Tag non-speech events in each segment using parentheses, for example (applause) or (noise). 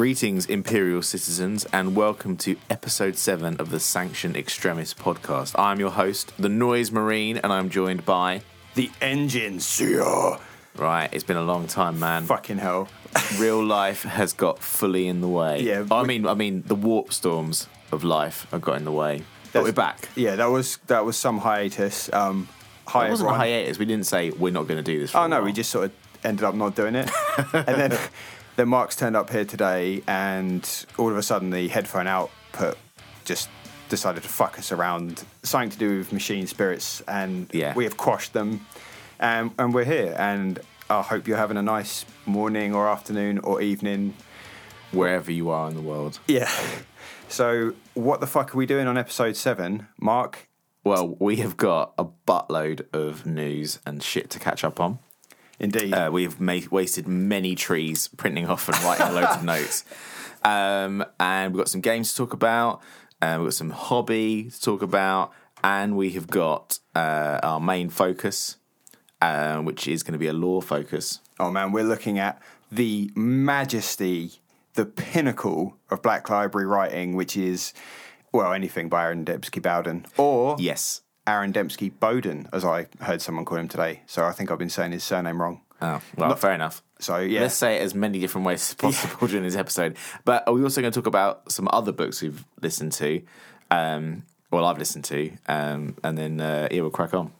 Greetings, Imperial citizens, and welcome to episode 7 of the Sanction Extremis podcast. I'm your host, the Noise Marine, and I'm joined by. The Enginseer. Right, it's been a long time, man. Fucking hell. (laughs) Real life has got fully in the way. Yeah, I we- mean, I mean, the warp storms of life have got in the way. But That's- we're back. Yeah, that was that was some hiatus. Um, hi It wasn't a everyone. hiatus. We didn't say we're not going to do this. For Oh a no, while. we just sort of ended up not doing it, (laughs) and then then Mark's turned up here today, and all of a sudden the headphone output just decided to fuck us around. Something to do with machine spirits, and Yeah. we have quashed them, and and we're here, and I hope you're having a nice morning or afternoon or evening wherever you are in the world. Yeah. (laughs) So, what the fuck are we doing on episode seven, Mark? Well, we have got a buttload of news and shit to catch up on. Indeed. Uh, we've made, wasted many trees printing off and writing loads of (laughs) notes. Um, and we've got some games to talk about. Uh, we've got some hobby to talk about. And we have got uh, our main focus, uh, which is going to be a lore focus. oh man, we're looking at the majesty, the pinnacle of Black Library writing, which is, well, anything by Aaron Dembski Bowden or Yes. Aaron Dembski Bowden, as I heard someone call him today. So I think I've been saying his surname wrong. Oh, well, fair enough. So yeah, Let's say it as many different ways as (laughs) possible during this episode. But are we also going to talk about some other books we've listened to? Um, well, I've listened to, um, and then uh, yeah, we'll crack on.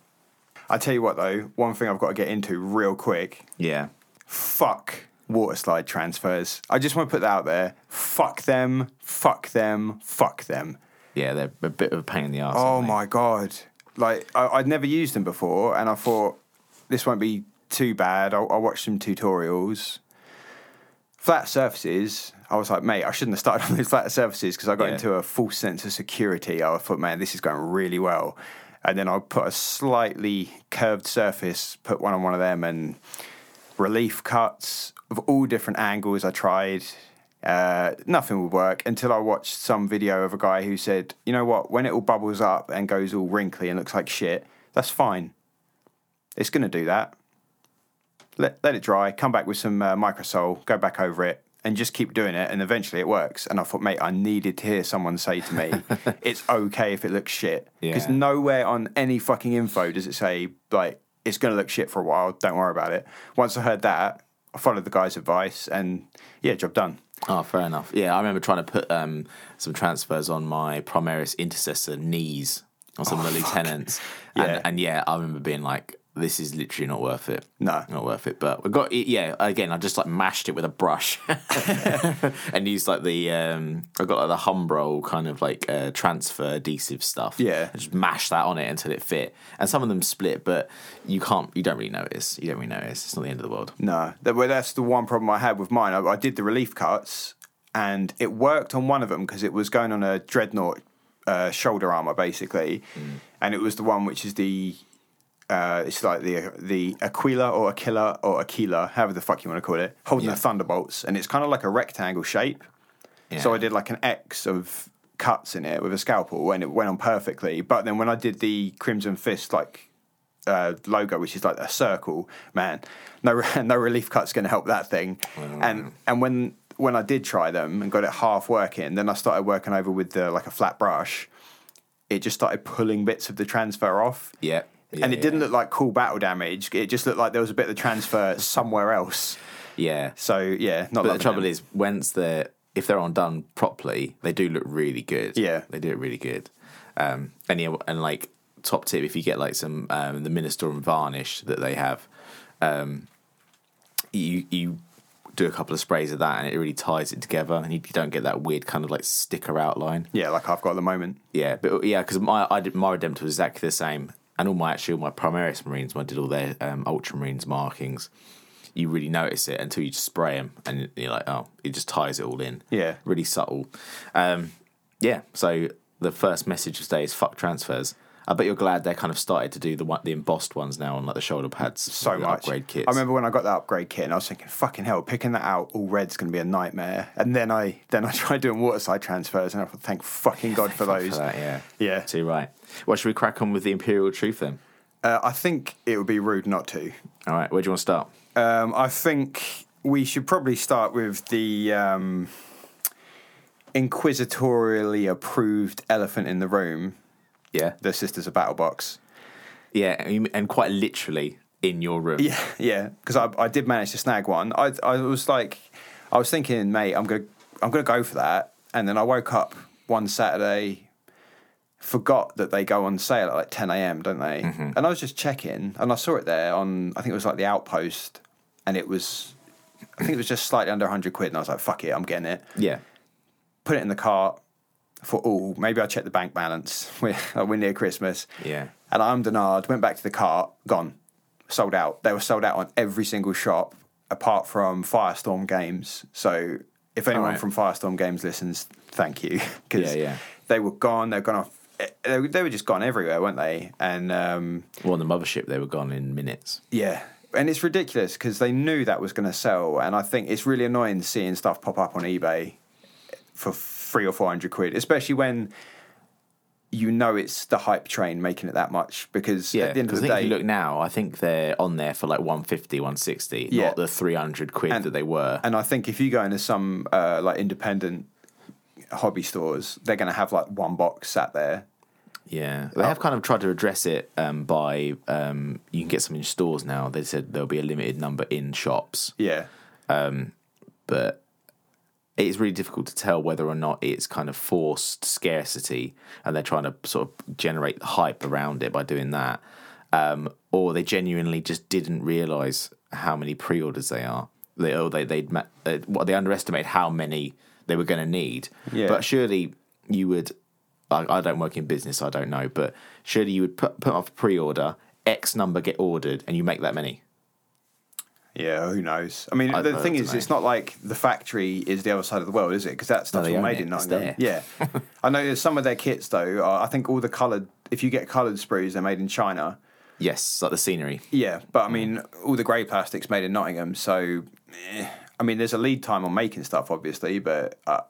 I tell you what though, one thing I've got to get into real quick. Yeah, Fuck water slide transfers. I just want to put that out there. Fuck them. Fuck them. Fuck them. yeah, they're a bit of a pain in the ass. Oh my god! Like I, I'd never used them before, and I thought this won't be too bad. I'll, I'll watch some tutorials. Flat surfaces. I was like, mate, I shouldn't have started (laughs) on these flat surfaces because I got Yeah. into a false sense of security. I thought, man, this is going really well. And then I put a slightly curved surface, put one on one of them, and relief cuts of all different angles. I tried. Uh, nothing would work until I watched some video of a guy who said, "You know what? When it all bubbles up and goes all wrinkly and looks like shit, that's fine. It's going to do that. Let let it dry. Come back with some uh, microsol. Go back over it." And just keep doing it, and eventually it works. And I thought, mate, I needed to hear someone say to me, (laughs) "It's okay if it looks shit," because Yeah. nowhere on any fucking info does it say like it's going to look shit for a while. Don't worry about it. Once I heard that, I followed the guy's advice, and yeah, job done. Oh, fair enough. Yeah, I remember trying to put um, some transfers on my Primaris Intercessor knees on some of the lieutenants, Yeah. and, and yeah, I remember being like, "This is literally not worth it. No. not worth it." But we got yeah. Again, I just like mashed it with a brush (laughs) (laughs) and used like the um, I got like the Humbrol kind of like uh, transfer adhesive stuff. Yeah. I just mashed that on it until it fit, and some of them split, but you can't, you don't really notice. You don't really notice. It's not the end of the world. No, that, well, that's the one problem I had with mine. I, I did the relief cuts, and it worked on one of them because it was going on a dreadnought uh, shoulder armor basically, and it was the one which is the. Uh, it's like the the Aquila or Aquila or Aquila, however the fuck you want to call it, holding Yeah. the thunderbolts, and it's kind of like a rectangle shape. So I did like an X of cuts in it with a scalpel, and it went on perfectly. But then when I did the Crimson Fist like uh, logo, which is like a circle, man, no (laughs) no relief cut's going to help that thing. And and when when I did try them and got it half working, then I started working over with the like a flat brush. It just started pulling bits of the transfer off. Yeah. Yeah and it yeah. didn't look like cool battle damage. It just looked like there was a bit of the transfer (laughs) somewhere else. Yeah. So yeah, not. But the trouble them. is, once they're if they're on done properly, they do look really good. Yeah. they do it really good. Um, and yeah, and like top tip, if you get like some um, the Munitorum varnish that they have, um, you you do a couple of sprays of that, and it really ties it together, and you don't get that weird kind of like sticker outline. yeah, like I've got at the moment. Yeah, but yeah, because my I did my Redemptor was exactly the same, and all my actually all my Primaris Marines when I did all their um, Ultramarines markings, you really notice it until you just spray them, and you're like, oh, it just ties it all in. Yeah. really subtle. Um, yeah, so the first message of today is fuck transfers. I bet you're glad they kind of started to do the the embossed ones now on like the shoulder pads. so much. upgrade kits. I remember when I got that upgrade kit, and I was thinking, "Fucking hell, picking that out all red's going to be a nightmare." And then I then I (laughs) tried doing waterslide transfers, and I thought, "Thank fucking god for (laughs) those." that, yeah, Yeah. too right. Well, should we crack on with the Imperial Truth then? Uh, I think it would be rude not to. All right, where do you want to start? Um, I think we should probably start with the um, inquisitorially approved elephant in the room, Yeah, the Sisters of Battle box. yeah, and quite literally in your room. Yeah, (laughs) yeah. Because I, I did manage to snag one. I I was like, I was thinking, mate, I'm gonna I'm gonna go for that. And then I woke up one Saturday, forgot that they go on sale at like 10 a.m. Don't they? Mm-hmm. And I was just checking, and I saw it there on I think it was like the Outpost, and it was I think it was just slightly under 100 quid, and I was like, fuck it, I'm getting it. yeah, Put it in the cart. For oh, maybe I'll check the bank balance. (laughs) We're, we're near Christmas. yeah. And I am ahed, went back to the cart, gone, sold out. They were sold out on every single shop apart from Firestorm Games. So if anyone Alright. from Firestorm Games listens, thank you (laughs) because Yeah, yeah. they were gone. They're gone off. They, were- they were just gone everywhere, weren't they? And um, Well, on the mothership, they were gone in minutes. yeah, and it's ridiculous because they knew that was going to sell. And I think it's really annoying seeing stuff pop up on eBay for three or four hundred quid, especially when. You know it's the hype train making it that much because Yeah, at the end of the I think day, if you look now, I think they're on there for like 150, 160, Yeah. not the 300 quid And- that they were. And I think if you go into some uh, like independent hobby stores, they're going to have like one box sat there. Yeah, they have kind of tried to address it um, by um, you can get some in stores now. They said there'll be a limited number in shops, Yeah, but it's really difficult to tell whether or not it's kind of forced scarcity and they're trying to sort of generate hype around it by doing that, um, or they genuinely just didn't realize how many pre-orders they are. They or they they'd uh, what they underestimated how many they were going to need. Yeah. But surely you would. I, I don't work in business, I don't know, but surely you would put put off a pre-order, X number get ordered, and you make that many. Yeah. Who knows? I mean, I- the thing is, know. it's not like the factory is the other side of the world, is it? Because that stuff's they all made it. in Nottingham. Yeah, (laughs) I know there's some of their kits though. Are, I think all the coloured. If you get coloured sprues, they're made in China. Yes, like the scenery. Yeah, but I mean, all the grey plastic's made in Nottingham. So, eh, I mean, there's a lead time on making stuff, obviously, but uh,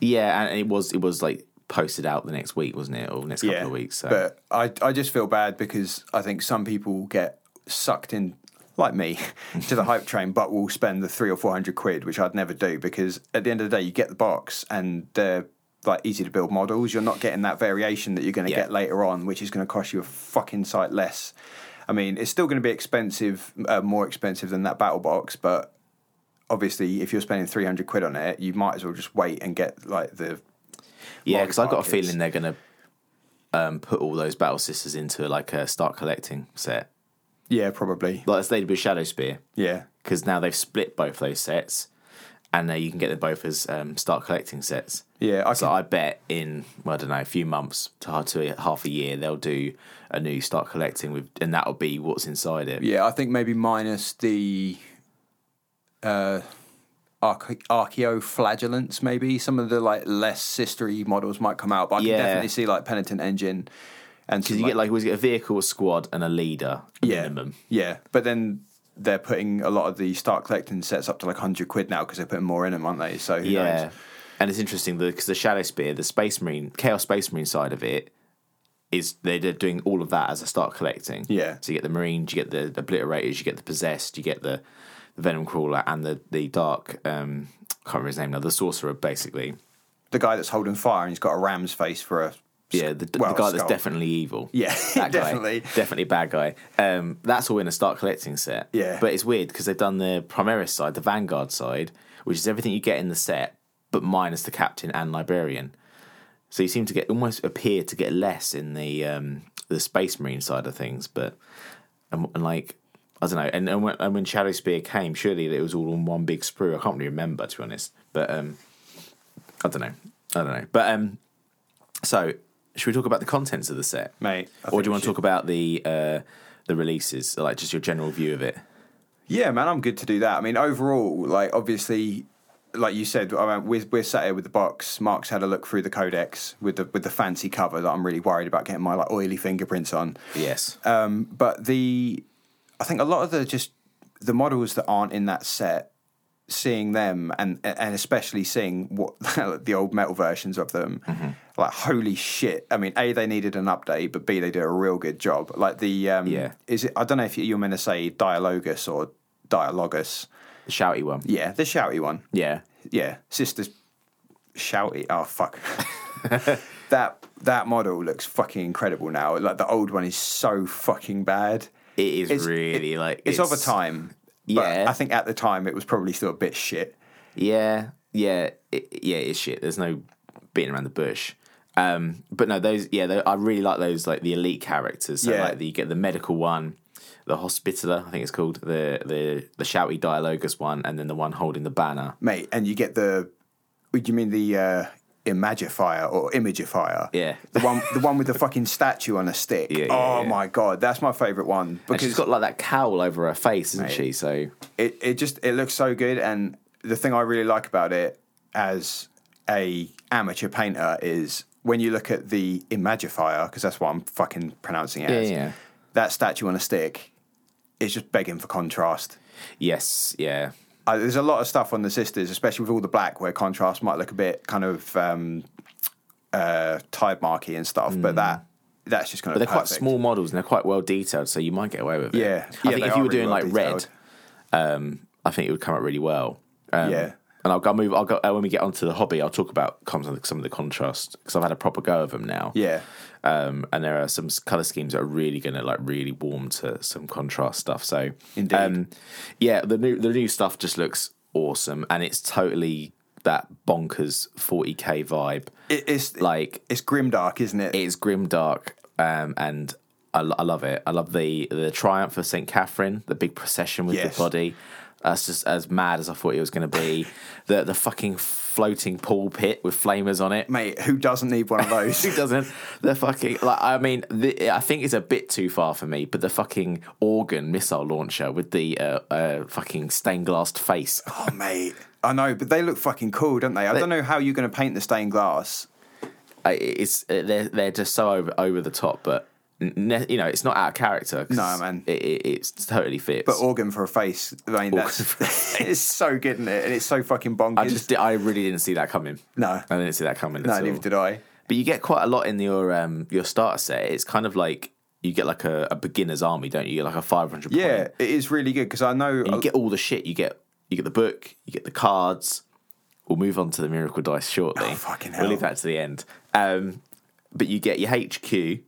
Yeah, and it was it was like posted out the next week, wasn't it, or next couple yeah. of weeks? So. But I, I just feel bad because I think some people get sucked in, like me, (laughs) to the hype train, but will spend the three or four hundred quid, which I'd never do because at the end of the day, you get the box and they're like easy to build models. You're not getting that variation that you're going to Yeah. get later on, which is going to cost you a fucking sight less. I mean, it's still going to be expensive, uh, more expensive than that battle box, but obviously, if you're spending three hundred quid on it, you might as well just wait and get like the Yeah, because I've got a feeling they're going to um, put all those Battle Sisters into like a start collecting set. Yeah, probably Like as they did with Shadow Spear, yeah. because now they've split both those sets and now you can get them both as um, start collecting sets. Yeah, I So I bet in, well, I don't know, a few months to, to half a year, they'll do a new start collecting with, and that'll be what's inside it. Yeah, I think maybe minus the uh, arche- archaeoflagellants, maybe some of the like less sistery models might come out, but I can Yeah. definitely see like penitent engine and Because you get like, always get a vehicle, a squad, and a leader yeah, minimum. yeah, but then they're putting a lot of the start collecting sets up to like hundred quid now because they're putting more in them, aren't they? So who Yeah. knows? And it's interesting because the Shadow Spear, the Space Marine, Chaos Space Marine side of it, is they're they're doing all of that as a start collecting. Yeah. So you get the Marines, you get the, the Obliterators, you get the Possessed, you get the, the Venom Crawler, and the, the Dark, um, I can't remember his name now, the Sorcerer, basically. the guy that's holding fire and he's got a ram's face for a Yeah, the, well, the guy that's skull. definitely evil. (laughs) Yeah, That guy. definitely. Definitely a bad guy. Um, that's all in a start collecting set. Yeah. But it's weird because they've done the Primaris side, the Vanguard side, which is everything you get in the set, but minus the Captain and Librarian. So you seem to get almost appear to get less in the um, the Space Marine side of things, but and, and like I don't know. And, and, when, and when Shadow Spear came, surely it was all on one big sprue. I can't really remember to be honest, but um, I don't know. I don't know. But um, so should we talk about the contents of the set? mate. I or do you want to talk about the uh, the releases, like just your general view of it? Yeah, man, I'm good to do that. I mean, overall, like obviously, like you said, I mean, we're, we're sat here with the box. Mark's had a look through the codex with the with the fancy cover that I'm really worried about getting my like oily fingerprints on. Yes. Um, but the, I think a lot of the just the models that aren't in that set, seeing them and and especially seeing what (laughs) the old metal versions of them, like holy shit! I mean, a they needed an update, but b they do a real good job. Like the um, Yeah. is it? I don't know if you're meant to say Dialogus or Dialogus. the shouty one. Yeah, the shouty one. Yeah. Yeah, sisters. shouty. Oh fuck. (laughs) (laughs) that that model looks fucking incredible now. Like the old one is so fucking bad. It is It's- really like It's, of a time. Yeah. I think at the time it was probably still a bit shit. Yeah, yeah, it, yeah. It's shit. There's no beating around the bush. Um, but no, those yeah, tho- I really like those like the elite characters. So Yeah. like the, you get the medical one, the hospitaler, I think it's called the the the shouty dialogus one, and then the one holding the banner. Mate, and you get the do you mean the uh Imagifier or Imagifier? Yeah. The one the one with the fucking statue on a stick. Yeah, yeah, oh yeah. my god, that's my favourite one. And Because she's got like that cowl over her face, isn't Mate. she? So it, it just it looks so good and the thing I really like about it as a amateur painter is when you look at the Imagifier, because that's what I'm fucking pronouncing it Yeah, as, yeah. that statue on a stick is just begging for contrast. yes, yeah, Uh, there's a lot of stuff on the sisters, especially with all the black, where contrast might look a bit kind of um, uh, tide marky and stuff, but that that's just Mm. but to they're quite small models and they're quite well detailed, so you might get away with it. Yeah. I Yeah, think if you were really doing well like red, um, I think it would come out really well. Um, Yeah. And I'll go move. I'll go uh, when we get onto the hobby. I'll talk about of some of the contrast because I've had a proper go of them now. Yeah, Um, and there are some color schemes that are really going to like really warm to some contrast stuff. So, Indeed. um, yeah, the new the new stuff just looks awesome, and it's totally that bonkers 40k vibe. it, it's Like it's grimdark, isn't it? it's grim dark, um, and I, I love it. I love the the triumph of Saint Catherine, the big procession with Yes. the body. That's just as mad as I thought it was going to be. (laughs) the the fucking floating pool pit with flamers on it. Mate, who doesn't need one of (laughs) those? Who doesn't? The fucking like. I mean, the, I think it's a bit too far for me. But the fucking organ missile launcher with the uh, uh, fucking stained glass face. oh, mate. I know, but they look fucking cool, don't they? I don't know how you're going to paint the stained glass. It's uh, they're they're just so over over the top, but ne- you know it's not out of character. No, man. It, it, it's totally fits. But organ for a face, I mean, that's (laughs) it's so good, isn't it? And it's so fucking bonkers. I just di- I really didn't see that coming. No. I didn't see that coming. no, at all. neither did I. But you get quite a lot in your um your starter set. It's kind of like you get like a, a beginner's army, don't you? You get like a five hundred. Yeah, it is really good because I know. And you get all the shit. You get you get the book, you get the cards. We'll move on to the miracle dice shortly. Oh, fucking We'll leave that to the end. Um, but you get your HQ,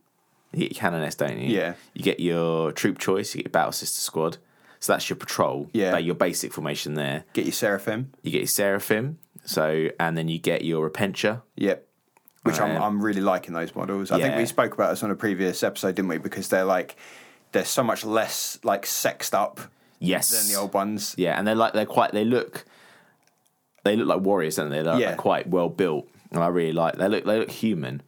you get your canoness, don't you? Yeah. You get your troop choice, you get your battle sister squad. So that's your patrol. Yeah. They're your basic formation there. get your seraphim. You get your seraphim. So and then you get your repentia. Yep. Which I'm, Um, I'm really liking those models. I think we spoke about this on a previous episode, didn't we? Because they're like they're so much less like sexed up Yes. than the old ones. Yeah, and they're like they're quite they look they look like warriors, don't they? They're like, Yeah. quite well built. And I really like they look they look human.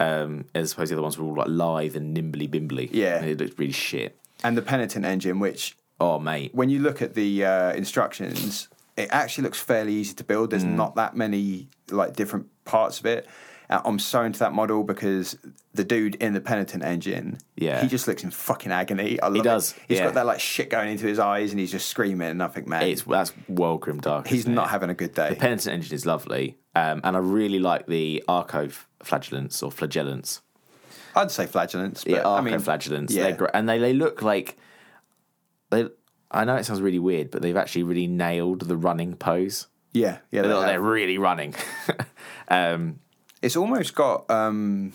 Um, as opposed to the other ones were all like lithe and nimbly bimbly. Yeah. it look really shit. And the penitent engine, which Oh mate. when you look at the uh, instructions, it actually looks fairly easy to build. Mm. There's not that many like different parts of it. Uh, I'm so into that model because the dude in the penitent engine, Yeah. he just looks in fucking agony. I love does, It. He's yeah. got that like shit going into his eyes, and he's just screaming. And I think, man, It's that's well grim dark. he's isn't it? having a good day. the penitent engine is lovely. Um, and I really like the Arco flagellants or flagellants. I'd say flagellants, but Yeah, I mean, flagellants. yeah. They're great. And they, they look like they I know it sounds really weird, but they've actually really nailed the running pose. yeah, yeah. They they look like have. they're really running. (laughs) um, It's almost got. um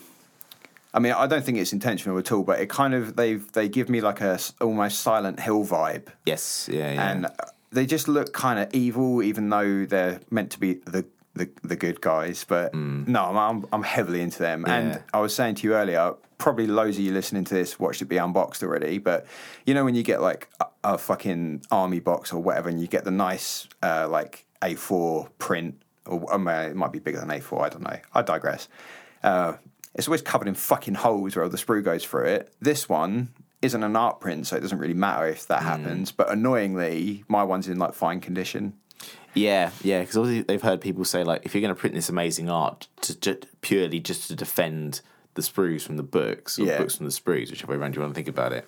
I mean, I don't think it's intentional at all, but it kind of they they give me like a almost Silent Hill vibe. yes, yeah, yeah. and they just look kind of evil, even though they're meant to be the the, the good guys. But no, I'm, I'm I'm heavily into them. Mm. Yeah. And I was saying to you earlier, probably loads of you listening to this watched it be unboxed already. But you know when you get like a, a fucking army box or whatever, and you get the nice uh, like A4 print, or it might be bigger than A4. I don't know. I digress. Uh, it's always covered in fucking holes where the sprue goes through it. This one isn't an art print, so it doesn't really matter if Mm. that happens. But annoyingly, my one's in like fine condition. yeah, yeah, because obviously they've heard people say like, if you're going to print this amazing art to, purely just to defend the sprues from the books or Yeah. books from the sprues, whichever way around you want to think about it,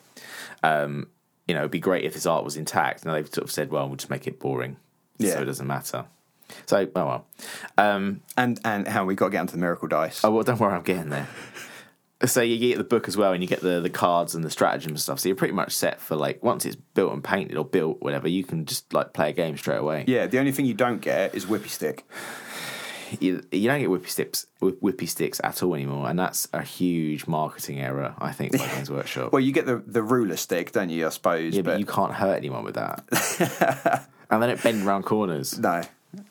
um, you know, it'd be great if this art was intact. Now they've sort of said, well, we'll just make it boring, Yeah. so it doesn't matter. So, oh well. Um, And and how we got to get onto the miracle dice. Oh well, don't worry, I'm getting there. So you get the book as well, and you get the the cards and the stratagem and stuff. So you're pretty much set for like once it's built and painted or built, whatever. You can just like play a game straight away. Yeah, the only thing you don't get is whippy stick. you, you don't get whippy sticks, whippy sticks at all anymore, and that's a huge marketing error, I think, by Games (laughs) Workshop. Well, you get the, the ruler stick, don't you? I suppose. yeah, but you can't hurt anyone with that. (laughs) and they don't bend around corners. no.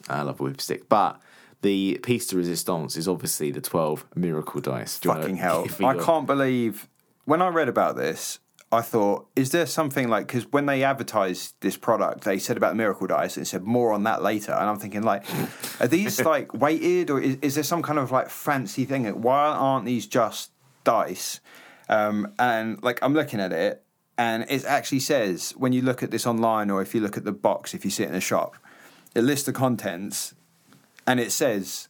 I love whippy stick, but the piece de resistance is obviously the twelve miracle dice. Do Fucking (laughs) hell! I can't believe when I read about this. I thought, is there something like because when they advertised this product, they said about the miracle dice and said more on that later, and I'm thinking like, are these (laughs) like weighted or is, is there some kind of like fancy thing? Why aren't these just dice? Um, and like I'm looking at it, and it actually says when you look at this online or if you look at the box, if you see it in a shop, it lists the contents, and it says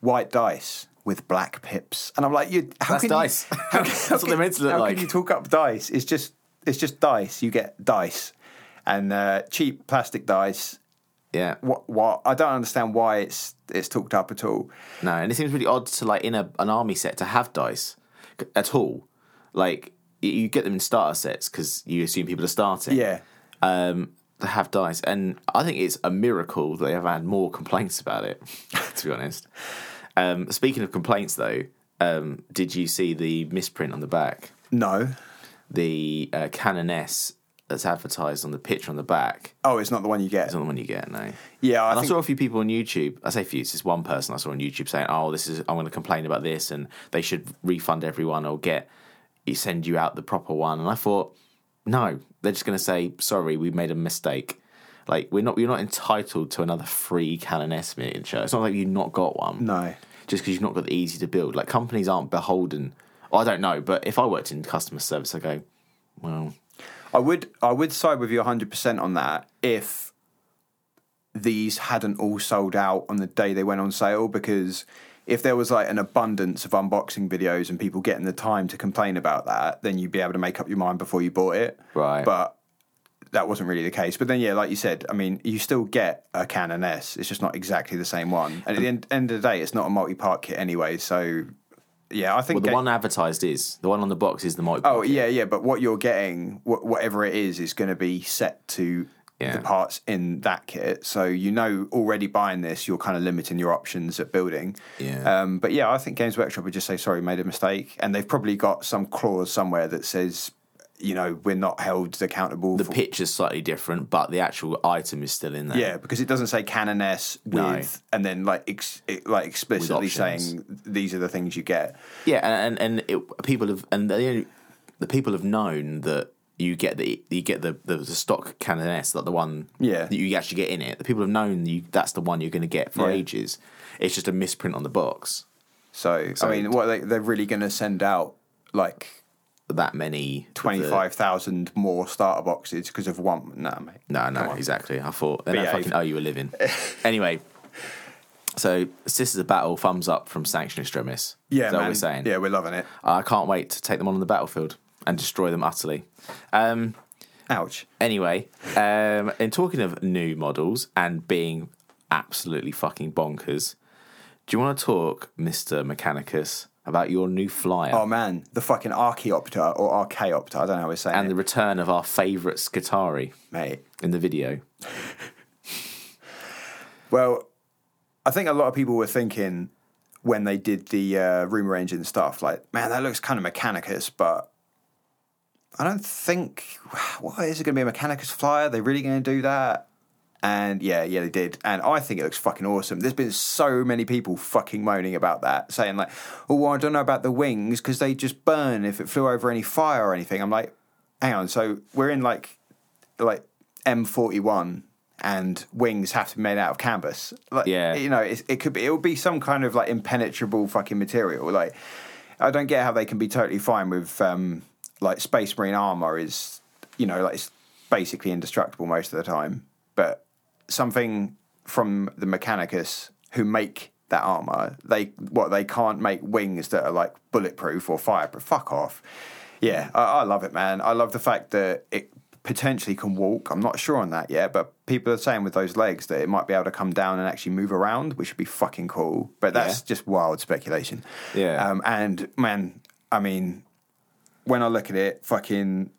white dice with black pips, and I'm like, you how That's can dice. You, (laughs) how, That's what they're meant to look how like. can you talk up dice? It's just it's just dice. You get dice, and uh, cheap plastic dice. Yeah. What what I don't understand why it's it's talked up at all. No, and it seems really odd to like in a, an army set to have dice at all. Like you get them in starter sets because you assume people are starting. Yeah, Um, have dice, and I think it's a miracle they have had more complaints about it. (laughs) to be honest. Um, speaking of complaints, though, um, did you see the misprint on the back? no. The uh, Canoness that's advertised on the picture on the back Oh, it's not the one you get. It's not the one you get. No. Yeah, I and I saw a few people on YouTube. I say few. It's just one person I saw on YouTube saying, "Oh, this is I'm going to complain about this, and they should refund everyone or get send you out the proper one." And I thought, no, they're just going to say, "Sorry, we made a mistake." Like we're not, you're not entitled to another free Canoness miniature. It's not like you've not got one. no. just because you've not got the easy to build. Like companies aren't beholden. I don't know, but if I worked in customer service, I go, well, I would I would side with you 100 percent on that if these hadn't all sold out on the day they went on sale because if there was like an abundance of unboxing videos and people getting the time to complain about that, then you'd be able to make up your mind before you bought it. Right. But that wasn't really the case. But then, yeah, like you said, I mean, you still get a Canoness. It's just not exactly the same one. And at the end, end of the day, it's not a multi-part kit anyway. So, yeah, I think well, the ga- one advertised is the one on the box is the multi. Oh yeah, yeah, but what you're getting, wh- whatever it is, is going to be set to Yeah. the parts in that kit. So you know already buying this, you're kind of limiting your options at building. Yeah. Um, but yeah, I think Games Workshop would just say sorry, made a mistake, and they've probably got some clause somewhere that says, you know, we're not held accountable. the for, is slightly different, but the actual item is still in there. Yeah, because it doesn't say Canoness with, No. and then like ex, it, like explicitly saying these are the things you get. yeah, and and, and it, people have and the the people have known that you get the you get the the, the stock Canoness, like the one Yeah. that you actually get in it. The people have known you that's the one you're going to get for Yeah. ages. It's just a misprint on the box. So, So- I mean, what they, they're really going to send out like That many of the- twenty-five thousand more starter boxes because of one. Nah, mate. No, no, exactly. I thought they don't fucking owe you a living. (laughs) anyway, so Sisters of Battle, thumbs up from Sanction Extremis. Yeah, Is man. what we're saying? Yeah, we're loving it. I can't wait to take them on the battlefield and destroy them utterly. Um, Ouch. anyway, um, in talking of new models and being absolutely fucking bonkers, do you want to talk, Mister Mechanicus, about your new flyer Oh man, the fucking Archaeopter or Archaeopter. I don't know how we're saying and it, the return of our favourite Skitarii mate. in the video? (laughs) Well, I think a lot of people were thinking when they did the uh, rumor engine stuff, like, man, that looks kind of Mechanicus, but I don't think. (sighs) What is it going to be a Mechanicus flyer? Are they really going to do that? And yeah, yeah, they did. And I think it looks fucking awesome. There's been so many people fucking moaning about that, saying like, "Oh, well, I don't know about the wings because they just burn if it flew over any fire or anything." I'm like, hang on. So we're in like, like M41, and wings have to be made out of canvas. Like, Yeah. you know, it's, it could be. It would be some kind of like impenetrable fucking material. Like, I don't get how they can be totally fine with um, like Space Marine armor is, you know, like it's basically indestructible most of the time. But something from the Mechanicus who make that armor, they what they can't make wings that are like bulletproof or fireproof. Fuck off. Yeah, I, I love it, man. I love the fact that it potentially can walk. I'm not sure on that yet, but people are saying with those legs that it might be able to come down and actually move around, which would be fucking cool. But that's Yeah. just wild speculation. Yeah. Um, and man, I mean, when I look at it, fucking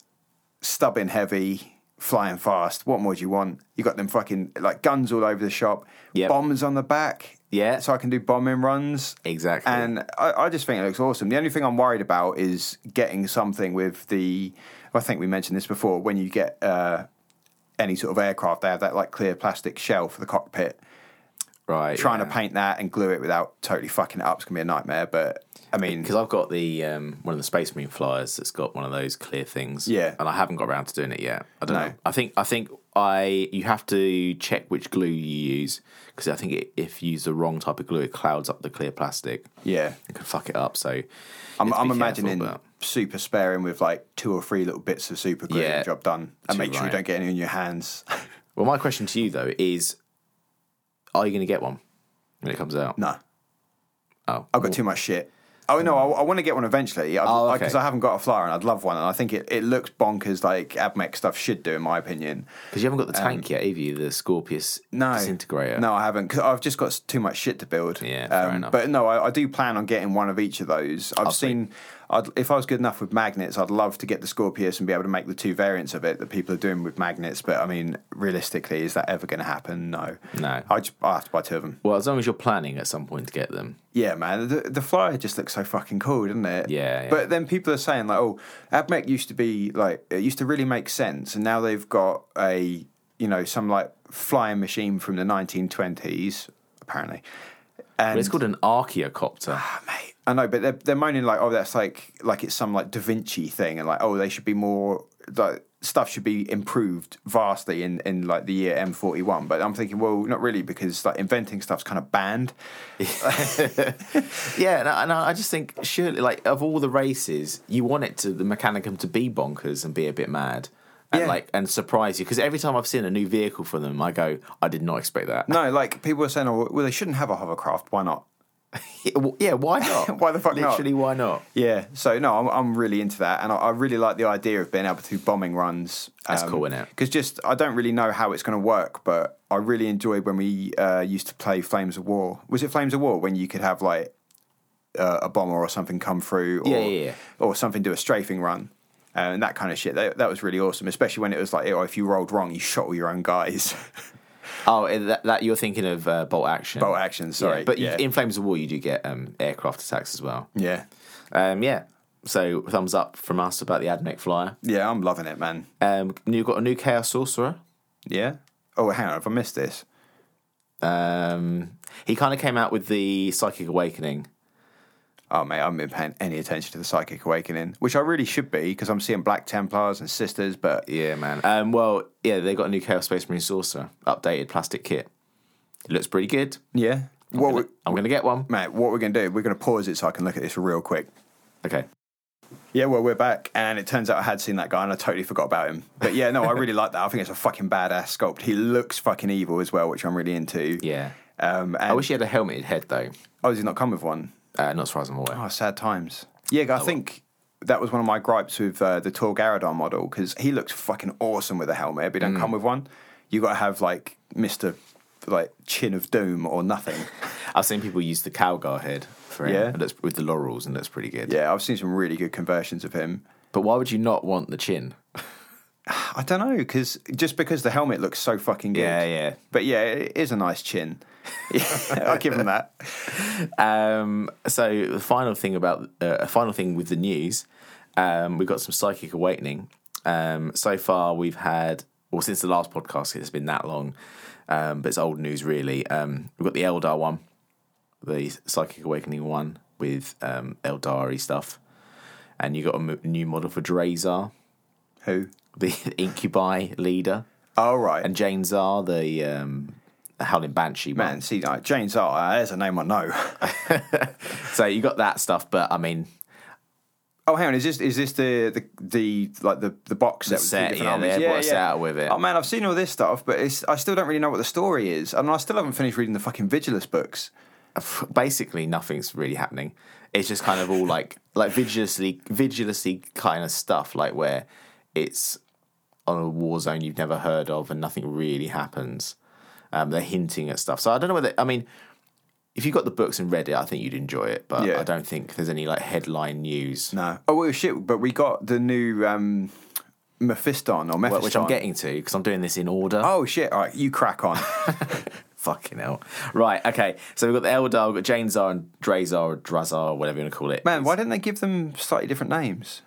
stubbing heavy, flying fast. What more do you want? You got them fucking like guns all over the shop, Yep. bombs on the back. Yeah. so I can do bombing runs. Exactly. And I, I just think it looks awesome. The only thing I'm worried about is getting something with the. I think we mentioned this before. When you get uh, any sort of aircraft, they have that like clear plastic shell for the cockpit. Right. Trying yeah. to paint that and glue it without totally fucking it up is gonna be a nightmare. But I mean, because I've got the um, one of the Space Marine flyers that's got one of those clear things. Yeah. and I haven't got around to doing it yet. I don't No. know. I think I think I you have to check which glue you use because I think it, if you use the wrong type of glue, it clouds up the clear plastic. yeah, It can fuck it up. So I'm, I'm imagining but- super sparing with like two or three little bits of super glue, Yeah. and job done, and make sure you don't get any in your hands. (laughs) Well, my question to you though is, are you going to get one when it comes out? no, Oh, I've got too much shit. Oh no, I, I want to get one eventually. Because Oh, I, okay. 'cause I haven't got a flyer, and I'd love one. And I think it, it looks bonkers, like AdMech stuff should do, in my opinion. because you haven't got the tank yet, have you? The Scorpius Um, No, disintegrator. No, I haven't. Because I've just got too much shit to build. Yeah, fair um, enough. But no, I, I do plan on getting one of each of those. I've see. seen. I'd, if I was good enough with magnets, I'd love to get the Scorpius and be able to make the two variants of it that people are doing with magnets. But I mean, realistically, is that ever going to happen? No. No. I just I have to buy two of them. Well, as long as you're planning at some point to get them. Yeah, man. The, the flyer just looks so fucking cool, doesn't it? Yeah, yeah. But then people are saying like, oh, AdMech used to be like it used to really make sense, and now they've got a you know some like flying machine from the 1920s apparently. And But it's called an Archaeocopter. Ah, mate, I know, but they're they're moaning like, oh, that's like like it's some like Da Vinci thing, and like, oh, they should be more like stuff should be improved vastly in in like the year M41. But I'm thinking, well, not really, because like inventing stuff's kind of banned. (laughs) (laughs) Yeah, and I, and I just think surely, like of all the races, you want it to the Mechanicum to be bonkers and be a bit mad, and Yeah. like and surprise you. Because every time I've seen a new vehicle from them, I go, I did not expect that. No, like people are saying, oh, well, they shouldn't have a hovercraft. Why not? (laughs) Yeah, why not? (laughs) Why the fuck not? Literally, why not? Yeah, so no, I'm, I'm really into that, and I, I really like the idea of being able to do bombing runs. That's cool, innit? Because just I don't really know how it's going to work, but I really enjoyed when we uh, used to play Flames of War. Was it Flames of War when you could have like uh, a bomber or something come through, or Yeah, yeah, yeah. or something do a strafing run. Uh, And that kind of shit. That, that was really awesome, especially when it was like, oh, if you rolled wrong, you shot all your own guys. (laughs) Oh, eh, that, that you're thinking of uh, bolt action. Bolt action, sorry. Yeah, but you- in Flames of War, you do get um, aircraft attacks as well. yeah. Um, yeah. So thumbs up from us about the Admech Flyer. Yeah, I'm loving it, man. Um, you've got a new Chaos Sorcerer. Yeah. Oh, hang on, have I missed this? Um, he kind of came out with the Psychic Awakening. Oh mate, I haven't been paying any attention to the Psychic Awakening, which I really should be because I'm seeing Black Templars and Sisters, but Yeah, man. Um, well, yeah, they got a new Chaos Space Marine Sorcerer, updated plastic kit. It looks pretty good. yeah. What I'm we, gonna, I'm gonna get one. mate, what we're gonna do? We're gonna pause it so I can look at this real quick. Okay. Yeah, well, we're back, and it turns out I had seen that guy, and I totally forgot about him. But yeah, no, I really like that. I think it's a fucking badass sculpt. He looks fucking evil as well, which I'm really into. Yeah. Um, and I wish he had a helmeted head though. oh, does he not come with one? Uh, not as far as I'm aware. Oh, sad times. Yeah, I think that was one of my gripes with uh, the Tor Garadon model because he looks fucking awesome with a helmet, but he don't come with one. You got to have like Mister like Chin of Doom or nothing. (laughs) I've seen people use the Calgar head for him. Yeah? and it's with the laurels, and that's pretty good. yeah, I've seen some really good conversions of him. But why would you not want the chin? (sighs) I don't know because just because the helmet looks so fucking good. Yeah, yeah. But yeah, it is a nice chin. Yeah, (laughs) I'll give him that. Um, so the final thing about uh, a final thing with the news, um, we've got some psychic awakening. Um, so far, we've had well since the last podcast. It's been that long, um, but it's old news really. Um, we've got the Eldar one, the psychic awakening one with um, Eldari stuff, and you got a new model for Drazhar, Who? the (laughs) Incubi leader, Oh right. and Jain Zar, the um, Howling Banshee one. Man, see, like, James R. Uh, there's a name I know. (laughs) So you got that stuff, but I mean, Oh, hang on. Is this is this the the, the like the the box the set, different yeah, armies? they brought us out with it. Oh man, I've seen all this stuff, but it's I still don't really know what the story is, and I still haven't finished reading the fucking Vigilus books. (laughs) basically nothing's really happening. It's just kind of all like like vigilously vigilously kind of stuff, like where it's on a war zone you've never heard of and nothing really happens. Um, they're hinting at stuff. So I don't know whether I mean if you got the books and read it, I think you'd enjoy it. But Yeah. I don't think there's any like headline news, No. Oh well, shit. But we got the new um, Mephiston or Mephiston, which I'm getting to because I'm doing this in order. Oh shit! All right, you crack on. (laughs) Fucking hell. Right, okay. So we've got the Eldar, we've got Jain Zar and Drazhar or Drazhar, whatever you want to call it. Man, why didn't they give them slightly different names?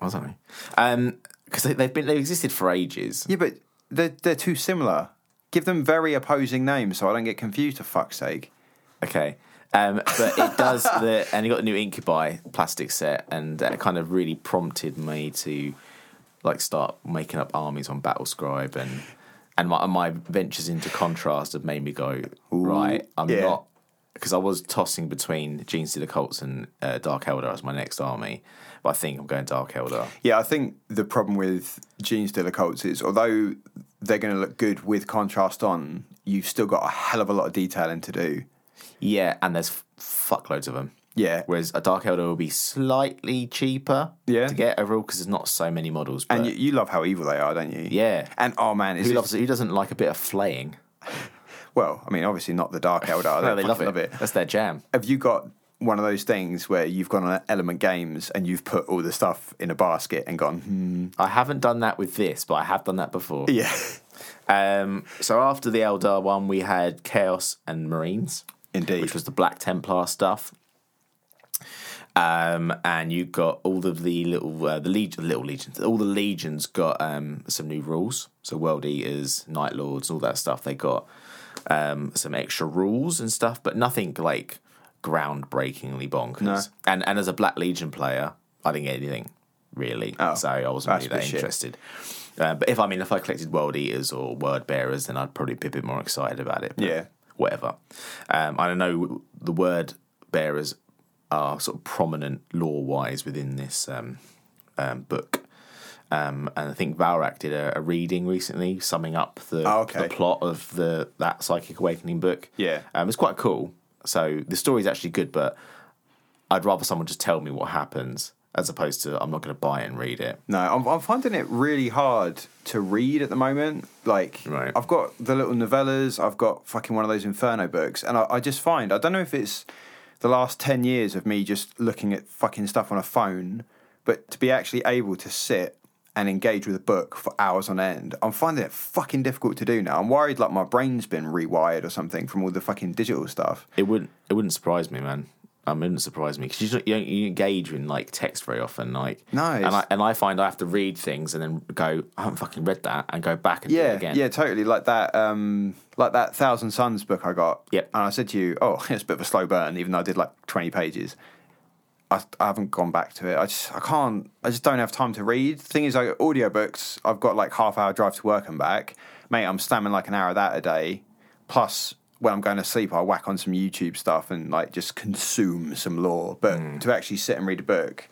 Don't know. Um, because they, they've been they've existed for ages. Yeah, but they're, they're too similar. Give them very opposing names so I don't get confused, for fuck's sake. Okay. Um, but it does (laughs) the and you got the new Incubi plastic set, and that kind of really prompted me to like start making up armies on Battlescribe, and and my my ventures into contrast have made me go right. I'm yeah. not because I was tossing between Genestealer Cults and uh, Dark Eldar as my next army, but I think I'm going Dark Eldar. Yeah, I think the problem with Genestealer Cults is although they're going to look good with contrast on, you've still got a hell of a lot of detailing to do. Yeah, and there's fuckloads of them. Yeah. Whereas a Dark Eldar will be slightly cheaper Yeah. to get overall because there's not so many models. But And you, you love how evil they are, don't you? yeah. And oh man, is Who loves it? Who doesn't like a bit of flaying? (laughs) well, I mean, obviously not the Dark (laughs) Elder. No, they fucking love it. love it. That's their jam. Have you got one of those things where you've gone on Element Games and you've put all the stuff in a basket and gone, hmm, I haven't done that with this, but I have done that before. yeah, Um, so after the Eldar one, we had Chaos and Marines, indeed. which was the Black Templar stuff. Um, and you got all of the little uh, the legion, little legions. All the legions got um, some new rules. So World Eaters, Night Lords, all that stuff. They got um, some extra rules and stuff, but nothing like groundbreakingly bonkers. No. And and as a Black Legion player, I didn't get anything really. Oh, so I wasn't really that a bit shit. interested. Uh, but if I mean, if I collected World Eaters or Word Bearers, then I'd probably be a bit more excited about it. But Yeah. Whatever. Um, I don't know. The Word Bearers are sort of prominent lore wise within this um, um, book. Um, and I think Valrak did a, a reading recently, summing up the, Oh, okay. the plot of the that Psychic Awakening book. Yeah. um, it's quite cool. So the story is actually good, but I'd rather someone just tell me what happens as opposed to I'm not going to buy it and read it. No, I'm, I'm finding it really hard to read at the moment. Like, Right. I've got the little novellas, I've got fucking one of those Inferno books, and I, I just find, I don't know if it's the last 10 years of me just looking at fucking stuff on a phone, but to be actually able to sit and engage with a book for hours on end, I'm finding it fucking difficult to do now. I'm worried like my brain's been rewired or something from all the fucking digital stuff. It wouldn't. It wouldn't surprise me, man. Um, it wouldn't surprise me because you don't, you don't you engage in like text very often. Like No, and I and I find I have to read things and then go. I haven't fucking read that and go back and do it Yeah, again. yeah, totally. Like that, um, like that Thousand Suns book I got. Yep. And I said to you, oh, (laughs) it's a bit of a slow burn, even though I did like twenty pages. I, I haven't gone back to it. I just I can't. I just don't have time to read. The thing is, like audiobooks, I've got like half hour drive to work and back. Mate, I'm slamming like an hour of that a day. Plus, when I'm going to sleep, I whack on some YouTube stuff and like just consume some lore. But hmm. to actually sit and read a book,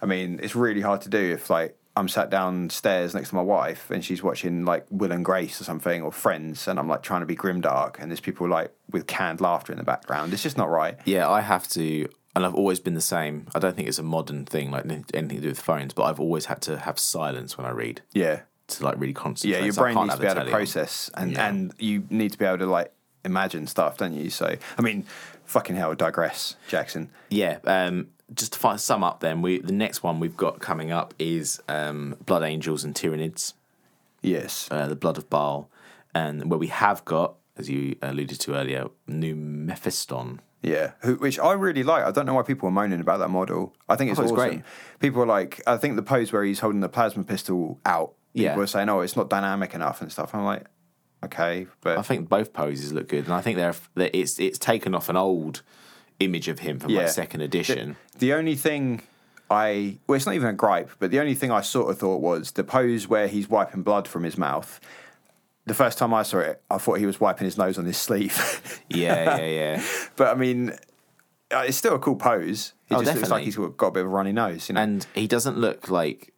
I mean, it's really hard to do if like I'm sat downstairs next to my wife and she's watching like Will and Grace or something or Friends, and I'm like trying to be grimdark, and there's people like with canned laughter in the background. It's just not right. Yeah, I have to, and I've always been the same. I don't think it's a modern thing, like anything to do with phones, but I've always had to have silence when I read Yeah, to like really concentrate. yeah. Your So brain needs to be able to on. process, and Yeah. and you need to be able to like imagine stuff, don't you? So, I mean, fucking hell, digress, Jackson. Yeah. Um, just to fi- sum up, then we the next one we've got coming up is um, Blood Angels and Tyranids. Yes. uh, the Blood of Baal, and where we have got, as you alluded to earlier, new Mephiston. Yeah, who, which I really like. I don't know why people are moaning about that model. I think it's Oh, it's awesome. great. People are like, I think the pose where he's holding the plasma pistol out. Yeah. People are saying, "Oh, it's not dynamic enough" and stuff. I'm like, okay, but I think both poses look good, and I think they're, they it's it's taken off an old image of him from Yeah. like second edition. the only thing I well, it's not even a gripe, but the only thing I sort of thought was the pose where he's wiping blood from his mouth. The first time I saw it, I thought he was wiping his nose on his sleeve. (laughs) yeah, yeah, (laughs) yeah. but I mean, uh, it's still a cool pose. He Oh, just looks like he's got a bit of a runny nose. You know? And he doesn't look like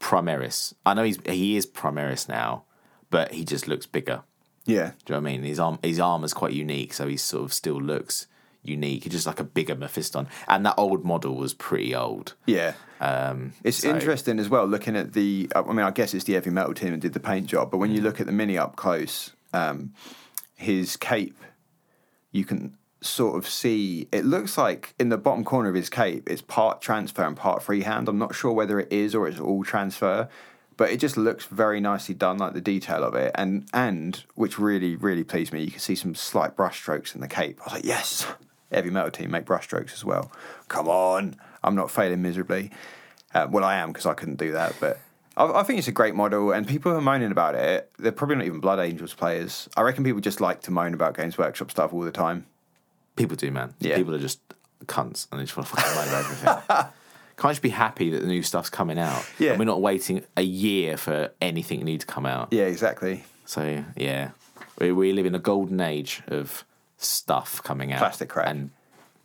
Primaris. I know he's he is Primaris now, but he just looks bigger. yeah, Do you know what I mean? His arm his armor's quite unique, so he sort of still looks unique. He's just like a bigger Mephiston, and that old model was pretty old. yeah. Um, It's so- interesting as well looking at the. I mean, I guess it's the heavy metal team that did the paint job, but when Mm. you look at the mini up close, um, his cape, you can sort of see. It looks like in the bottom corner of his cape, it's part transfer and part freehand. I'm not sure whether it is or it's all transfer, but it just looks very nicely done, like the detail of it, and and which really really pleased me. You can see some slight brush strokes in the cape. I was like, yes, heavy metal team make brushstrokes as well. Come on, I'm not failing miserably. Uh, well, I am because I couldn't do that, but. I I think it's a great model, and people are moaning about it, they're probably not even Blood Angels players. I reckon people just like to moan about Games Workshop stuff all the time. People do, man. Yeah. People are just cunts and they just want to fucking moan about everything. (laughs) Can't just be happy that the new stuff's coming out. Yeah. And we're not waiting a year for anything new to come out. Yeah, exactly. So yeah, we, we live in a golden age of stuff coming out, Plastic and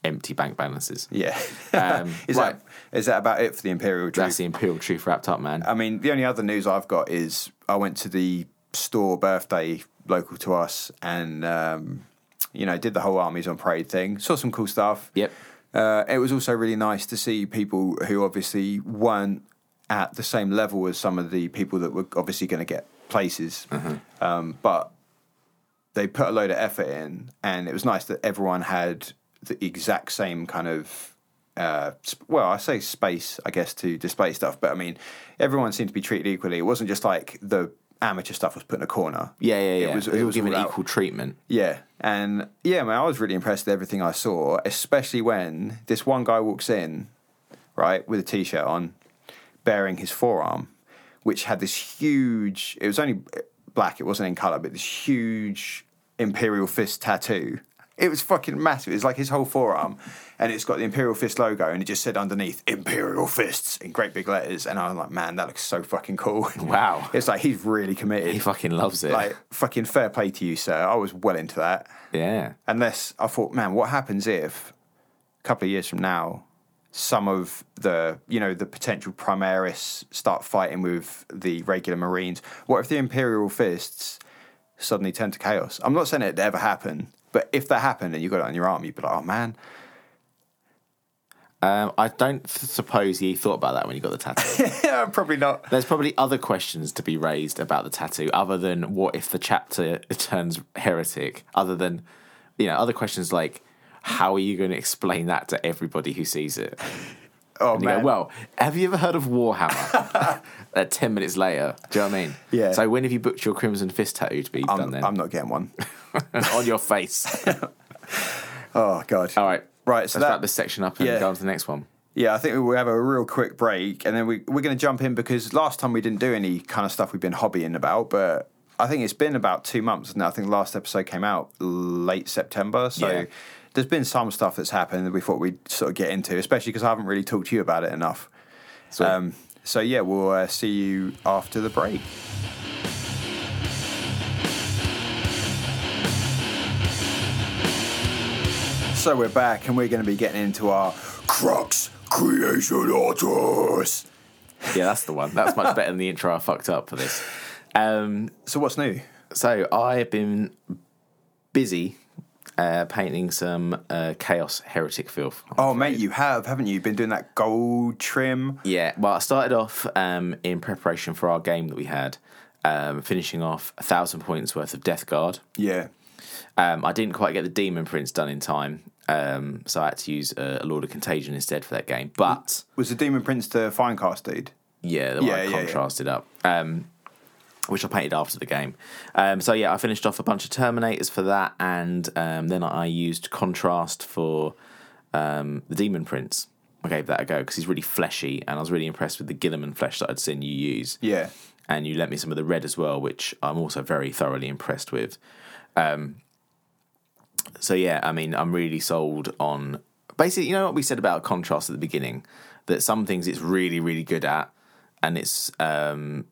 empty bank balances. Yeah. (laughs) Um, is right. that is that about it for the Imperial Truth? That's the imperial truth wrapped up, man. I mean, the only other news I've got is I went to the store birthday local to us, and um, you know, did the whole armies on parade thing. Saw some cool stuff. Yep. Uh, it was also really nice to see people who obviously weren't at the same level as some of the people that were obviously going to get places, um, but they put a load of effort in, and it was nice that everyone had the exact same kind of. Uh, well, I say space, I guess, to display stuff, but I mean, everyone seemed to be treated equally. It wasn't just like the amateur stuff was put in a corner. Yeah, yeah, yeah. It was, It was, was given out. equal treatment. Yeah, and yeah, man, I was really impressed with everything I saw, especially when this one guy walks in, right, with a t-shirt on, bearing his forearm, which had this huge. It was only black; it wasn't in color, but this huge imperial fist tattoo. It was fucking massive. It was like his whole forearm, and it's got the imperial fist logo, and it just said underneath "Imperial Fists" in great big letters. And I'm like, man, that looks so fucking cool. (laughs) Wow. it's like he's really committed. He fucking loves it. Like fucking fair play to you, sir. I was well into that. yeah. Unless I thought, man, what happens if a couple of years from now, some of the you know the potential Primaris start fighting with the regular Marines? What if the Imperial fists suddenly turn to chaos? I'm not saying it'd ever happen, but if that happened and you got it on your arm, you'd be like, oh man, Um, I don't suppose he thought about that when he got the tattoo. (laughs) yeah, probably not. There's probably other questions to be raised about the tattoo, other than what if the chapter (laughs) turns heretic. Other than, you know, other questions like, how are you going to explain that to everybody who sees it? Oh man, go, well, have you ever heard of Warhammer? (laughs) uh, Ten minutes later, do you know what I mean? Yeah. So when have you booked your Crimson Fist tattoo to be done I'm, then? I'm not getting one. (laughs) On your face. (laughs) Oh god. All right. Right, so Let's that- wrap this section up and yeah. go on to the next one. Yeah, I think we'll have a real quick break and then we, we're going to jump in because last time we didn't do any kind of stuff we've been hobbying about, but I think it's been about two months now. I think the last episode came out late September. So Yeah. There's been some stuff that's happened that we thought we'd sort of get into, especially because I haven't really talked to you about it enough. Sweet. Um, so yeah, we'll uh, see you after the break. So we're back and we're going to be getting into our Crux Creation Autos. Yeah, that's the one. That's much better than the intro I fucked up for this. Um, So what's new? so I've been busy uh, painting some uh, Chaos Heretic filth. Oh, mate, you have, haven't you? Been doing that gold trim. Yeah, well, I started off um, in preparation for our game that we had, um, finishing off a thousand points worth of Death Guard. Yeah. Um, I didn't quite get the Demon Prince done in time, um, so I had to use uh, a Lord of Contagion instead for that game. But Was the Demon Prince the Finecast dude? yeah, the one Yeah, I yeah, contrasted up. Um, which I painted after the game. Um, so yeah, I finished off a bunch of Terminators for that, and um, then I used contrast for um, the Demon Prince. I gave that a go because he's really fleshy, and I was really impressed with the Guilliman flesh that I'd seen you use. Yeah. And you lent me some of the red as well, which I'm also very thoroughly impressed with. Um, so yeah, I mean, I'm really sold on basically. You know what we said about contrast at the beginning, that some things it's really, really good at, and it's um,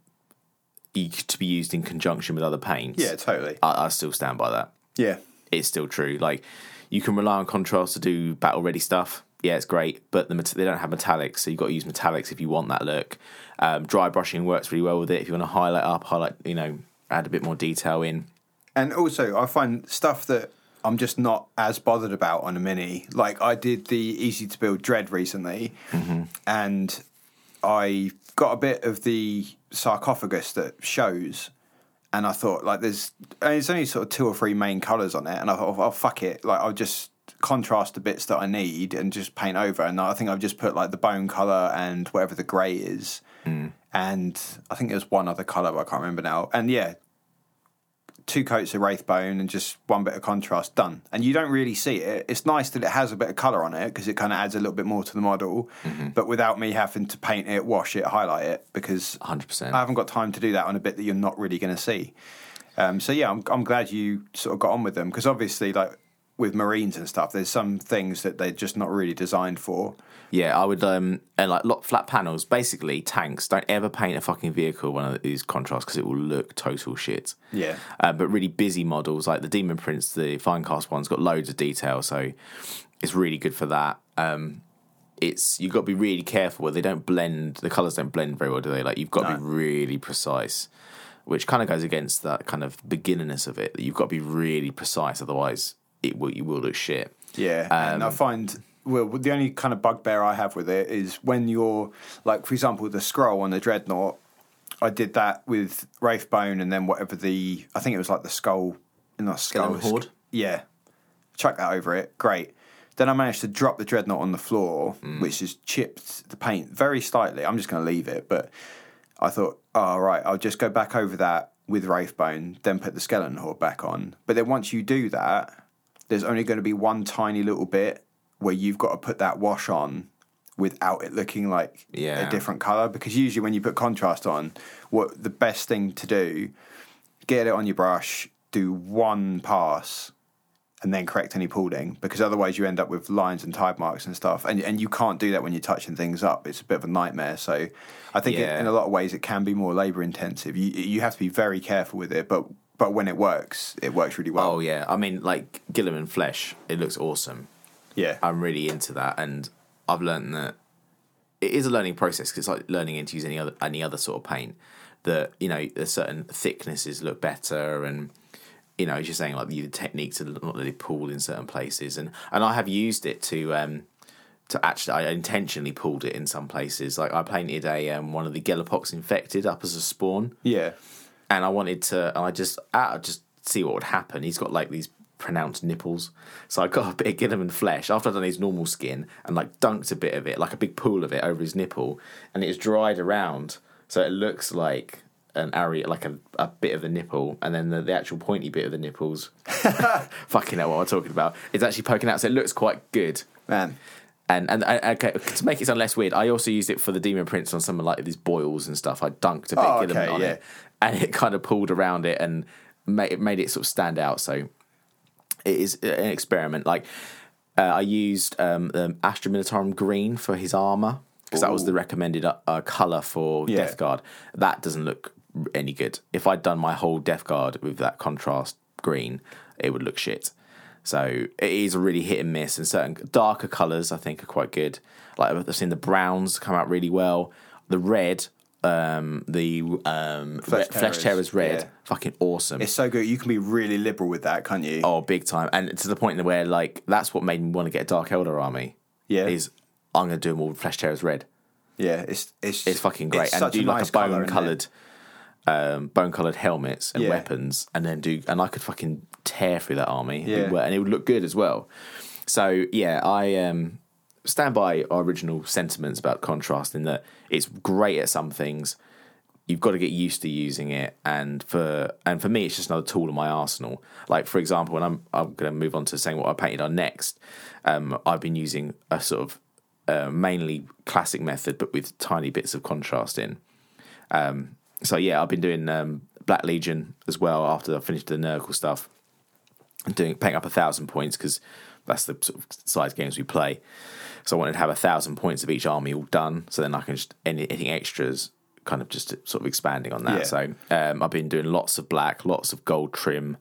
to be used in conjunction with other paints. Yeah, totally. I, I still stand by that. Yeah. It's still true. Like you can rely on contrast to do battle ready stuff. Yeah, it's great, but the, they don't have metallics, so you've got to use metallics if you want that look. Um, dry brushing works really well with it. If you want to highlight up, highlight, you know, add a bit more detail in. And also, I find stuff that I'm just not as bothered about on a mini. Like I did the easy to build dread recently, and I got a bit of the sarcophagus that shows, and I thought like there's and it's only sort of two or three main colours on it, and I thought oh fuck it, like I'll just contrast the bits that I need and just paint over, and I think I've just put like the bone colour and whatever the grey is. Mm. and I think there's one other colour, but I can't remember now. And yeah, two coats of Wraithbone and just one bit of contrast done. And you don't really see it. It's nice that it has a bit of colour on it because it kind of adds a little bit more to the model, but without me having to paint it, wash it, highlight it because 100%. I haven't got time to do that on a bit that you're not really going to see. Um, so yeah, I'm, I'm glad you sort of got on with them because obviously, like with Marines and stuff, there's some things that they're just not really designed for. Yeah, I would um and like lot flat panels. Basically, tanks don't ever paint a fucking vehicle one of these contrasts because it will look total shit. Yeah. Uh, but really busy models like the Demon Prince, the Finecast one's got loads of detail, so it's really good for that. Um, it's you've got to be really careful where they don't blend. The colors don't blend very well, do they? Like you've got to be really precise, which kind of goes against that kind of beginnerness of it. That you've got to be really precise, otherwise it will you will look shit. Yeah, and I Um, find well the only kind of bugbear I have with it is when you're like, for example, the scroll on the dreadnought. I did that with Wraithbone, and then whatever the I think it was like the skull, not skull, Skeleton Horde? Yeah, chuck that over it. Great. Then I managed to drop the dreadnought on the floor, Mm. which has chipped the paint very slightly. I'm just going to leave it, but I thought, oh, right, I'll just go back over that with Wraithbone, then put the skeleton horde back on. But then once you do that, there's only going to be one tiny little bit where you've got to put that wash on without it looking like Yeah. a different color. Because usually when you put contrast on, what the best thing to do, get it on your brush, do one pass, and then correct any pooling. Because otherwise you end up with lines and tide marks and stuff, and and you can't do that when you're touching things up. It's a bit of a nightmare. So I think it, in a lot of ways it can be more labor intensive. You you have to be very careful with it, but. But when it works, it works really well. Oh yeah, I mean like Guilliman Flesh, it looks awesome. Yeah. I'm really into that, and I've learned that it is a learning process 'cause it's like learning into use any other any other sort of paint. That you know, there's certain thicknesses look better, and you know, as you're saying, like the technique to not really pool in certain places, and and I have used it to um to actually I intentionally pulled it in some places. Like I painted a um, one of the Gellerpox infected up as a spawn, yeah. and I wanted to, and I just, I just see what would happen. He's got like these pronounced nipples, so I got a bit of Guilliman flesh after I'd done his normal skin and like dunked a bit of it, like a big pool of it over his nipple, and it's dried around, so it looks like an area, like a, a bit of the nipple, and then the, the actual pointy bit of the nipples. (laughs) fucking hell, what I'm talking about. It's actually poking out, so it looks quite good. Man. And and I, okay, to make it sound less weird, I also used it for the Demon Prince on some of like these boils and stuff. I dunked a bit Oh, of Guilliman okay, on yeah. it, and it kind of pulled around it and made it made it sort of stand out. So it is an experiment. Like uh, I used um, the Astra Militarum green for his armor because that was the recommended uh, uh, color for Yeah. Death Guard. That doesn't look any good. If I'd done my whole Death Guard with that contrast green, it would look shit. So it is really hit and miss, and certain darker colors I think are quite good. Like I've seen the browns come out really well. The red, um, the um, Flesh Flesh, Flesh Tearers, red, yeah. fucking awesome. It's so good. You can be really liberal with that, can't you? Oh, big time, and to the point in where like that's what made me want to get a Dark Eldar army. Yeah. is I'm gonna do them all with Flesh Tearers red. Yeah, it's it's It's fucking great, it's and do like nice a bone coloured, um, bone coloured helmets and Yeah. weapons, and then do and I could fucking tear through that army, Yeah. and it would look good as well. So yeah, I um, stand by our original sentiments about contrast in that it's great at some things. You've got to get used to using it, and for and for me, it's just another tool in my arsenal. Like for example, when I'm I'm going to move on to saying what I painted on next. Um, I've been using a sort of uh, mainly classic method, but with tiny bits of contrast in. Um, so yeah, I've been doing um, Black Legion as well after I finished the Nurgle stuff. And doing paying up a thousand points because that's the sort of size games we play. So I wanted to have a thousand points of each army all done, so then I can just any, anything extras kind of just sort of expanding on that. Yeah. So um, I've been doing lots of black, lots of gold trim.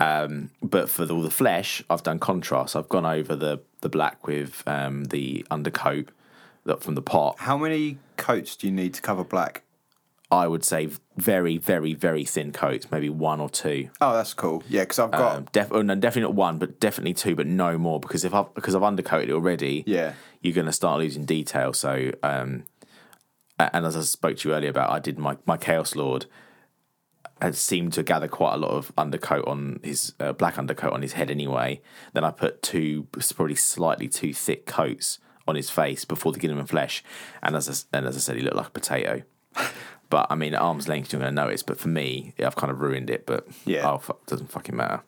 Um, but for the, all the flesh, I've done contrast. I've gone over the the black with um, the undercoat that from the pot. How many coats do you need to cover black? I would say very, very, very thin coats, maybe one or two. Oh, that's cool. Yeah, because I've got Um, def- oh, no, definitely not one, but definitely two, but no more because if I've because I've undercoated it already, Yeah. you're going to start losing detail. So, um, and as I spoke to you earlier about, I did my my Chaos Lord had seemed to gather quite a lot of undercoat on his uh, black undercoat on his head anyway. Then I put two probably slightly too thick coats on his face before the Guilliman flesh, and as I, and as I said, he looked like a potato. (laughs) But I mean, at arm's length, you're going to notice. But for me, I've kind of ruined it. But Yeah. oh, fuck, doesn't fucking matter.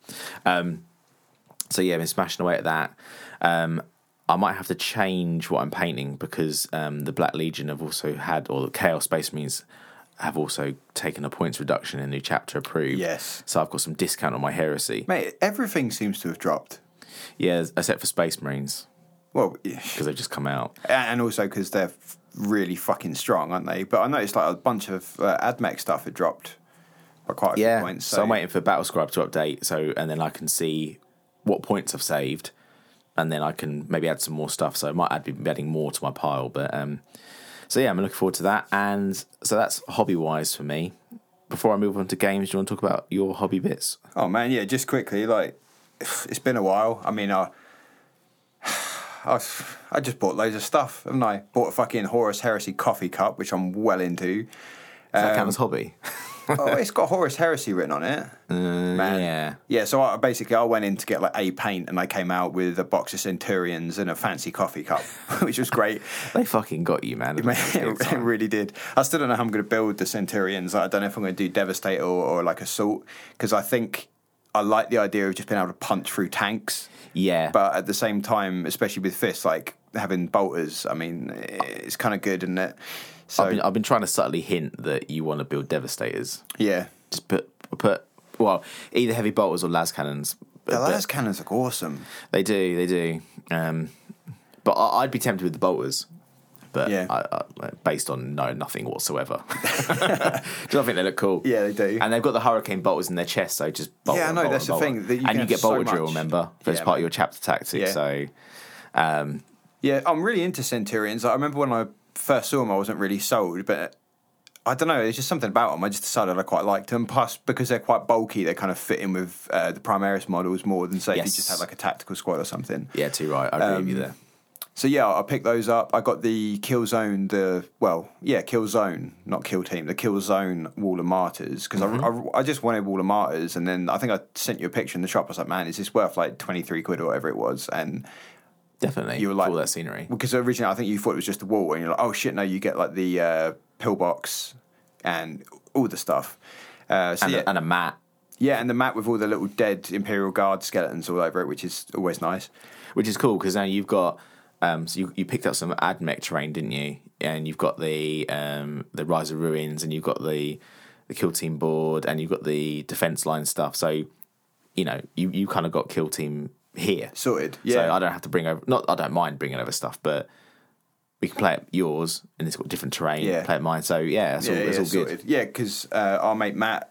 Um, so yeah, I've been smashing away at that. Um, I might have to change what I'm painting because um, the Black Legion have also had, or the Chaos Space Marines have also taken a points reduction in new chapter approved. Yes. So I've got some discount on my heresy. Mate, everything seems to have dropped. Yeah, except for Space Marines Well, (laughs) because they've just come out. and also because they're f- really fucking strong, aren't they? But I noticed like a bunch of uh, AdMech stuff had dropped by quite a few Yeah. points. So, I'm waiting for Battlescribe to update. So and then I can see what points I've saved, and then I can maybe add some more stuff. So I might add, be adding more to my pile. But um, so yeah, I'm looking forward to that. And so that's hobby wise for me. Before I move on to games, do you want to talk about your hobby bits? Oh man, yeah. Just quickly, like (sighs) it's been a while. I mean, I, I, I just bought loads of stuff, haven't I? Bought a fucking Horus Heresy coffee cup, which I'm well into. Does that Um, count as hobby? (laughs) oh, it's got Horus Heresy written on it. Man. yeah. Yeah, so I, basically, I went in to get like a paint, and I came out with a box of Centurions and a fancy coffee cup, (laughs) which was great. (laughs) They fucking got you, man. It really did. I still don't know how I'm going to build the Centurions. I don't know if I'm going to do Devastator or, or like Assault because I think I like the idea of just being able to punch through tanks. Yeah. But at the same time, especially with fists, like having bolters, I mean, it's kind of good, isn't it? So I've been, I've been trying to subtly hint that you want to build devastators. yeah, Just put put well either heavy bolters or las cannons. But- the las cannons look awesome. They do, they do. Um, but I, I'd be tempted with the bolters. But Yeah. I, I, based on no nothing whatsoever, (laughs) (laughs) because I think they look cool. Yeah, they do. and they've got the hurricane bolters in their chest, so just bolt Yeah, I know, that's the bolt. thing, that you and you get get so bolter drill, remember, as Yeah, part of your chapter tactic. Yeah. So um, Yeah, I'm really into Centurions. I remember when I first saw them, I wasn't really sold, but I don't know. There's just something about them. I just decided I quite liked them. Plus, because they're quite bulky, they kind of fit in with uh, the Primaris models more than say if you just had like a tactical squad or something. yeah, too right. I agree with you Um, there. So yeah, I picked those up. I got the Kill Zone, the well, yeah, Kill Zone, not Kill Team, the Kill Zone Wall of Martyrs because I, I, I just wanted Wall of Martyrs, and then I think I sent you a picture in the shop. I was like, man, is this worth like twenty three quid or whatever it was? And Definitely, you were like- all that scenery. because originally I think you thought it was just the wall, and you're like, oh shit, no, you get like the uh, pillbox and all the stuff. Uh, so And, yeah, a, and a mat, yeah, and the mat with all the little dead Imperial Guard skeletons all over it, which is always nice. which is cool because now you've got. Um, so you, you picked up some admech terrain, didn't you? And you've got the um, the rise of ruins, and you've got the the kill team board, and you've got the defense line stuff. So you know you, you kind of got kill team here. Sorted. Yeah, So Yeah. I don't have to bring over. Not I don't mind bringing over stuff, but we can play it yours, and it's got different terrain. Yeah. Play it mine. So yeah, it's all, it's all good. sorted. Yeah, because uh, our mate Matt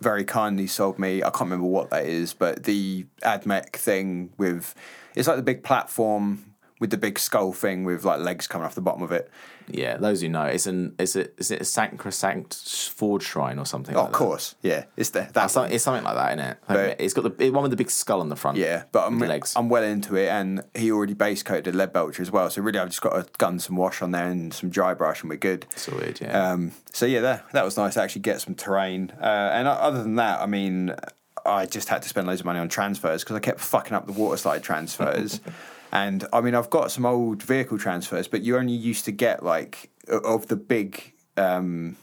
very kindly sold me. I can't remember what that is, but the AdMech thing with it's like the big platform with the big skull thing with like legs coming off the bottom of it. Yeah, those who know, it's an is it is it a sacrosanct forge shrine or something? Oh, like of that? course, yeah, it's the It's that. something, it's something like that, isn't it? But- it's got the one with the big skull on the front. Yeah, but I'm, legs. I'm well into it, and he already base coated Leadbelcher as well. So really, I've just got to gun some wash on there and some dry brush, and we're good. Sorted, yeah. Um, so yeah, that that was nice to actually get some terrain. Uh, and other than that, I mean, I just had to spend loads of money on transfers because I kept fucking up the water slide transfers. (laughs) and I mean, I've got some old vehicle transfers, but you only used to get like of the big um,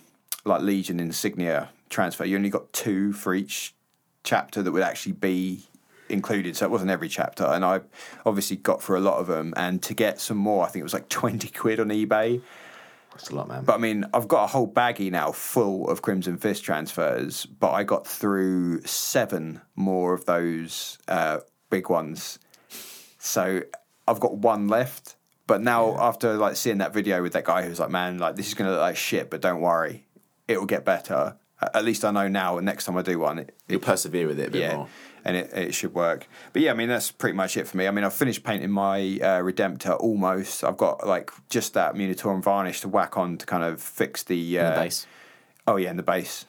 like Legion insignia transfer. You only got two for each chapter that would actually be included. So it wasn't every chapter, and I obviously got for a lot of them. And to get some more, I think it was like twenty quid on eBay. That's a lot, man. But I mean, I've got a whole baggie now full of Crimson Fist transfers, but I got through seven more of those uh, big ones. So I've got one left. But now, after like seeing that video with that guy who's like, "Man, like this is gonna look like shit, but don't worry, it will get better." At least I know now. And next time I do one, it, You'll persevere with it a bit yeah, more. and it, it should work. But yeah, I mean that's pretty much it for me. I mean I've finished painting my uh, Redemptor almost. I've got like just that Munitorum varnish to whack on to kind of fix the, uh, The base. Oh yeah, and the base.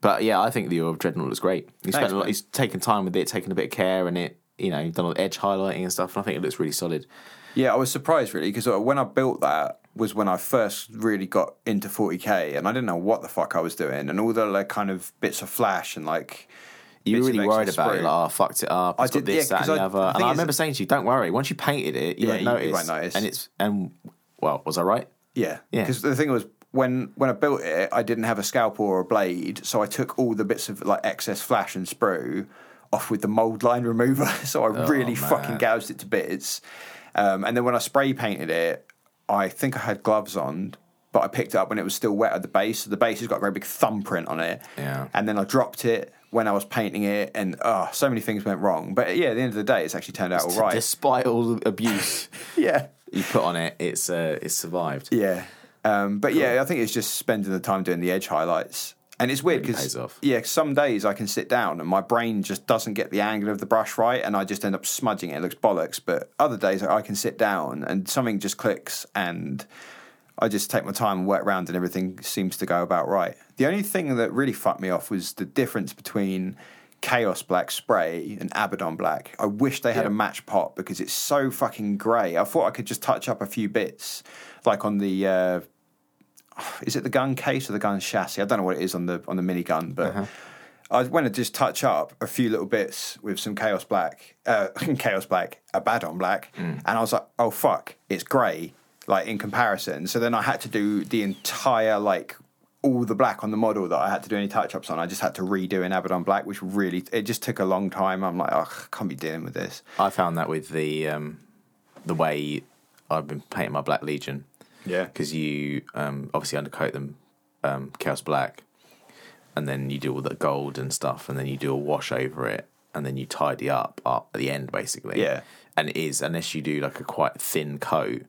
But yeah, I think the Dreadnought looks great. He's spent a lot, he's taken time with it, taken a bit of care, and it you know done all the edge highlighting and stuff. And I think it looks really solid. Yeah, I was surprised really because uh, when I built that was when I first really got into 40k, and I didn't know what the fuck I was doing, and all the like kind of bits of flash and like. You were really worried about it, like, oh, I fucked it up. I did- this, yeah, that, and the I- other. the And I remember saying to you, don't worry, once you painted it, you Yeah, won't you- you notice. won't notice. And it's, and, well, was I right? Yeah, Yeah. because the thing was, when when I built it, I didn't have a scalpel or a blade, so I took all the bits of like excess flash and sprue off with the mold line remover. (laughs) so I really man. fucking gouged it to bits. Um, and then when I spray painted it, I think I had gloves on, but I picked it up when it was still wet at the base. So the base has got a very big thumbprint on it. Yeah. And then I dropped it when I was painting it, and oh, so many things went wrong. But yeah, at the end of the day, it's actually turned out all right. Despite all the abuse (laughs) yeah. you put on it, it's uh, it's survived. Yeah. Um, but yeah, I think it's just spending the time doing the edge highlights. And it's weird because yeah, some days I can sit down and my brain just doesn't get the angle of the brush right, and I just end up smudging it. It looks bollocks. But other days I can sit down and something just clicks, and I just take my time and work around, and everything seems to go about right. The only thing that really fucked me off was the difference between Chaos Black spray and Abaddon Black. I wish they had Yeah. a match pot because it's so fucking grey. I thought I could just touch up a few bits, like on the. Uh, is it the gun case or the gun chassis? I don't know what it is on the on the minigun, but Uh-huh. I went to just touch up a few little bits with some Chaos Black, uh, (laughs) Chaos Black, Abaddon Black, Mm. and I was like, oh fuck, it's grey, like in comparison. So then I had to do the entire like all the black on the model that I had to do any touch ups on. I just had to redo in Abaddon Black, which really it just took a long time. I'm like, oh, I can't be dealing with this. I found that with the um, the way I've been painting my Black Legion Yeah, because you um, obviously undercoat them um, Chaos Black, and then you do all the gold and stuff, and then you do a wash over it, and then you tidy up up at the end basically. Yeah. and it is unless you do like a quite thin coat,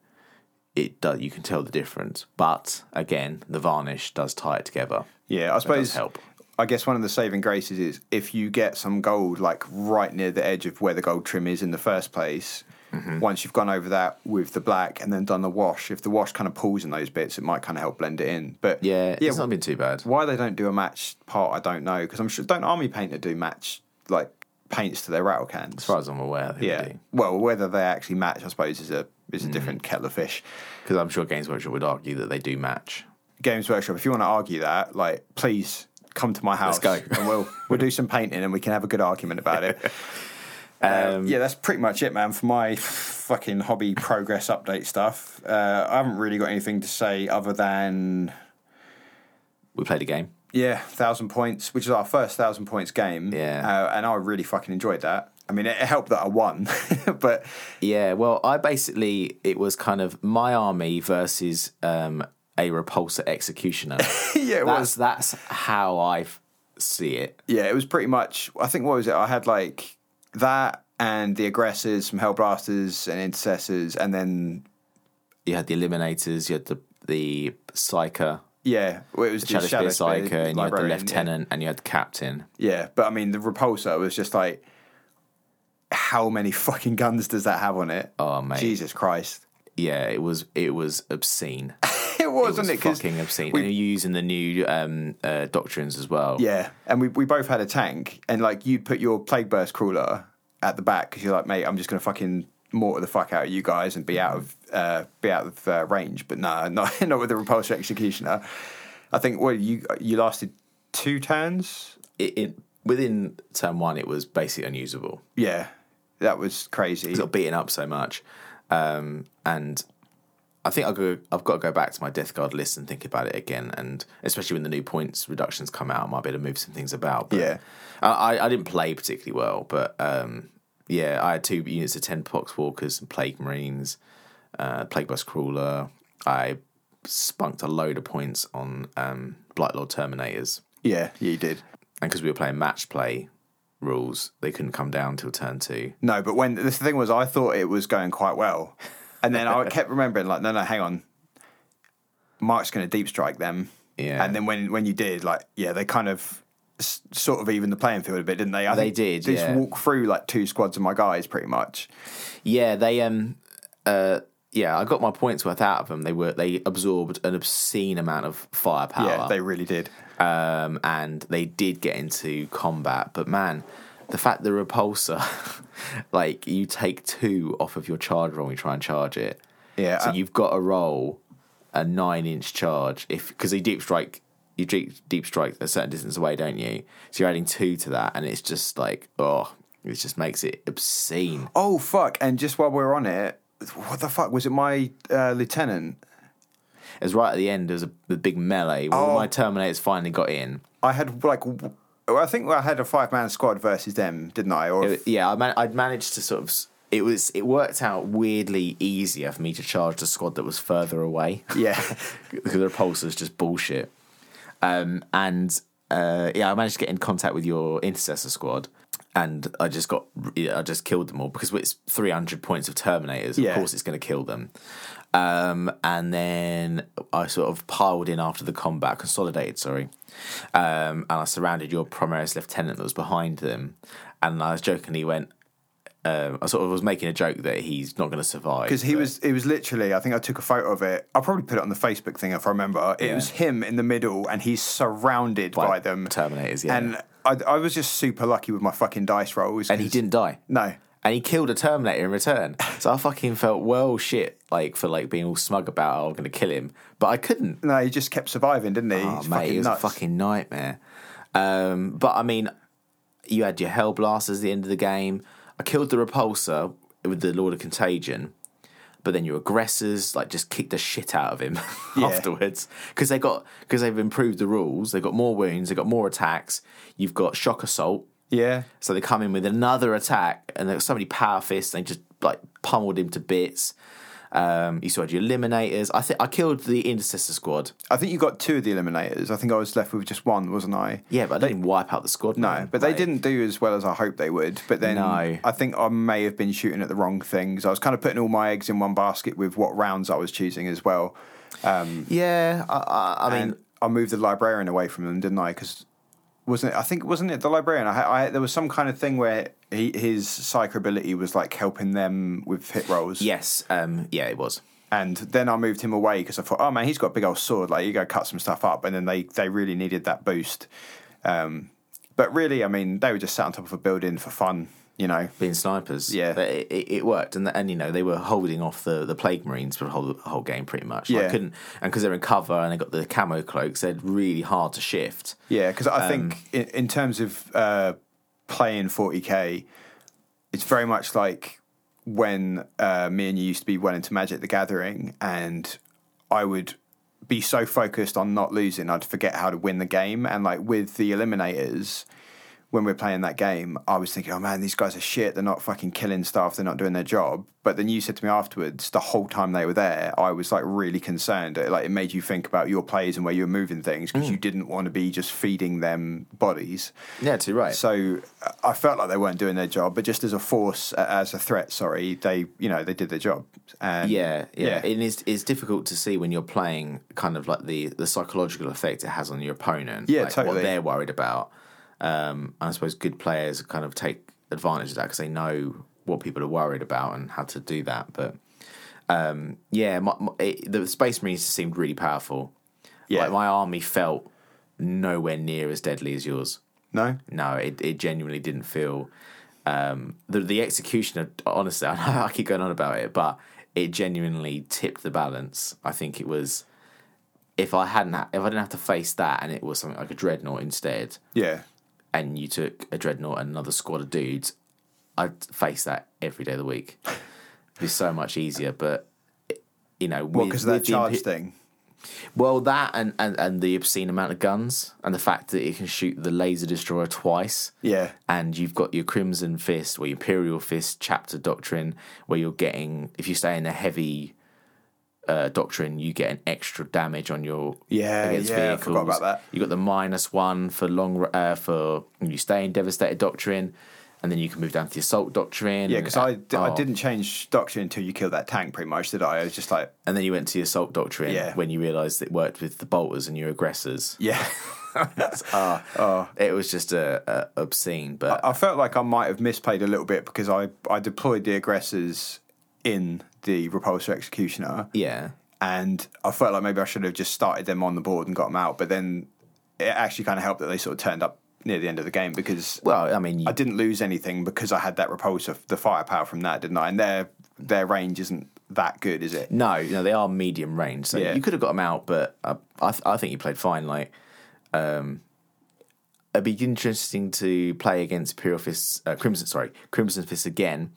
it does you can tell the difference. But again, the varnish does tie it together. yeah. I suppose help. I guess one of the saving graces is if you get some gold like right near the edge of where the gold trim is in the first place. Mm-hmm. Once you've gone over that with the black and then done the wash, if the wash kind of pulls in those bits, it might kind of help blend it in. But Yeah, yeah. it's not been too bad. Why they don't do a match part, I don't know. Because I'm sure don't army painter do match like paints to their rattle cans. As far as I'm aware, yeah. Well, whether they actually match, I suppose, is a is a Mm. different kettle of fish. because I'm sure Games Workshop would argue that they do match. Games Workshop, if you want to argue that, like, please come to my house. Let's go. and we'll we'll do some painting and we can have a good argument about it. (laughs) Uh, Um, yeah, that's pretty much it, man, for my fucking hobby progress update stuff. Uh, I haven't really got anything to say other than We played a game. yeah, thousand points, which is our first thousand points game. Yeah. uh, and I really fucking enjoyed that. I mean, it, it helped that I won, (laughs) but Yeah, well, I basically it was kind of my army versus um, a repulsor executioner. (laughs) yeah, it that's was. that's how I see it. Yeah, it was pretty much. I think what was it? I had like that and the aggressors, some hellblasters and intercessors, and then You had the eliminators, you had the the psyker, yeah, well, it was the Shadow Spear Shadow Spear psyker, and you had the librarian, yeah. lieutenant, and you had the captain. Yeah, but I mean, the repulsor was just like, how many fucking guns does that have on it? Oh mate, Jesus Christ! Yeah, it was it was obscene. (laughs) It It wasn't it? was fucking obscene. we- and you're using the new um, uh, doctrines as well. Yeah, and we we both had a tank, and like you'd put your plague burst crawler at the back because you're like, mate, I'm just gonna fucking mortar the fuck out of you guys and be out of uh, be out of uh, range. But no, (laughs) not not with the repulsor executioner. I think well, you you lasted two turns. It, it within turn one, it was basically unusable. Yeah, that was crazy. It got beaten up so much, um, and I think I'll go, I've got to go back to my Death Guard list and think about it again, and especially when the new points reductions come out, I might be able to move some things about. But Yeah. I, I- didn't play particularly well, but um, yeah, I had two units of ten pox walkers and plague marines, uh, plague burst crawler. I spunked a load of points on um, Blight Lord Terminators, Yeah, yeah, you did. and because we were playing match play rules, they couldn't come down till turn two. No, but when the thing was, I thought it was going quite well, and then I (laughs) kept remembering, like, no, no, hang on, Mark's going to deep strike them. Yeah. and then when when you did, like, yeah, they kind of s- sort of even the playing field a bit, didn't they? I They did, They just yeah. walk through like two squads of my guys, pretty much. Yeah, they um uh yeah, I got my points worth out of them. They were they absorbed an obscene amount of firepower. Yeah, they really did. Um and they did get into combat, but man, the fact the repulsor (laughs) like you take two off of your charge roll when you try and charge it. Yeah, So uh, you've got to roll a nine inch charge if because they deep strike you deep deep strike a certain distance away, don't you? So you're adding two to that and it's just like oh it just makes it obscene. Oh fuck! And just while we're on it, what the fuck was it? My uh, lieutenant. As right at the end, there was a the big melee where Oh. my Terminators finally got in. I had like, I think I had a five man squad versus them, didn't I? Or It- yeah, I man- I'd managed to sort of. It was. It worked out weirdly easier for me to charge the squad that was further away. yeah, (laughs) because the repulsor is just bullshit. Um, and uh, yeah, I managed to get in contact with your intercessor squad, and I just got, I just killed them all because it's three hundred points of Terminators. Of Yeah. course, it's going to kill them. Um, and then I sort of piled in after the combat, consolidated, sorry, um, and I surrounded your Primaris lieutenant that was behind them, and I was jokingly went. Um, I sort of was making a joke that he's not going to survive because he but- was. It was literally. I think I took a photo of it. I'll probably put it on the Facebook thing if I remember. It Yeah. was him in the middle, and he's surrounded by, them. Terminators, yeah. And I, I was just super lucky with my fucking dice rolls. and he didn't die. No. And he killed a Terminator in return. So I fucking felt well shit, like for like being all smug about oh, I'm going to kill him, but I couldn't. No, he just kept surviving, didn't he? Oh, He's mate, it was nuts. a fucking nightmare. Um, but I mean, you had your Hell Blasters at the end of the game. I killed the Repulsor with the Lord of Contagion, but then your aggressors like just kicked the shit out of him (laughs) Yeah. afterwards because they got because they've improved the rules. They got more wounds. They got more attacks. You've got shock assault. Yeah. So they come in with another attack, and there's so many power fists. They just like pummeled him to bits. Um, you had your eliminators. I think I killed the intercessor squad. I think you got two of the eliminators. I think I was left with just one, wasn't I? Yeah, but I didn't wipe out the squad. No, man. but they didn't do as well as I hoped they would. But then No. I think I may have been shooting at the wrong things. I was kind of putting all my eggs in one basket with what rounds I was choosing as well. Yeah, I, I, I mean, I moved the librarian away from them, didn't I? Because wasn't it? I think wasn't it the librarian? I, I there was some kind of thing where he, his psych ability was like helping them with hit rolls. yes, um, yeah, it was. And then I moved him away because I thought, oh man, he's got a big old sword. Like you go cut some stuff up, and then they they really needed that boost. Um, but really, I mean, they were just sat on top of a building for fun, you know. Being snipers, Yeah. but it, it, it worked, and and you know they were holding off the, the plague marines for the whole the whole game pretty much. Like, Yeah. couldn't and because they're in cover and they got the camo cloaks, they're really hard to shift. Yeah, because I Um, think in, in terms of uh, playing 40k, it's very much like when uh, me and you used to be well into Magic the Gathering, and I would be so focused on not losing, I'd forget how to win the game. And like with the Eliminators, when we're playing that game, I was thinking, oh man, these guys are shit. They're not fucking killing stuff. They're not doing their job. But then you said to me afterwards, the whole time they were there, I was like really concerned. It, like it made you think about your plays and where you were moving things because you didn't want to be just feeding them bodies. Yeah, too right. So uh, I felt like they weren't doing their job, but just as a force, as a threat, sorry, they you know they did their job. And Yeah, yeah. yeah. It is it's difficult to see when you're playing kind of like the the psychological effect it has on your opponent. Yeah, like totally. What they're worried about. Um, and I suppose good players kind of take advantage of that because they know what people are worried about and how to do that. But um, yeah, my, my, it, the Space Marines seemed really powerful. Yeah. like my army felt nowhere near as deadly as yours. no, No, it, it genuinely didn't feel. Um, the the execution of honestly, (laughs) I know I keep going on about it, but it genuinely tipped the balance. I think it was if I hadn't if I didn't have to face that and it was something like a dreadnought instead, yeah, and you took a dreadnought and another squad of dudes, I'd face that every day of the week. It'd be so much easier, but you know, well, because of that the charge impe- thing. well, that and, and, and the obscene amount of guns, and the fact that it can shoot the laser destroyer twice. Yeah, And you've got your Crimson Fist or Imperial Fist chapter doctrine, where you're getting, if you stay in a heavy uh, doctrine, you get an extra damage on your Yeah, against yeah, I vehicles. forgot about that. You got the minus one for long uh, for you stay in devastator doctrine, and then you can move down to the assault doctrine. yeah, because I, d- I oh. didn't change doctrine until you killed that tank, pretty much, did I? I was just like, And then you went to the assault doctrine Yeah. when you realised it worked with the bolters and your aggressors. yeah. (laughs) (laughs) It was just a, a obscene, but I felt like I might have misplayed a little bit because I, I deployed the aggressors in the repulsor executioner. yeah, and I felt like maybe I should have just started them on the board and got them out. But then it actually kind of helped that they sort of turned up near the end of the game because well, I mean, you, I didn't lose anything because I had that repulsor, the firepower from that, didn't I? And their their range isn't that good, is it? No, no, they are medium range, so Yeah. you could have got them out, but I, I, th- I think you played fine. Like, um, it'd be interesting to play against Imperial Fist, uh, Crimson, sorry, Crimson Fist again.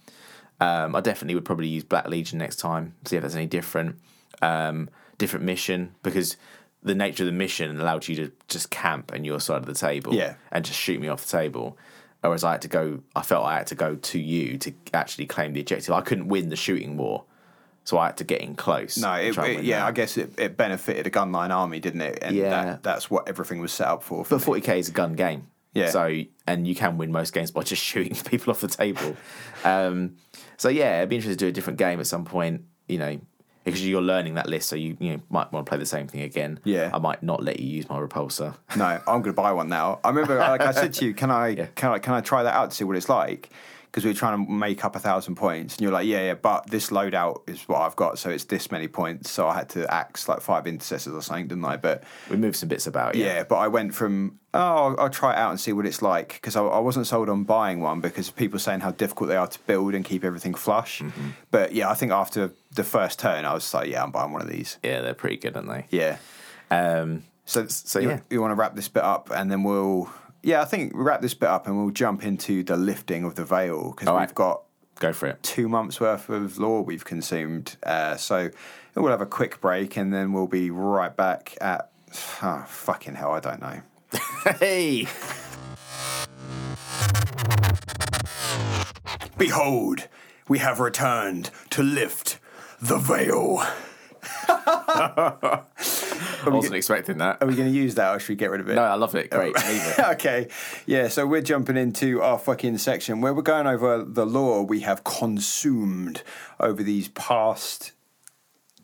Um, I definitely would probably use Black Legion next time, see if that's any different. Um, different mission because the nature of the mission allowed you to just camp on your side of the table Yeah. and just shoot me off the table. Whereas I had to go, I felt I had to go to you to actually claim the objective. I couldn't win the shooting war, so I had to get in close. No, it, it- yeah, that. I guess it, it benefited a gunline army, didn't it? And Yeah. that, that's what everything was set up for. for But 40k is a gun game. Yeah. So, and you can win most games by just (laughs) shooting people off the table. um, so, yeah, it'd be interesting to do a different game at some point, you know, because you're learning that list. So, you, you know, might want to play the same thing again. Yeah. I might not let you use my repulsor. (laughs) No, I'm going to buy one now. I remember, like I said to you, can I, Yeah. can I, can I try that out to see what it's like? Because we were trying to make up a thousand points, and you're like, yeah, yeah, but this loadout is what I've got, so it's this many points. So I had to axe like five intercessors or something, didn't I? But We moved some bits about. Yeah. yeah, but I went from oh, I'll, I'll try it out and see what it's like because I, I wasn't sold on buying one because people saying how difficult they are to build and keep everything flush. Mm-hmm. But yeah, I think after the first turn, I was like, yeah, I'm buying one of these. Yeah, they're pretty good, aren't they? Yeah. Um, So, So, you, yeah. you want to wrap this bit up, and then we'll, yeah, I think we'll wrap this bit up, and we'll jump into the lifting of the veil because we've right. got go for it. two months worth of lore we've consumed. Uh, so we'll have a quick break, and then we'll be right back at. Oh, fucking hell, I don't know. (laughs) Hey! Behold, we have returned to lift the veil. (laughs) (laughs) I wasn't expecting that. Are we going to use that, or should we get rid of it? No, I love it. Great. Oh. Leave it. okay, yeah, so we're jumping into our fucking section where we're going over the lore we have consumed over these past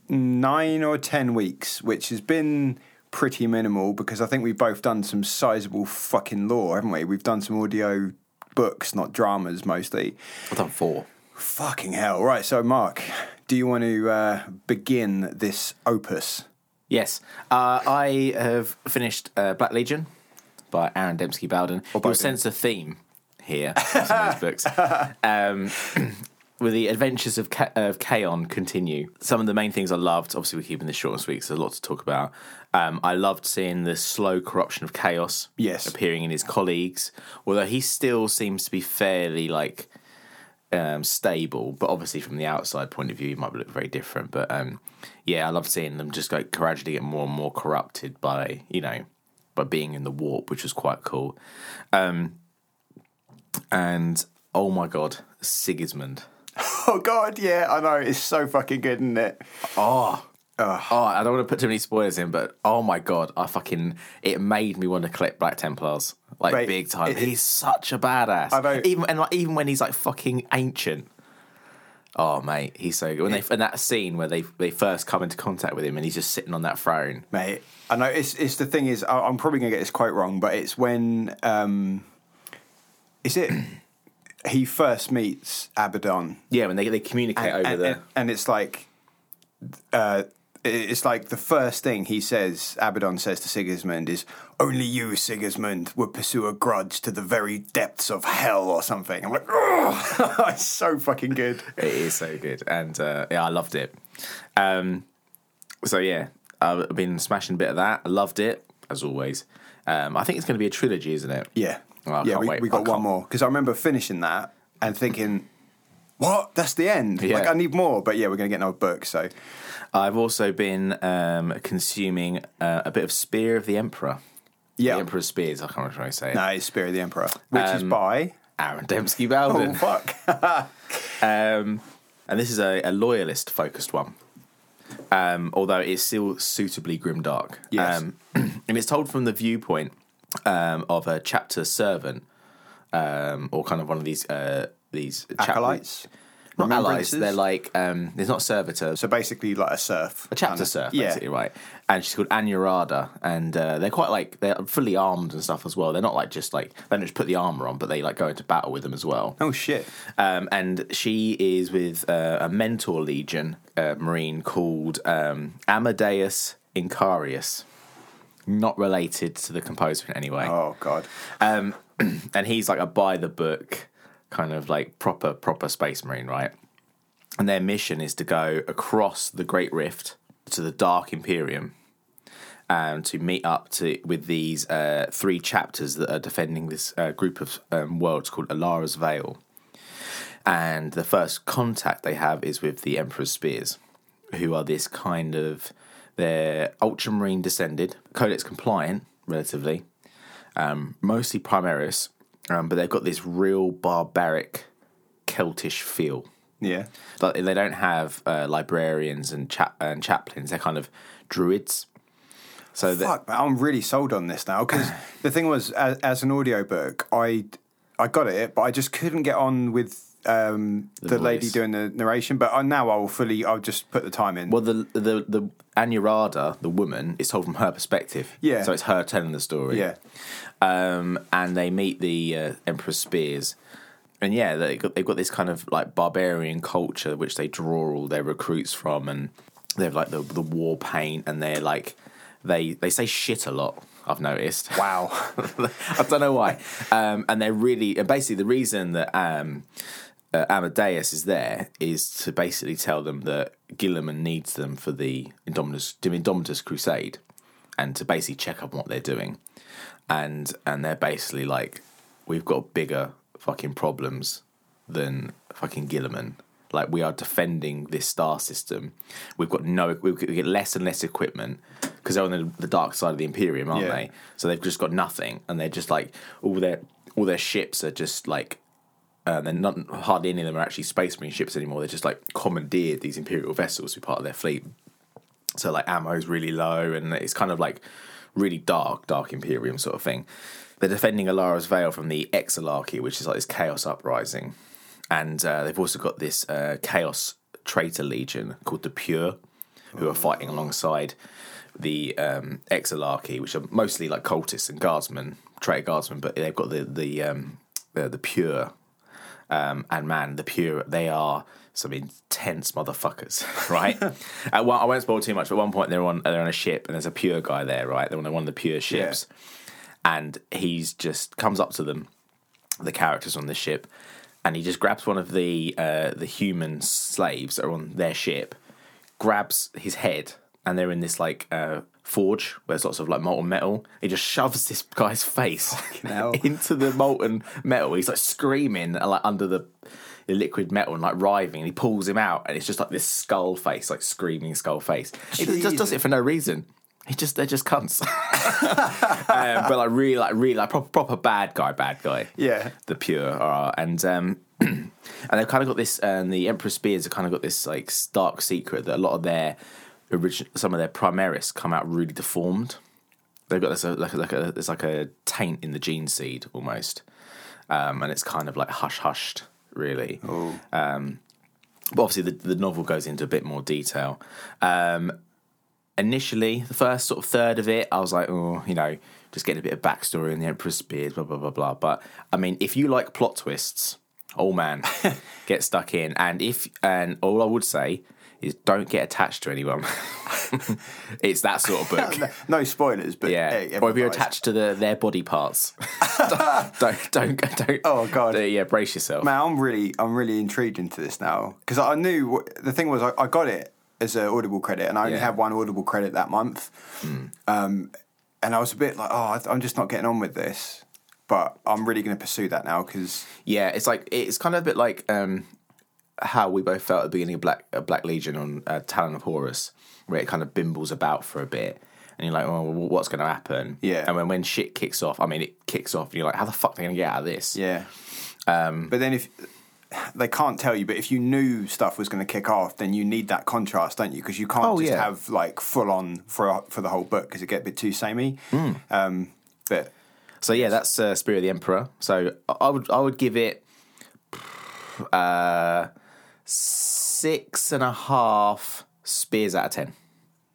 nine or ten weeks, which has been pretty minimal because I think we've both done some sizable fucking lore, haven't we? We've done some audio books, not dramas mostly. I've done four. Fucking hell. Right, so Mark, do you want to uh, begin this opus? Yes, uh, I have finished uh, Black Legion by Aaron Dembski Bowden. You'll Bowden. sense a theme here in these books. (laughs) Um, (clears throat) with the adventures of, Ka- of Khayon continue. Some of the main things I loved, obviously we're keeping this short and sweet, so there's a lot to talk about. Um, I loved seeing the slow corruption of chaos Yes. appearing in his colleagues, although he still seems to be fairly like um, stable, but obviously from the outside point of view, he might look very different. But um, yeah, I love seeing them just like gradually get more and more corrupted by you know by being in the warp, which was quite cool. Um, and oh my god, Sigismund! (laughs) Oh, God, yeah, I know. It's so fucking good, isn't it? Oh. Oh, I don't want to put too many spoilers in, but oh my god, I fucking it made me want to clip Black Templars like Mate, big time. it- he's such a badass. I know. Even and like, even when he's like fucking ancient. Oh mate, he's so good. When they and that scene where they they first come into contact with him and he's just sitting on that throne. Mate, I know it's it's the thing is I- I'm probably gonna get this quote wrong, but it's when um, is it he first meets Abaddon Yeah, when they they communicate over and, the and, and it's like uh, it's like the first thing he says Abaddon says to Sigismund is only you Sigismund would pursue a grudge to the very depths of hell or something. I'm like, oh, (laughs) it's so fucking good. It is so good, and uh, yeah, I loved it. Um, so yeah, I've been smashing a bit of that. I loved it as always. Um, I think it's going to be a trilogy, isn't it? Yeah. I yeah, we, wait. we got one more. Because I remember finishing that and thinking, what? That's the end. Yeah. Like, I need more. But yeah, we're going to get another book. So, I've also been um, consuming uh, a bit of Spear of the Emperor. yeah. The Emperor's Spears. I can't remember how to say it. No, it's Spirit of the Emperor, which is Um, by. Aaron Dembski Bowden. Oh, fuck. (laughs) Um, and this is a, a loyalist focused one. Um, although it's still suitably grimdark. Yes. Um, (clears throat) and it's told from the viewpoint um, of a chapter servant, um, or kind of one of these uh, these chap- Acolytes? Not allies. They're like um, there's not servitors. So basically, like a serf. a chapter serf, Yeah. basically, right? And she's called Anurada, and uh, they're quite like they're fully armed and stuff as well. They're not like just like they don't just put the armor on, but they like go into battle with them as well. Oh, shit. Um, and she is with uh, a mentor legion uh, marine called um, Amadeus Incarius. Not related to the composer in any way. Oh, God. Um, (clears throat) and he's like a by the book kind of like proper proper space marine, right? And their mission is to go across the Great Rift to the Dark Imperium, um, to meet up to with these uh, three chapters that are defending this uh, group of um, worlds called Elara's Veil. And the first contact they have is with the Emperor's Spears, who are this kind of They're ultramarine descended, codex compliant, relatively, um, mostly Primaris, um, but they've got this real barbaric Celtish feel. Yeah. Like they don't have uh, librarians and chap- and chaplains. They're kind of druids. So Fuck, man, I'm really sold on this now because the thing was, as, as an audiobook, I I got it, but I just couldn't get on with um, the, lady doing the narration. But I, now I'll fully, I'll just put the time in. well, the the the Anurada, the woman, is told from her perspective. Yeah. So it's her telling the story. yeah, um, and they meet the uh, Emperor Spears. And yeah, they got, they've got this kind of like barbarian culture which they draw all their recruits from, and they have like the the war paint, and they're like they they say shit a lot. I've noticed. wow, (laughs) I don't know why. Um, and they're really, and basically, the reason that um, uh, Amadeus is there is to basically tell them that Guilliman needs them for the Indomitus, the Indomitus Crusade, and to basically check up on what they're doing. And and they're basically like, we've got bigger fucking problems than fucking Guilliman. Like we are defending this star system. We've got no, we get less and less equipment because they're on the, the dark side of the Imperium, aren't Yeah. they? So they've just got nothing, and they're just like all their all their ships are just like. Uh, they're not hardly any of them are actually space marine ships anymore. They're just like commandeered these imperial vessels to be part of their fleet. So like ammo's really low, and it's kind of like really dark, dark Imperium sort of thing. They're defending Elara's Veil from the Exilarchy, which is like this chaos uprising, and uh, they've also got this uh, chaos traitor legion called the Pure, who are fighting alongside the um, Exilarchy, which are mostly like cultists and guardsmen, traitor guardsmen, but they've got the the um, the, the Pure um, and man, the pure they are some intense motherfuckers, (laughs) right? (laughs) At one, I won't spoil too much. But at one point, they're on they're on a ship, and there's a pure guy there, right? They're on one of the pure ships, and he's just comes up to them, the characters on the ship, and he just grabs one of the uh, the human slaves that are on their ship, grabs his head, and they're in this like uh, forge where there's lots of like molten metal. He just shoves this guy's face (laughs) into the molten metal. He's like screaming uh, like under the, the liquid metal and like writhing. And he pulls him out, and it's just like this skull face, like screaming skull face. He just does it for no reason. He just they're just cunts. (laughs) um, but like really, like really, like proper, proper bad guy, bad guy yeah, the pure are and um (clears throat) and they've kind of got this and the emperor spears have kind of got this like stark secret that a lot of their origin some of their primaris come out really deformed they've got this uh, like a, like a there's like a taint in the gene seed almost um and it's kind of like hush hushed really um but obviously the, the novel goes into a bit more detail um initially, the first sort of third of it, I was like, oh, you know, just getting a bit of backstory in the Emperor's Spears, blah, blah, blah, blah. But I mean, if you like plot twists, oh man, (laughs) get stuck in. And if, and all I would say is don't get attached to anyone. (laughs) it's that sort of book. (laughs) no, no spoilers, but Yeah, hey, or if you're attached to the their body parts, (laughs) don't don't don't. Oh, God. yeah, brace yourself. Man, I'm really, I'm really intrigued into this now because I knew what, the thing was I, I got it as an Audible credit, and I only Yeah. Had one Audible credit that month, um, and I was a bit like, oh, I'm just not getting on with this, but I'm really going to pursue that now because Yeah, it's like it's kind of a bit like um, how we both felt at the beginning of Black uh, Black Legion on uh, Talon of Horus, where it kind of bimbles about for a bit, and you're like, oh, well, what's going to happen? Yeah. and when when shit kicks off, I mean, it kicks off, and you're like, how the fuck are they going to get out of this? yeah. Um, but then if they can't tell you, but if you knew stuff was going to kick off, then you need that contrast, don't you? Because you can't Oh, just yeah. have like full on for for the whole book because it get a bit too samey. Hmm. Um, but So yeah, that's uh, Spear of the Emperor. So I- I would I would give it uh, six and a half spears out of ten.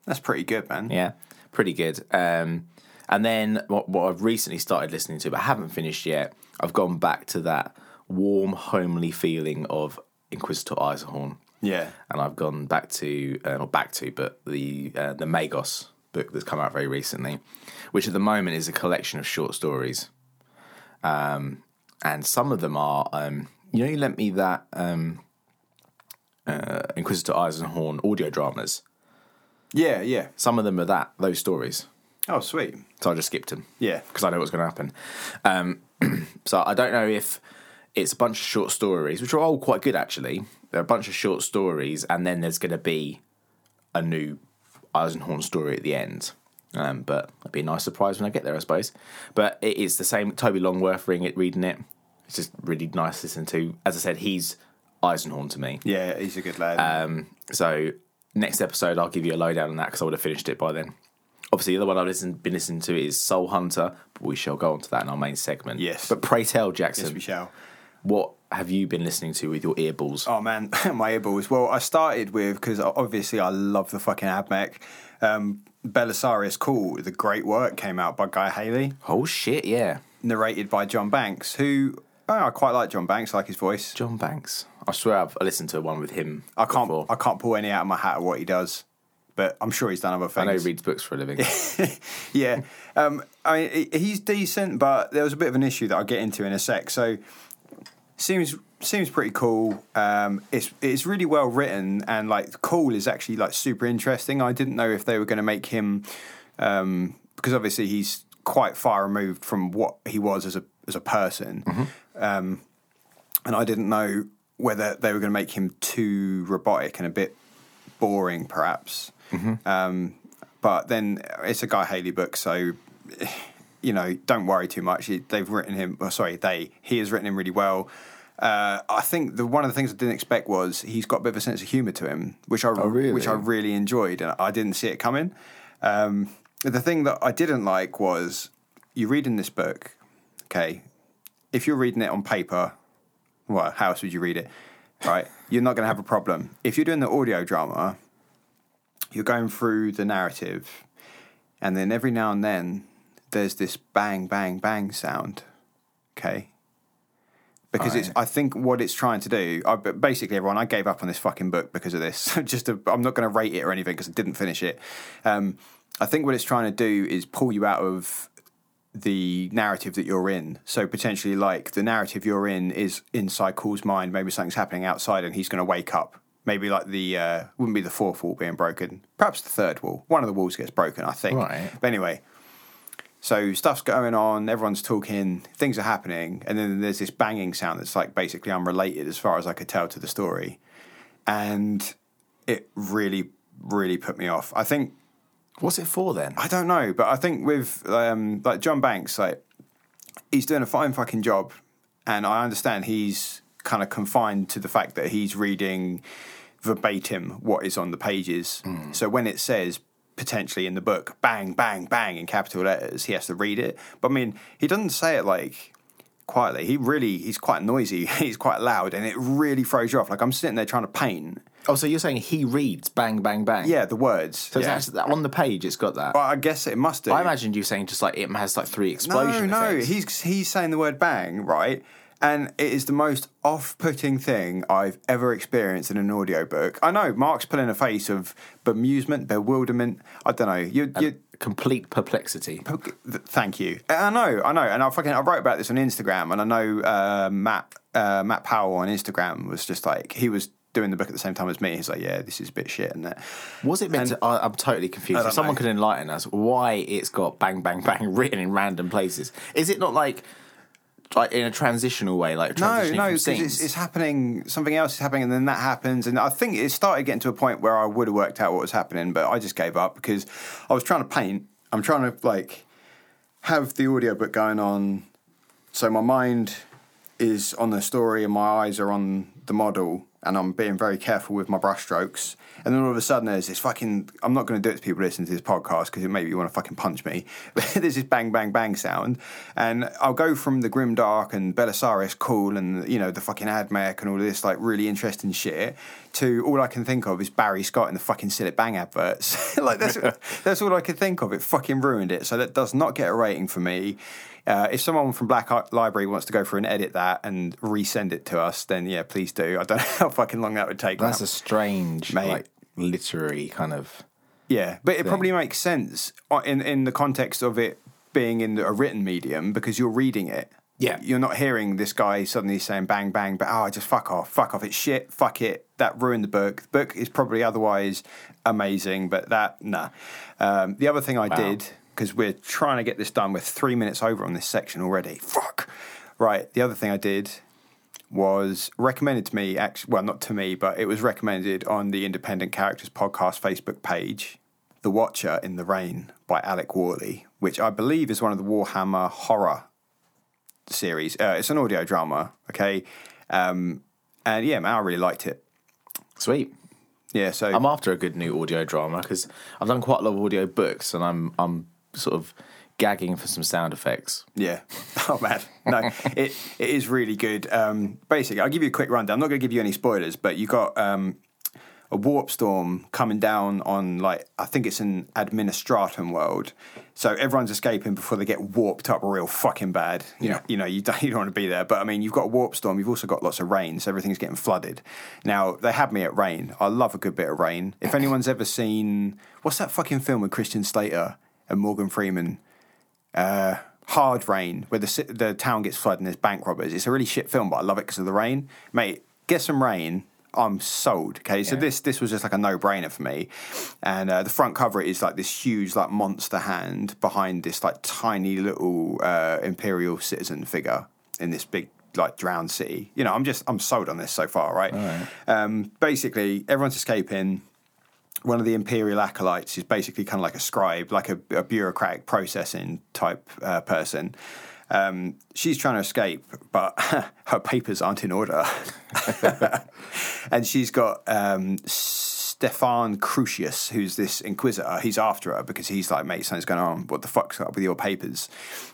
that's pretty good, man. Yeah, pretty good. Um, and then what, what I've recently started listening to, but haven't finished yet, I've gone back to that warm, homely feeling of Inquisitor Eisenhorn. Yeah. And I've gone back to, uh, not back to, but the uh, the Magos book that's come out very recently, which at the moment is a collection of short stories. Um, and some of them are, um, you know, you lent me that um, uh, Inquisitor Eisenhorn audio dramas. Yeah, yeah. Some of them are that, those stories. Oh, sweet. So I just skipped them Yeah. because I know what's going to happen. Um, (clears throat) so I don't know if it's a bunch of short stories, which are all quite good actually. They're a bunch of short stories, and then there's going to be a new Eisenhorn story at the end. Um, but it'd be a nice surprise when I get there, I suppose. But it is the same. Toby Longworth reading it, reading it. It's just really nice to listen to. As I said, he's Eisenhorn to me. Yeah, he's a good lad. Um, so next episode, I'll give you a lowdown on that because I would have finished it by then. Obviously, the other one I've listened, been listening to is Soul Hunter, but we shall go on to that in our main segment. Yes. But pray tell, Jackson, yes, we shall. what have you been listening to with your earballs? Oh man, (laughs) my earballs. Well, I started with because obviously I love the fucking AdMech. Um, Belisarius Cawl, the great work came out by Guy Haley, Oh, shit, yeah. narrated by John Banks, who oh, I quite like John Banks, I like his voice. John Banks. I swear I've listened to one with him. I can't before. I can't pull any out of my hat of what he does, but I'm sure he's done other things. I things. know he reads books for a living. (laughs) yeah, um, I mean he- he's decent, but there was a bit of an issue that I'll get into in a sec. So seems seems pretty cool. Um, it's it's really well written and like Cawl is actually like super interesting. I didn't know if they were going to make him um, because obviously he's quite far removed from what he was as a as a person, um, and I didn't know whether they were going to make him too robotic and a bit boring, perhaps. Um, but then it's a Guy Haley book, so you know, don't worry too much. He- They've written him. Well, sorry, they. He has written him really well. Uh, I think the one of the things I didn't expect was he's got a bit of a sense of humour to him, which I really? which I really enjoyed, and I didn't see it coming. Um, the thing that I didn't like was you reading this book. Okay, if you're reading it on paper, well, how else would you read it? Right, (laughs) you're not going to have a problem. If you're doing the audio drama, you're going through the narrative, and then every now and then there's this bang, bang, bang sound. Okay. Because it's, I think what it's trying to do. I, basically, everyone, I gave up on this fucking book because of this. (laughs) Just, to, I'm not going to rate it or anything because I didn't finish it. Um, I think what it's trying to do is pull you out of the narrative that you're in. So potentially, like the narrative you're in is inside Cawl's mind. Maybe something's happening outside, and he's going to wake up. Maybe like the uh, wouldn't be the fourth wall being broken. Perhaps the third wall. One of the walls gets broken, I think. Right. But anyway, so stuff's going on. Everyone's talking. Things are happening, and then there's this banging sound that's like basically unrelated as far as I could tell to the story, and it really, really put me off. I think What's it for then? I don't know, but I think with um, like John Banks, like he's doing a fine fucking job, and I understand he's kind of confined to the fact that he's reading verbatim what is on the pages. So when it says potentially in the book, bang, bang, bang in capital letters, he has to read it. But I mean, he doesn't say it like quietly. He really he's quite noisy. (laughs) he's quite loud, and it really throws you off. Like I'm sitting there trying to paint. Oh, so you're saying he reads bang, bang, bang? Yeah, the words. So it's actually, on the page, it's got that. Well, I guess it must do. I imagined you saying just like it has like three explosions. No, no, he's he's saying the word bang, right? And it is the most off-putting thing I've ever experienced in an audiobook. I know Mark's pulling a face of bemusement, bewilderment. I don't know. You, you complete perplexity. thank you. I know, I know, and I fucking I wrote about this on Instagram, and I know uh, Matt uh, Matt Powell on Instagram was just like he was doing the book at the same time as me. He's like, yeah, this is a bit shit, and that. Was it meant to? I, I'm totally confused. If someone know. could enlighten us, why it's got bang, bang, bang (laughs) written in random places? Is it not like like in a transitional way, like No, no, because it's, it's happening. Something else is happening, and then that happens. And I think it started getting to a point where I would have worked out what was happening, but I just gave up because I was trying to paint. I'm trying to like have the audiobook going on, so my mind is on the story and my eyes are on the model, and I'm being very careful with my brushstrokes. And then all of a sudden, there's this fucking. I'm not going to do it to people listening to this podcast because it maybe you want to fucking punch me. But (laughs) there's this bang, bang, bang sound, and I'll go from the grim dark and Belisarius Cawl and you know the fucking AdMech and all of this like really interesting shit to all I can think of is Barry Scott in the fucking Cillit Bang adverts. (laughs) like that's (laughs) that's all I could think of. It fucking ruined it. So that does not get a rating for me. Uh, if someone from Black Art Library wants to go through and edit that and resend it to us, then yeah, please do. I don't (laughs) know how fucking long that would take. That's now. a strange, Mate. like literary kind of. Yeah, but it probably makes sense uh, in in the context of it being in a written medium because you're reading it. Yeah. you're not hearing this guy suddenly saying bang bang, but oh, just fuck off, fuck off, it's shit, fuck it. That ruined the book. The book is probably otherwise amazing, but that nah. Um, the other thing I did because we're trying to get this done, we're three minutes over on this section already. Fuck. Right. The other thing I did was recommended to me actually well not to me but it was recommended on the independent characters podcast facebook page The Watcher in the Rain by Alec Worley, which I believe is one of the Warhammer horror series. Uh, it's an audio drama, okay? Um, and yeah, man, I really liked it. Sweet. Yeah, so I'm after a good new audio drama because I've done quite a lot of audio books, and I'm I'm sort of gagging for some sound effects. Yeah. (laughs) Oh man, no, (laughs) it it is really good. Um, basically, I'll give you a quick rundown. I'm not going to give you any spoilers, but you got um, a warp storm coming down on like I think it's an administratum world. So everyone's escaping before they get warped up real fucking bad. You know, you know, you don't, (laughs) you don't want to be there. But I mean, you've got a warp storm. You've also got lots of rain, so everything's getting flooded. Now they had me at rain. I love a good bit of rain. If anyone's ever seen what's that fucking film with Christian Slater and Morgan Freeman? uh, Hard Rain, where the the town gets flooded and there's bank robbers. It's a really shit film, but I love it because of the rain. Mate, get some rain. I'm sold. Okay, so Yeah. this this was just like a no brainer for me, and uh, the front cover is like this huge like monster hand behind this like tiny little uh, imperial citizen figure in this big like drowned city. You know, I'm just I'm sold on this so far. Right. Um, basically, everyone's escaping one of the imperial acolytes is basically kind of like a scribe, like a, a bureaucratic processing type uh, person. Um, she's trying to escape, but (laughs) her papers aren't in order. (laughs) and she's got um, Stefan Crucius, who's this inquisitor. He's after her because he's like, mate, something's going on. What the fuck's up with your papers?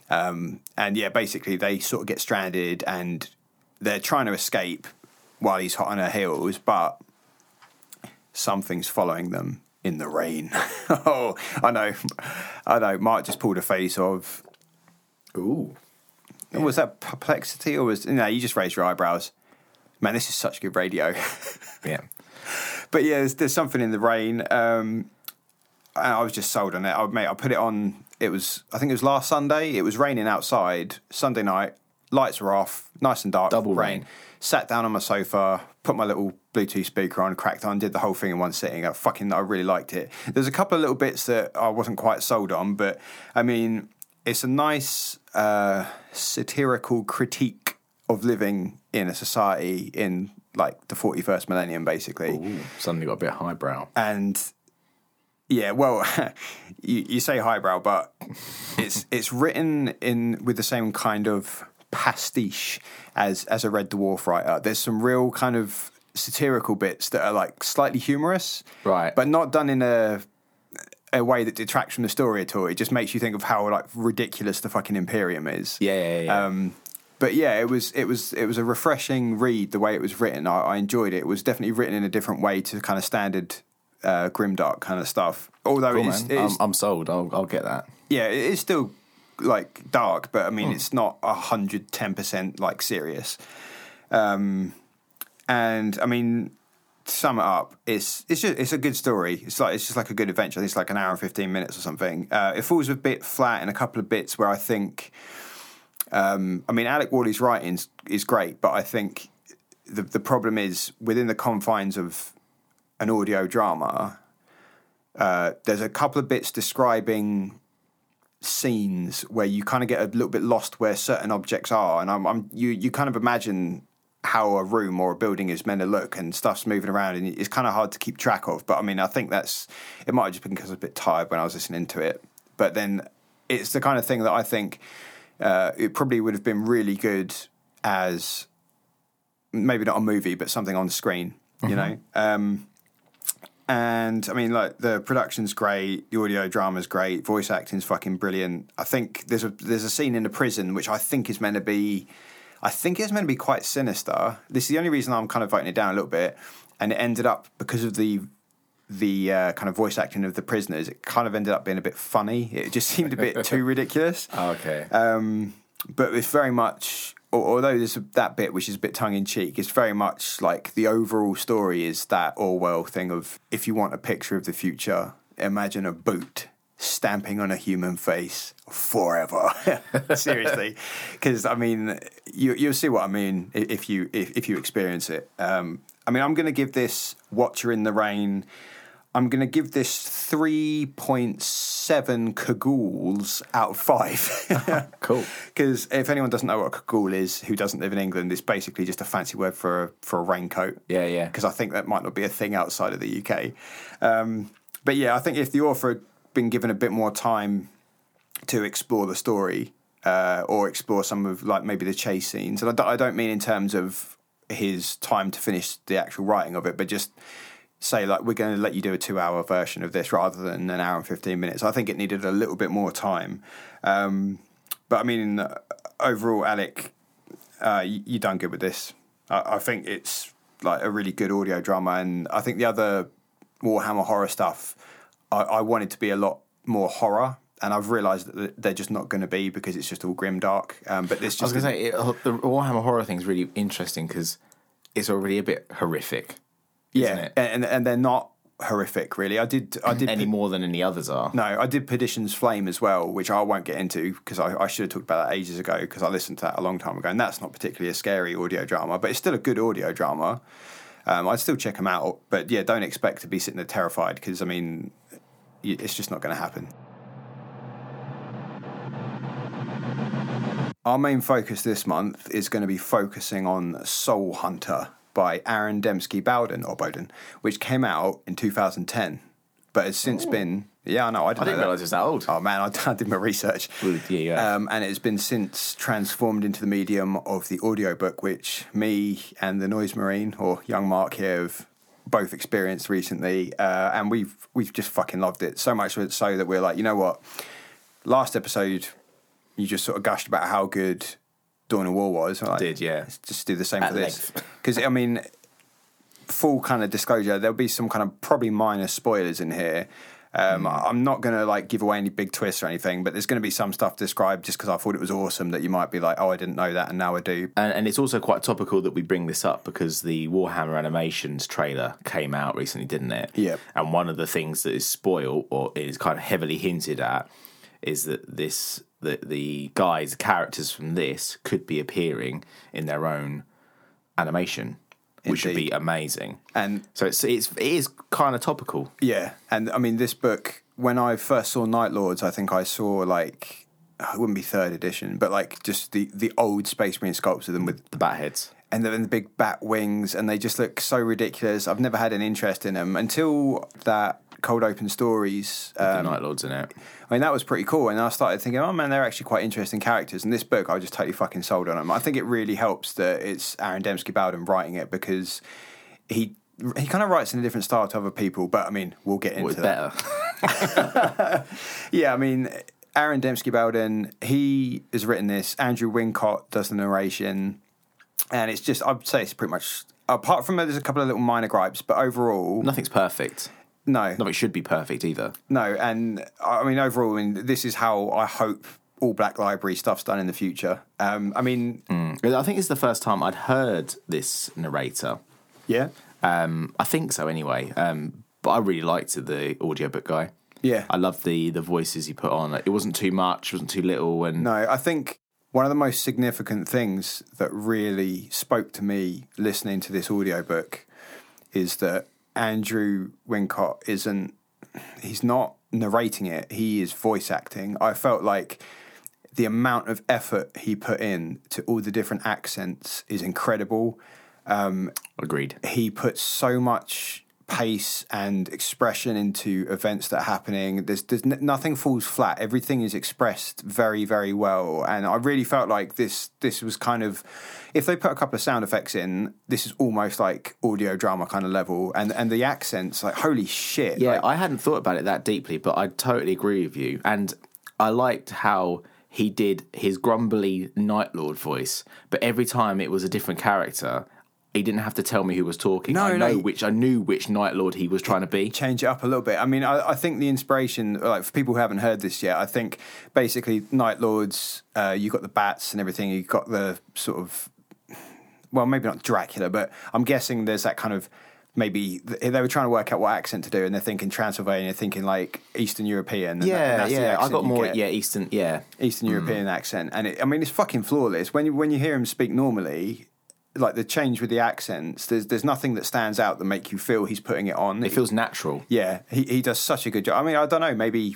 Um, and yeah, basically, they sort of get stranded and they're trying to escape while he's hot on her heels, but something's following them in the rain. (laughs) oh, I know. I know. Mark just pulled a face of. Ooh. Was that perplexity or was. No, you just raised your eyebrows. Man, this is such good radio. (laughs) Yeah. but yeah, there's, there's something in the rain. Um, I was just sold on it. I, mate, I put it on. It was, I think it was last Sunday. It was raining outside. Sunday night, lights were off, nice and dark. Double rain. Sat down on my sofa, put my little Bluetooth speaker on, cracked on, did the whole thing in one sitting. I fucking, I really liked it. There's a couple of little bits that I wasn't quite sold on, but I mean, it's a nice uh, satirical critique of living in a society in like the 41st millennium, basically Ooh. Suddenly got a bit highbrow. and yeah, well, (laughs) you, you say highbrow, but it's (laughs) it's written in with the same kind of pastiche as as a Red Dwarf writer. There's some real kind of satirical bits that are like slightly humorous, Right. but not done in a a way that detracts from the story at all. It just makes you think of how like ridiculous the fucking Imperium is. Yeah, yeah, yeah. Um, but yeah, it was it was it was a refreshing read the way it was written. I, I enjoyed it. It was definitely written in a different way to kind of standard uh, grimdark kind of stuff. Although cool, it is, it is I'm, I'm sold. I'll, I'll get that. yeah, it is still like dark, but I mean it's not hundred ten percent like serious. Um, and I mean, to sum it up, it's it's just it's a good story. It's like it's just like a good adventure. I think It's like an hour and fifteen minutes or something. Uh, it falls a bit flat in a couple of bits where I think. Um, I mean, Alec Worley's writing is, is great, but I think the the problem is within the confines of an audio drama. Uh, there's a couple of bits describing scenes where you kind of get a little bit lost where certain objects are, and I'm, I'm you you kind of imagine how a room or a building is meant to look, and stuff's moving around, and it's kind of hard to keep track of. But I mean, I think that's it might have just been because I was a bit tired when I was listening to it, but then it's the kind of thing that I think uh, it probably would have been really good as maybe not a movie, but something on screen. You know. Um, and I mean, like the production's great, the audio drama's great, voice acting's fucking brilliant. I think there's a there's a scene in the prison which I think is meant to be, I think it's meant to be quite sinister. This is the only reason I'm kind of voting it down a little bit, and it ended up because of the the uh, kind of voice acting of the prisoners. It kind of ended up being a bit funny. It just seemed a bit (laughs) too ridiculous. Okay. Um, but it's very much, although there's that bit which is a bit tongue in cheek, it's very much like the overall story is that Orwell thing of if you want a picture of the future, imagine a boot stamping on a human face forever. (laughs) Seriously, (laughs) because I mean, you you'll see what I mean if you if, if you experience it. Um, I mean, I'm going to give this Watcher in the Rain. I'm going to give this 3.7 cagoules out of 5. (laughs) Cool. Because if anyone doesn't know what a cagoule is, who doesn't live in England, it's basically just a fancy word for a, for a raincoat. Yeah, yeah. Because I think that might not be a thing outside of the UK. Um, but yeah, I think if the author been given a bit more time to explore the story uh, or explore some of like maybe the chase scenes, and I don't, mean in terms of his time to finish the actual writing of it, but just say like we're going to let you do a two-hour version of this rather than an hour and fifteen minutes. I think it needed a little bit more time. Um, but I mean, overall, Alec, uh, you, you done good with this. I, I think it's like a really good audio drama, and I think the other Warhammer horror stuff, I, I wanted to be a lot more horror, and I've realised that they're just not going to be because it's just all grim dark. Um, but this just I was going to say it, uh, the Warhammer horror thing is really interesting because it's already a bit horrific, isn't yeah, it? and and they're not horrific really. I did I did Any more than any others are. No, I did Perdition's Flame as well, which I won't get into because I, I should have talked about that ages ago because I listened to that a long time ago, and that's not particularly a scary audio drama, but it's still a good audio drama. Um, I'd still check them out, but yeah, don't expect to be sitting there terrified because I mean, it's just not going to happen. Our main focus this month is going to be focusing on Soul Hunter by Aaron Dembski Bowden or Bowden, which came out in 2010, but has since been yeah, I know I didn't, I didn't realise it was that old. Oh man, I, (laughs) I did my research. Well, yeah, yeah. Um, and it's been since transformed into the medium of the audiobook, which me and the Noise Marine or young Mark here have both experienced recently, uh, and we've we've just fucking loved it so much so that we're like, you know what? Last episode, you just sort of gushed about how good Dawn of War was. Like, Did, yeah. Let's just do the same At for this because (laughs) I mean, full kind of disclosure, there'll be some kind of probably minor spoilers in here. Um, Hmm. I'm not going to like give away any big twists or anything, but there's going to be some stuff described just because I thought it was awesome that you might be like, oh, I didn't know that, and now I do. And, and it's also quite topical that we bring this up because the Warhammer Animations trailer came out recently, didn't it? Yeah. And one of the things that is spoiled or is kind of heavily hinted at is that this the the guys, the characters from this could be appearing in their own animation, which would be amazing. And So it's it's it is kind of topical. yeah, and I mean, this book, when I first saw Night Lords, I think I saw like, it wouldn't be third edition, but like just the, the old Space Marine sculpts of them with The bat heads. and then the big bat wings, and they just look so ridiculous. I've never had an interest in them until that Cold Open Stories. the Um, Night Lords in it. I mean, that was pretty cool. And I started thinking, oh man, they're actually quite interesting characters. And this book, I was just totally fucking sold on them. I think it really helps that it's Aaron Dembski Bowden writing it because he he kind of writes in a different style to other people. But I mean, we'll get into Well, that. better. (laughs) Yeah, I mean, Aaron Dembski Bowden, he has written this. Andrew Wincott does the narration, and it's just I'd say it's pretty much. Apart from there's a couple of little minor gripes, but overall, Nothing's perfect. No, it should be perfect either. no. And I mean, overall, I mean, this is how I hope all Black Library stuff's done in the future. Um, I mean, I think it's the first time I'd heard this narrator. yeah, Um, I think so anyway. Um, but I really liked the audiobook guy. yeah. I loved the the voices he put on. It wasn't too much, it wasn't too little, and No, I think one of the most significant things that really spoke to me listening to this audiobook is that Andrew Wincott isn't he's not narrating it, he is voice acting. I felt like the amount of effort he put in to all the different accents is incredible. Um, agreed. He puts so much pace and expression into events that are happening. There's, there's n- nothing falls flat. Everything is expressed very, very well. And I really felt like this, this was kind of, if they put a couple of sound effects in, this is almost like audio drama kind of level. And and the accents, like holy shit. Yeah, like, I hadn't thought about it that deeply, but I totally agree with you. And I liked how he did his grumbly Night Lord voice, but every time it was a different character, he didn't have to tell me who was talking. No, I no. which I knew which Night Lord he was trying to be. change it up a little bit. I mean, I, I think the inspiration, like for people who haven't heard this yet, I think basically Night Lords, uh, you got the bats and everything. You got the sort of, well, maybe not Dracula, but I'm guessing there's that kind of maybe they were trying to work out what accent to do, and they're thinking Transylvania, thinking like Eastern European. and that- Yeah, that's yeah. I got more. Yeah, Eastern. Yeah, Eastern European accent, and it, I mean it's fucking flawless. When you when you hear him speak normally, like the change with the accents, there's there's nothing that stands out that make you feel he's putting it on. it feels natural. Yeah, he, he does such a good job. I mean, I don't know, maybe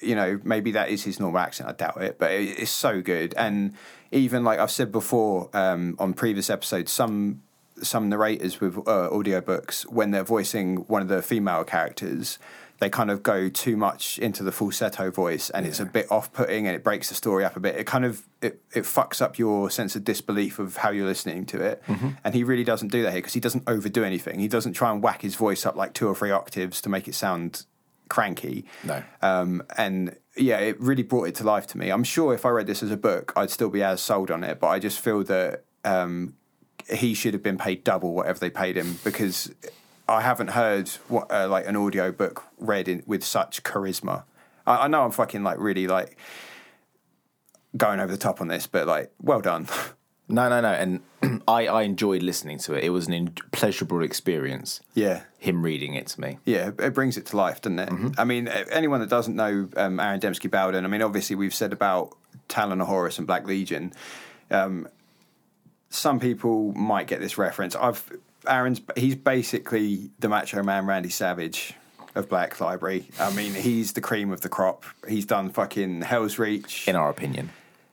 you know, maybe that is his normal accent. I doubt it, but it, it's so good. And even like I've said before um, on previous episodes, some some narrators with uh, audiobooks when they're voicing one of the female characters they kind of go too much into the falsetto voice, and it's a bit off-putting, and it breaks the story up a bit. It kind of it, it fucks up your sense of disbelief of how you're listening to it. Mm-hmm. And he really doesn't do that here because he doesn't overdo anything. He doesn't try and whack his voice up like two or three octaves to make it sound cranky. No. Um, and yeah, it really brought it to life to me. I'm sure if I read this as a book, I'd still be as sold on it, but I just feel that um, he should have been paid double whatever they paid him because I haven't heard what uh, like an audio book read in, with such charisma. I, I know I'm fucking like really like going over the top on this, but like, well done. (laughs) No, no, no. And (clears throat) I, I enjoyed listening to it. It was an en- pleasurable experience. yeah. Him reading it to me. Yeah, it brings it to life, doesn't it? I mean, anyone that doesn't know um, Aaron Dembski Bowden, I mean, obviously we've said about Talon of Horus and Black Legion. Um, some people might get this reference. I've Aaron's he's basically the Macho Man Randy Savage of Black Library. I mean, he's the cream of the crop. He's done fucking Helsreach. In our opinion.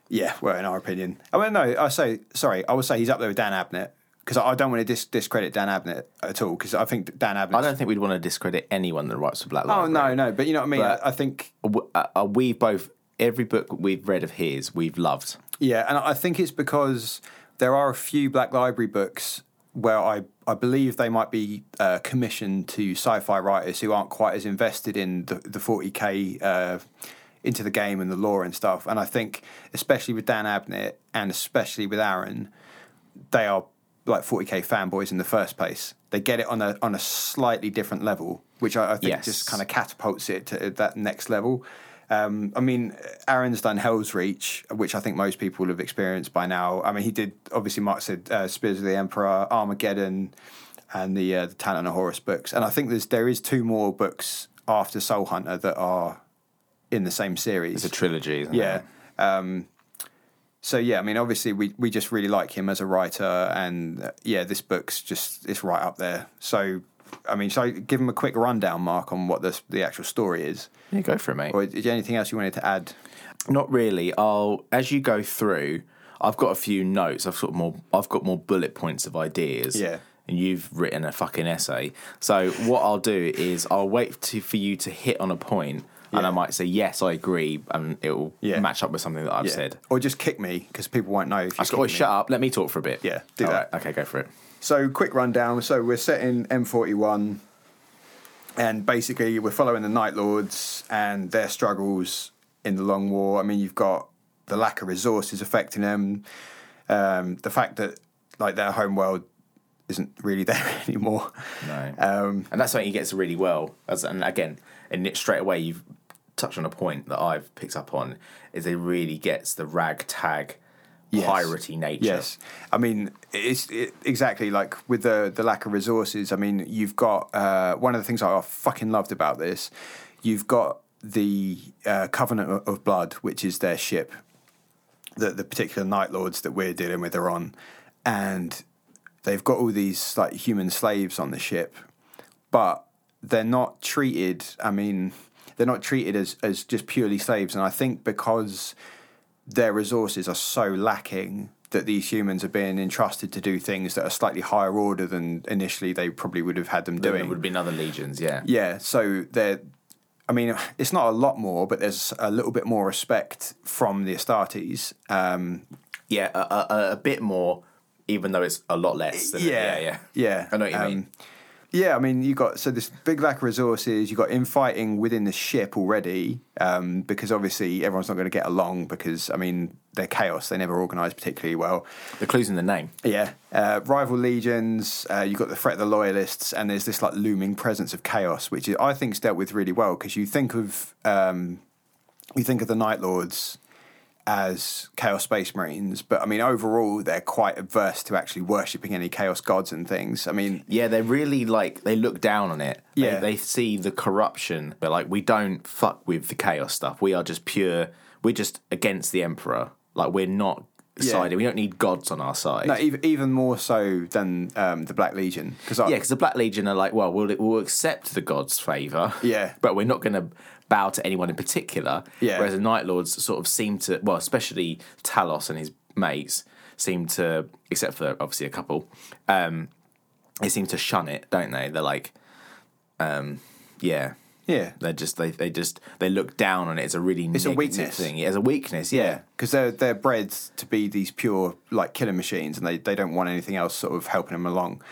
Yeah, well, in our opinion. I mean, no, I say sorry. I would say he's up there with Dan Abnett because I don't want to dis- discredit Dan Abnett at all because I think Dan Abnett. I don't think we'd want to discredit anyone that writes for Black Library. Oh no, no, but you know what I mean. I, I think uh, uh, we both every book we've read of his we've loved. yeah, and I think it's because there are a few Black Library books where I I believe they might be uh, commissioned to sci-fi writers who aren't quite as invested in the the forty k. Uh, into the game and the lore and stuff, and I think especially with Dan Abnett and especially with Aaron, they are like 40k fanboys in the first place. They get it on a on a slightly different level, which I, I think Yes. just kind of catapults it to that next level. Um, I mean, Aaron's done Helsreach, which I think most people have experienced by now. I mean, he did obviously Mark said uh, Spears of the Emperor, Armageddon, and the uh, the Talon of Horus books. And I think there's there is two more books after Soul Hunter that are in the same series. It's a trilogy, isn't Yeah. Um, so yeah, I mean, obviously we we just really like him as a writer, and uh, yeah, this book's just it's right up there. So, I mean, shall I give him a quick rundown, Mark, on what the the actual story is, Yeah, go for it, mate. or is there anything else you wanted to add? Not really. I'll as you go through, I've got a few notes. I've sort of more. I've got more bullet points of ideas. Yeah. And you've written a fucking essay. So what I'll do is I'll wait to, for you to hit on a point, and I might say yes, I agree, and it will Yeah. match up with something that I've Yeah. said. or just kick me because people won't know. If you I kick always shut up. Let me talk for a bit. Yeah, do All that. right, Okay, go for it. So, quick rundown. So, we're set in M41, and basically, we're following the Night Lords and their struggles in the Long War. I mean, you've got the lack of resources affecting them, um, the fact that like their home world isn't really (laughs) there anymore. No. Um, and that's something he gets really well. As and again, and it, straight away you've touched on a point that I've picked up on is it really gets the ragtag Yes. piratey nature. Yes, I mean it's it, exactly like with the the lack of resources. I mean, you've got uh, one of the things I fucking loved about this. You've got the uh, Covenant of- of Blood, which is their ship that the particular Night Lords that we're dealing with are on, and they've got all these like human slaves on the ship, but they're not treated. I mean, they're not treated as as just purely slaves, and I think because their resources are so lacking that these humans are being entrusted to do things that are slightly higher order than initially they probably would have had them There doing. would have been other legions, yeah. Yeah, so they're. I mean, (laughs) it's not a lot more, but there's a little bit more respect from the Astartes. Um, Yeah, a, a, a- bit more, even though it's a lot less. Than yeah, yeah, yeah. yeah. I know what you Um, mean. Yeah, I mean, you got so this big lack of resources. You got infighting within the ship already, um, because obviously everyone's not going to get along. Because I mean, they're chaos. They never organise particularly well. The clue's in the name. Yeah, uh, rival legions. Uh, you've got the threat of the loyalists, and there's this like looming presence of chaos, which is, I think is dealt with really well because you think of um, you think of the Night Lords as Chaos Space Marines, but I mean overall they're quite averse to actually worshipping any Chaos gods and things. I mean, Yeah, they really like they look down on it. Yeah. they, see the corruption, but like we don't fuck with the chaos stuff. We are just pure. We're just against the emperor. Like we're not Yeah. siding. We don't need gods on our side. no, even even more so than um, the Black Legion because yeah, because the Black Legion are like, well, we'll we'll accept the god's favor. Yeah. but we're not going to bow to anyone in particular. Yeah. Whereas the Night Lords sort of seem to, well, especially Talos and his mates seem to, except for obviously a couple, um, they seem to shun it, don't they? They're like, um, yeah, Yeah. They're just they, they just they look down on it. It's a really It's a weakness. thing. It's a weakness. Yeah. because they're they're bred to be these pure like killing machines, and they, they don't want anything else sort of helping them along.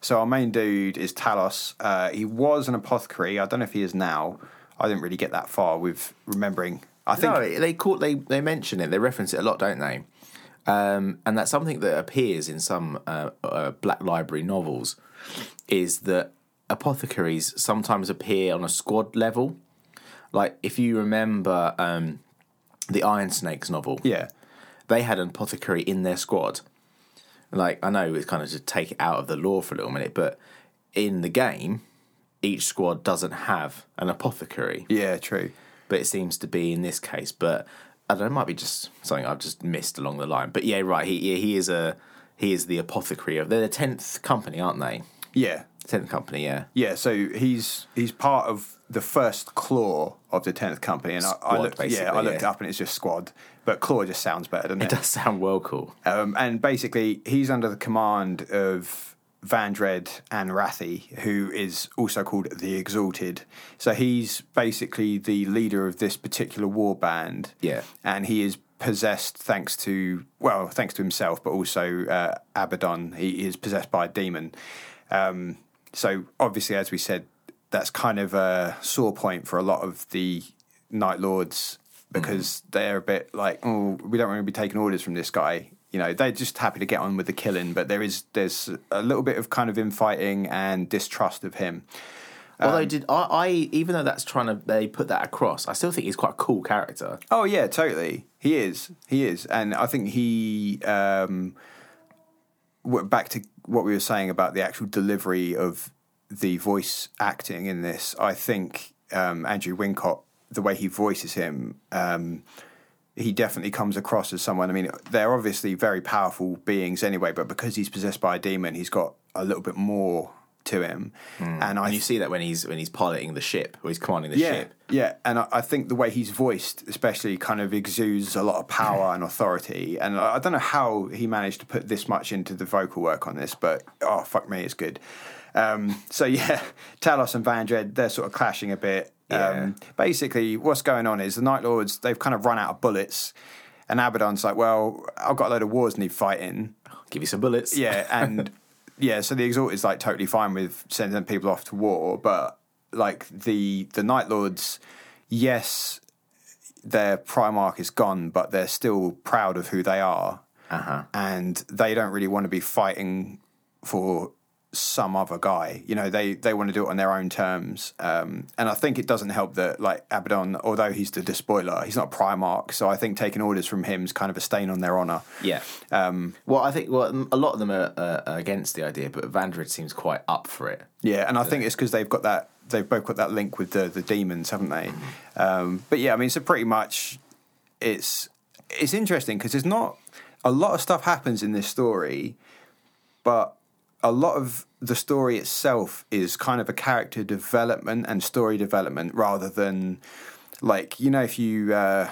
So our main dude is Talos. Uh, he was an apothecary. I don't know if he is now. I didn't really get that far with remembering. I think no, they call they they mention it. They reference it a lot, don't they? Um, and that's something that appears in some uh, uh, Black Library novels. Is that apothecaries sometimes appear on a squad level? Like if you remember um, the Iron Snakes novel, yeah, they had an apothecary in their squad. Like I know it's kind of to take it out of the lore for a little minute, but in the game, each squad doesn't have an apothecary yeah, true. but it seems to be in this case. But I don't know, it might be just something I've just missed along the line. But yeah, right, he yeah, he is a he is the apothecary of they're the tenth company, aren't they? Yeah, Tenth company, yeah. yeah. So he's he's part of the first claw of the tenth company, and I, I looked, yeah, I looked yeah. up and it's just squad, but claw just sounds better, doesn't It it? does sound well cool. Um, and basically, he's under the command of Vandred Anrathi, who is also called the Exalted. So he's basically the leader of this particular war band. Yeah. And he is possessed thanks to, well, thanks to himself, but also uh, Abaddon. He is possessed by a demon. Um, so obviously, as we said, that's kind of a sore point for a lot of the Night Lords because they're a bit like, oh, we don't want to be taking orders from this guy. You know, they're just happy to get on with the killing, but there is there's a little bit of kind of infighting and distrust of him. Although did I, I even though that's trying to they put that across, I still think he's quite a cool character. Oh yeah, totally. He is. He is, and I think he. Um, back to what we were saying about the actual delivery of the voice acting in this. I think um, Andrew Wincott, the way he voices him, um, he definitely comes across as someone. I mean, they're obviously very powerful beings anyway, but because he's possessed by a demon, he's got a little bit more to him. And I And you see that when he's when he's piloting the ship or he's commanding the yeah, ship. yeah, and I, I think the way he's voiced, especially, kind of exudes a lot of power and authority. And I, I don't know how he managed to put this much into the vocal work on this, but oh fuck me, it's good. Um, so (laughs) yeah, Talos and Vandred, they're sort of clashing a bit. Yeah. Um, basically, what's going on is the Night Lords they've kind of run out of bullets, and Abaddon's like, well, I've got a load of wars need fighting. Give you some bullets. Yeah, (laughs) and yeah, so the Exalt is like totally fine with sending people off to war, but like the the Night Lords, yes, their Primarch is gone, but they're still proud of who they are, Uh-huh. and they don't really want to be fighting for some other guy. You know, they they want to do it on their own terms. Um, and I think it doesn't help that like Abaddon, although he's the despoiler, he's not a Primarch. So I think taking orders from him is kind of a stain on their honor. Yeah. Um, well, I think well, a lot of them are, uh, are against the idea, but Vandred seems quite up for it. Yeah, and I think it's because they've got that they've both got that link with the the demons, haven't they? Um, but yeah, I mean, so pretty much it's it's interesting because there's not a lot of stuff happens in this story, but a lot of the story itself is kind of a character development and story development rather than like you know if you uh,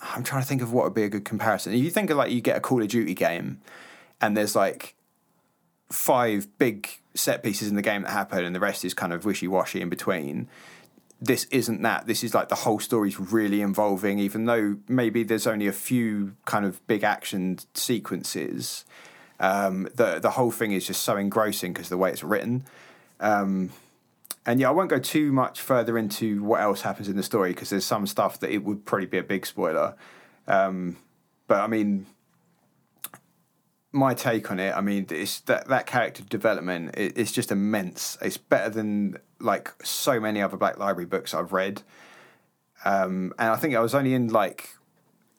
I'm trying to think of what would be a good comparison. If you think of like you get a Call of Duty game and there's like five big set pieces in the game that happen and the rest is kind of wishy-washy in between this isn't that this is like the whole story's really involving even though maybe there's only a few kind of big action sequences um, the the whole thing is just so engrossing because the way it's written um, and yeah, I won't go too much further into what else happens in the story because there's some stuff that it would probably be a big spoiler. Um, but I mean, my take on it, I mean, it's that that character development, it, it's just immense. It's better than like so many other Black Library books I've read. Um, and I think I was only in like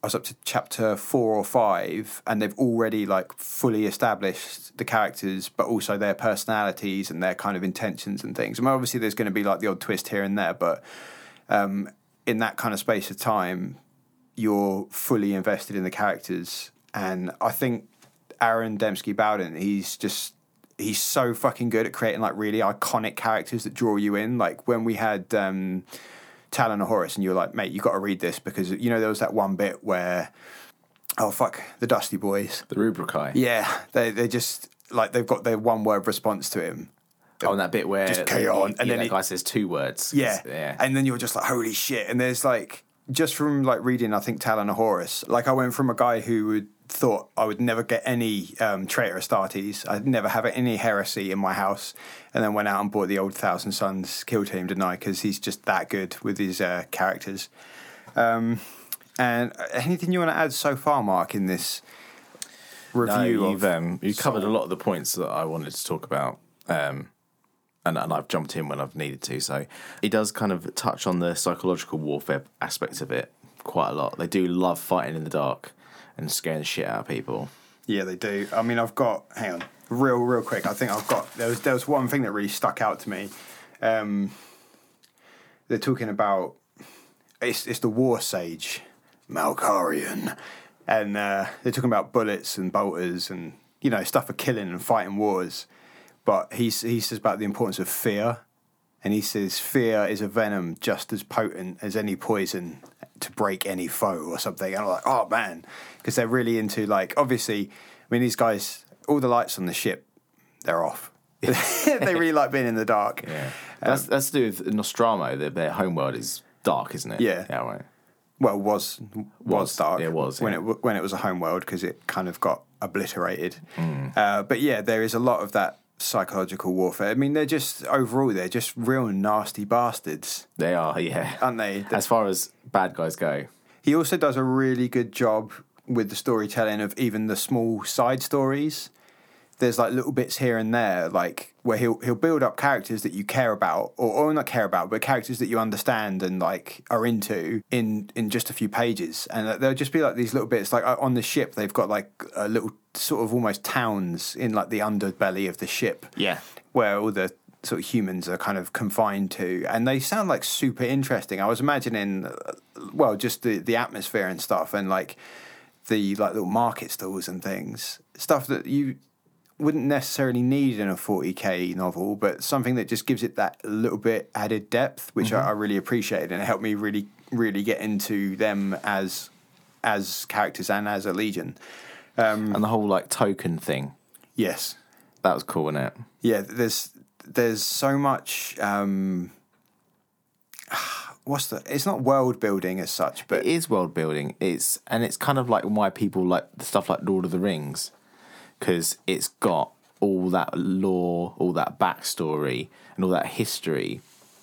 I was up to chapter four or five, and they've already like fully established the characters, but also their personalities and their kind of intentions and things. I mean, obviously, there's going to be like the odd twist here and there, but um, in that kind of space of time, you're fully invested in the characters. And I think Aaron Dembski Bowden, he's just he's so fucking good at creating like really iconic characters that draw you in. Like when we had um, Talon or Horus, and you were like, mate, you got to read this because you know there was that one bit where, oh fuck, the Dusty Boys. The Rubricae. Yeah, they they just like they've got their one word response to him. Oh, and that bit where Just carry on, and yeah, then that it- guy says two words. Yeah. yeah. And then you're just like, holy shit. And there's like, just from like reading, I think, Talon of Horus, like I went from a guy who would thought I would never get any um, traitor Astartes. I'd never have any heresy in my house. And then went out and bought the old Thousand Sons kill team, didn't I? Because he's just that good with his uh, characters. Um, and uh, anything you want to add so far, Mark, in this No, review you've of um, you covered a lot of the points that I wanted to talk about, um, and, and I've jumped in when I've needed to. So it does kind of touch on the psychological warfare aspect of it quite a lot. They do love fighting in the dark and scaring the shit out of people. Yeah, they do. I mean, I've got. Hang on, real, real quick. I think I've got. There was there was one thing that really stuck out to me. Um, they're talking about it's it's the War Sage, Malcharion, and uh, they're talking about bullets and bolters and you know stuff for killing and fighting wars. But he's he says about the importance of fear, and he says fear is a venom just as potent as any poison to break any foe or something. And I'm like, oh man, because they're really into like obviously. I mean, these guys, all the lights on the ship, they're off. (laughs) they really like being in the dark. Yeah, that's that's to do with Nostramo. Their, their homeworld is dark, isn't it? Yeah. yeah, right. Well, was was, Was. dark. It was, when it when it was a homeworld because it kind of got obliterated. Mm. Uh, but yeah, there is a lot of that psychological warfare. I mean, they're just overall they're just real nasty bastards, They are, yeah. aren't they? As far as bad guys go, He also does a really good job with the storytelling of even the small side stories. There's like little bits here and there, like where he'll he'll build up characters that you care about, or, or not care about, but characters that you understand and like are into in in just a few pages, and uh, there'll just be like these little bits. Like uh, on the ship, they've got like a little sort of almost towns in like the underbelly of the ship, yeah, where all the sort of humans are kind of confined to, and they sound like super interesting. I was imagining, uh, well, just the the atmosphere and stuff, and like the like little market stalls and things, stuff that you wouldn't necessarily need in a 40k novel, but something that just gives it that little bit added depth, which I, I really appreciated, and it helped me really, really get into them as as characters and as a legion. and the whole like token thing Yes, that was cool, wasn't it? yeah. There's there's so much. Um, what's the? It's not world building as such, but It is world building. It's and it's kind of like why people like the stuff like Lord of the Rings because it's got all that lore, all that backstory, and all that history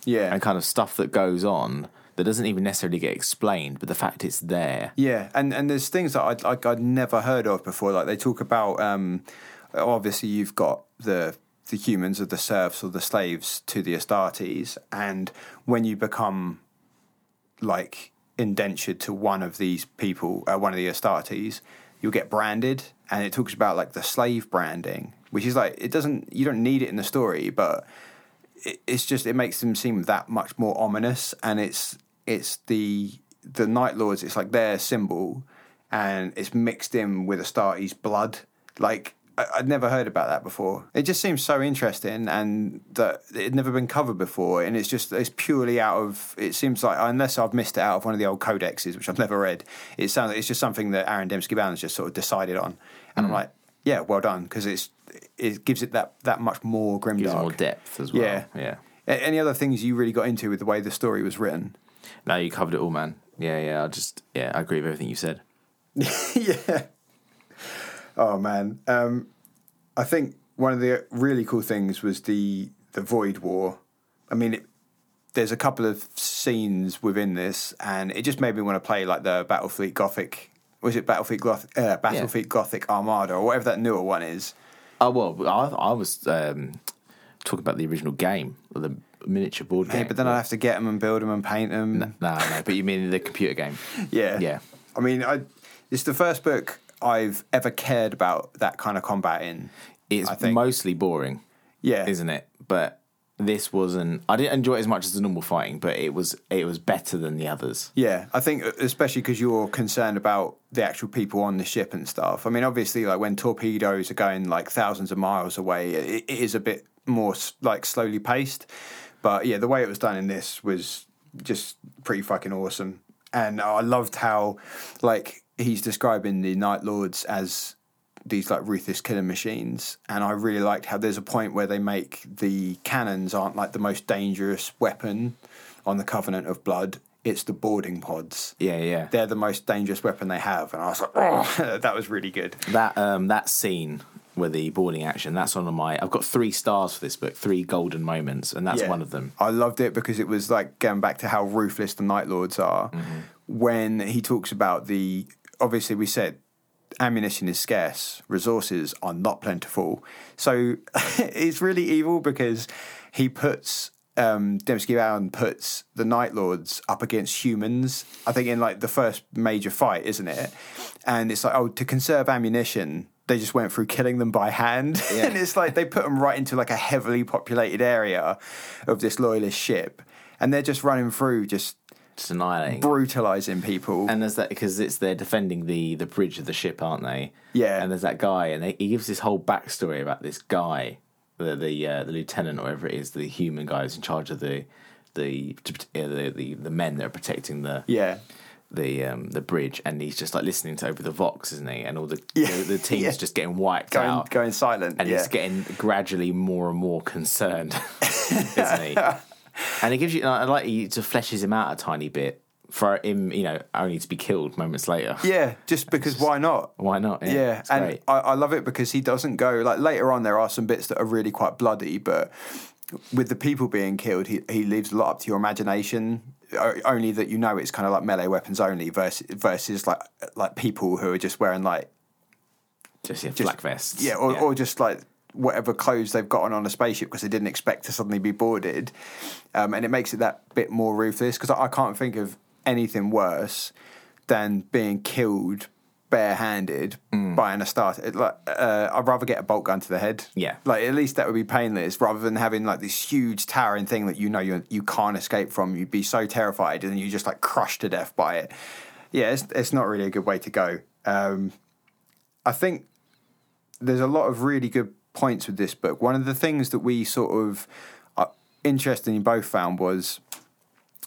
yeah, and kind of stuff that goes on that doesn't even necessarily get explained, but the fact it's there. Yeah, and and there's things that I'd like I'd never heard of before. Like they talk about, um, obviously you've got the the humans or the serfs or the slaves to the Astartes, and when you become like indentured to one of these people, uh, one of the Astartes, you'll get branded, and it talks about like the slave branding, which is like it doesn't you don't need it in the story, but it, it's just it makes them seem that much more ominous, and it's it's the the Night Lords. It's like their symbol, and it's mixed in with Astartes' blood. Like I'd never heard about that before. It just seems so interesting, and that it had never been covered before. And it's just it's purely out of. It seems like unless I've missed it out of one of the old codexes, which I've never read. It sounds like it's just something that Aaron Dembski Bowden's just sort of decided on, and I'm hmm. like, yeah, well done, because it's it gives it that that much more grimdark. Gives it more depth as well. Yeah. yeah. A- Any other things you really got into with the way the story was written? No, you covered it all, man. Yeah, yeah. I just yeah, I agree with everything you said. (laughs) yeah. Oh man, um, I think one of the really cool things was the the Void War. I mean, it, there's a couple of scenes within this, and it just made me want to play like the Battlefleet Gothic. Was it Battlefleet Gothic? Uh, Battlefleet Gothic Armada, or whatever that newer one is. Oh well, I, I was um, talking about the original game, or the miniature board game. but then I'd have to get them and build them and paint them. no, no. But you mean the computer game? (laughs) Yeah. Yeah. I mean, I, it's the first book I've ever cared about that kind of combat in. It's mostly boring, Yeah. isn't it? But this wasn't. I didn't enjoy it as much as the normal fighting, but it was it was better than the others. Yeah, I think especially because you're concerned about the actual people on the ship and stuff. I mean, obviously, like when torpedoes are going like thousands of miles away, it, it is a bit more like slowly paced. But yeah, the way it was done in this was just pretty fucking awesome. And I loved how like he's describing the Night Lords as these like ruthless killing machines, and I really liked how there's a point where they make the cannons aren't like the most dangerous weapon on the Covenant of Blood. It's the boarding pods. Yeah, yeah. They're the most dangerous weapon they have, and I was like, oh, (laughs) that was really good. That um that scene with the boarding action, that's one of my I've got three stars for this book, three golden moments, and that's Yeah. one of them. I loved it because it was like going back to how ruthless the Night Lords are. Mm-hmm. When he talks about the, obviously we said ammunition is scarce, resources are not plentiful. So (laughs) it's really evil because he puts. Um, Dembski Bowden puts the Night Lords up against humans. I think in like the first major fight, isn't it? And it's like, oh, to conserve ammunition, they just went through killing them by hand. (laughs) Yeah. and it's like they put them right into like a heavily populated area of this loyalist ship, and they're just running through, just Just annihilating. brutalizing people. And there's that because it's they're defending the the bridge of the ship, aren't they? Yeah. And there's that guy, and they, he gives this whole backstory about this guy, the the uh, the lieutenant or whatever it is, the human guy who's in charge of the the uh, the, the the men that are protecting the yeah, the um the bridge, and he's just like listening to over the vox, isn't he? And all the Yeah. the, the (laughs) team's Yeah. just getting wiped going out. going silent. and yeah. he's getting gradually more and more concerned, (laughs) isn't he? And it gives you, I like he to fleshes him out a tiny bit for him, you know, only to be killed moments later. yeah, just because why not? Why not? Yeah, it's and. I, I love it because he doesn't go like later on. There are some bits that are really quite bloody, but with the people being killed, he he leaves a lot up to your imagination. Only that you know it's kind of like melee weapons only versus versus like like people who are just wearing like just yeah, black vests. yeah, or, or just like whatever clothes they've gotten on a spaceship because they didn't expect to suddenly be boarded, um, and it makes it that bit more ruthless. Because I, I can't think of anything worse than being killed barehanded Mm. by an Astarte. Like, uh, I'd rather get a bolt gun to the head. Yeah. like at least that would be painless rather than having like this huge towering thing that you know you you can't escape from. You'd be so terrified and you just like crushed to death by it. Yeah, it's it's not really a good way to go. Um, I think there's a lot of really good points with this book. One of the things that we sort of uh, interestingly both found was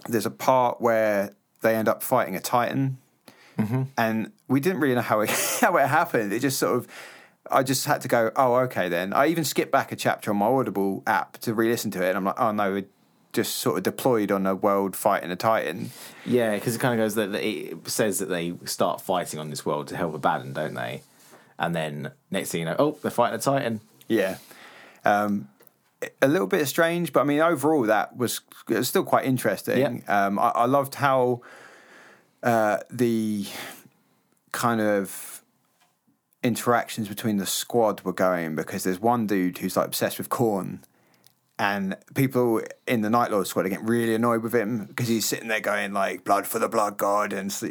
there's a part where they end up fighting a titan, and we didn't really know how it (laughs) how it happened. It just sort of. I just had to go, oh, okay, then. I even skipped back a chapter on my Audible app to re listen to it, and I'm like, oh, no, it just sort of deployed on a world fighting a Titan. Yeah, because it kind of goes that that it says that they start fighting on this world to help Abaddon, don't they? And then next thing you know, oh, they're fighting a Titan. Yeah. Um, a little bit strange, but I mean, overall, that was, was still quite interesting. Um, I, I loved how uh, the kind of interactions between the squad were going because there's one dude who's like obsessed with Khorne. And people in the Night Lord squad are getting really annoyed with him because he's sitting there going like "blood for the blood god" and uh,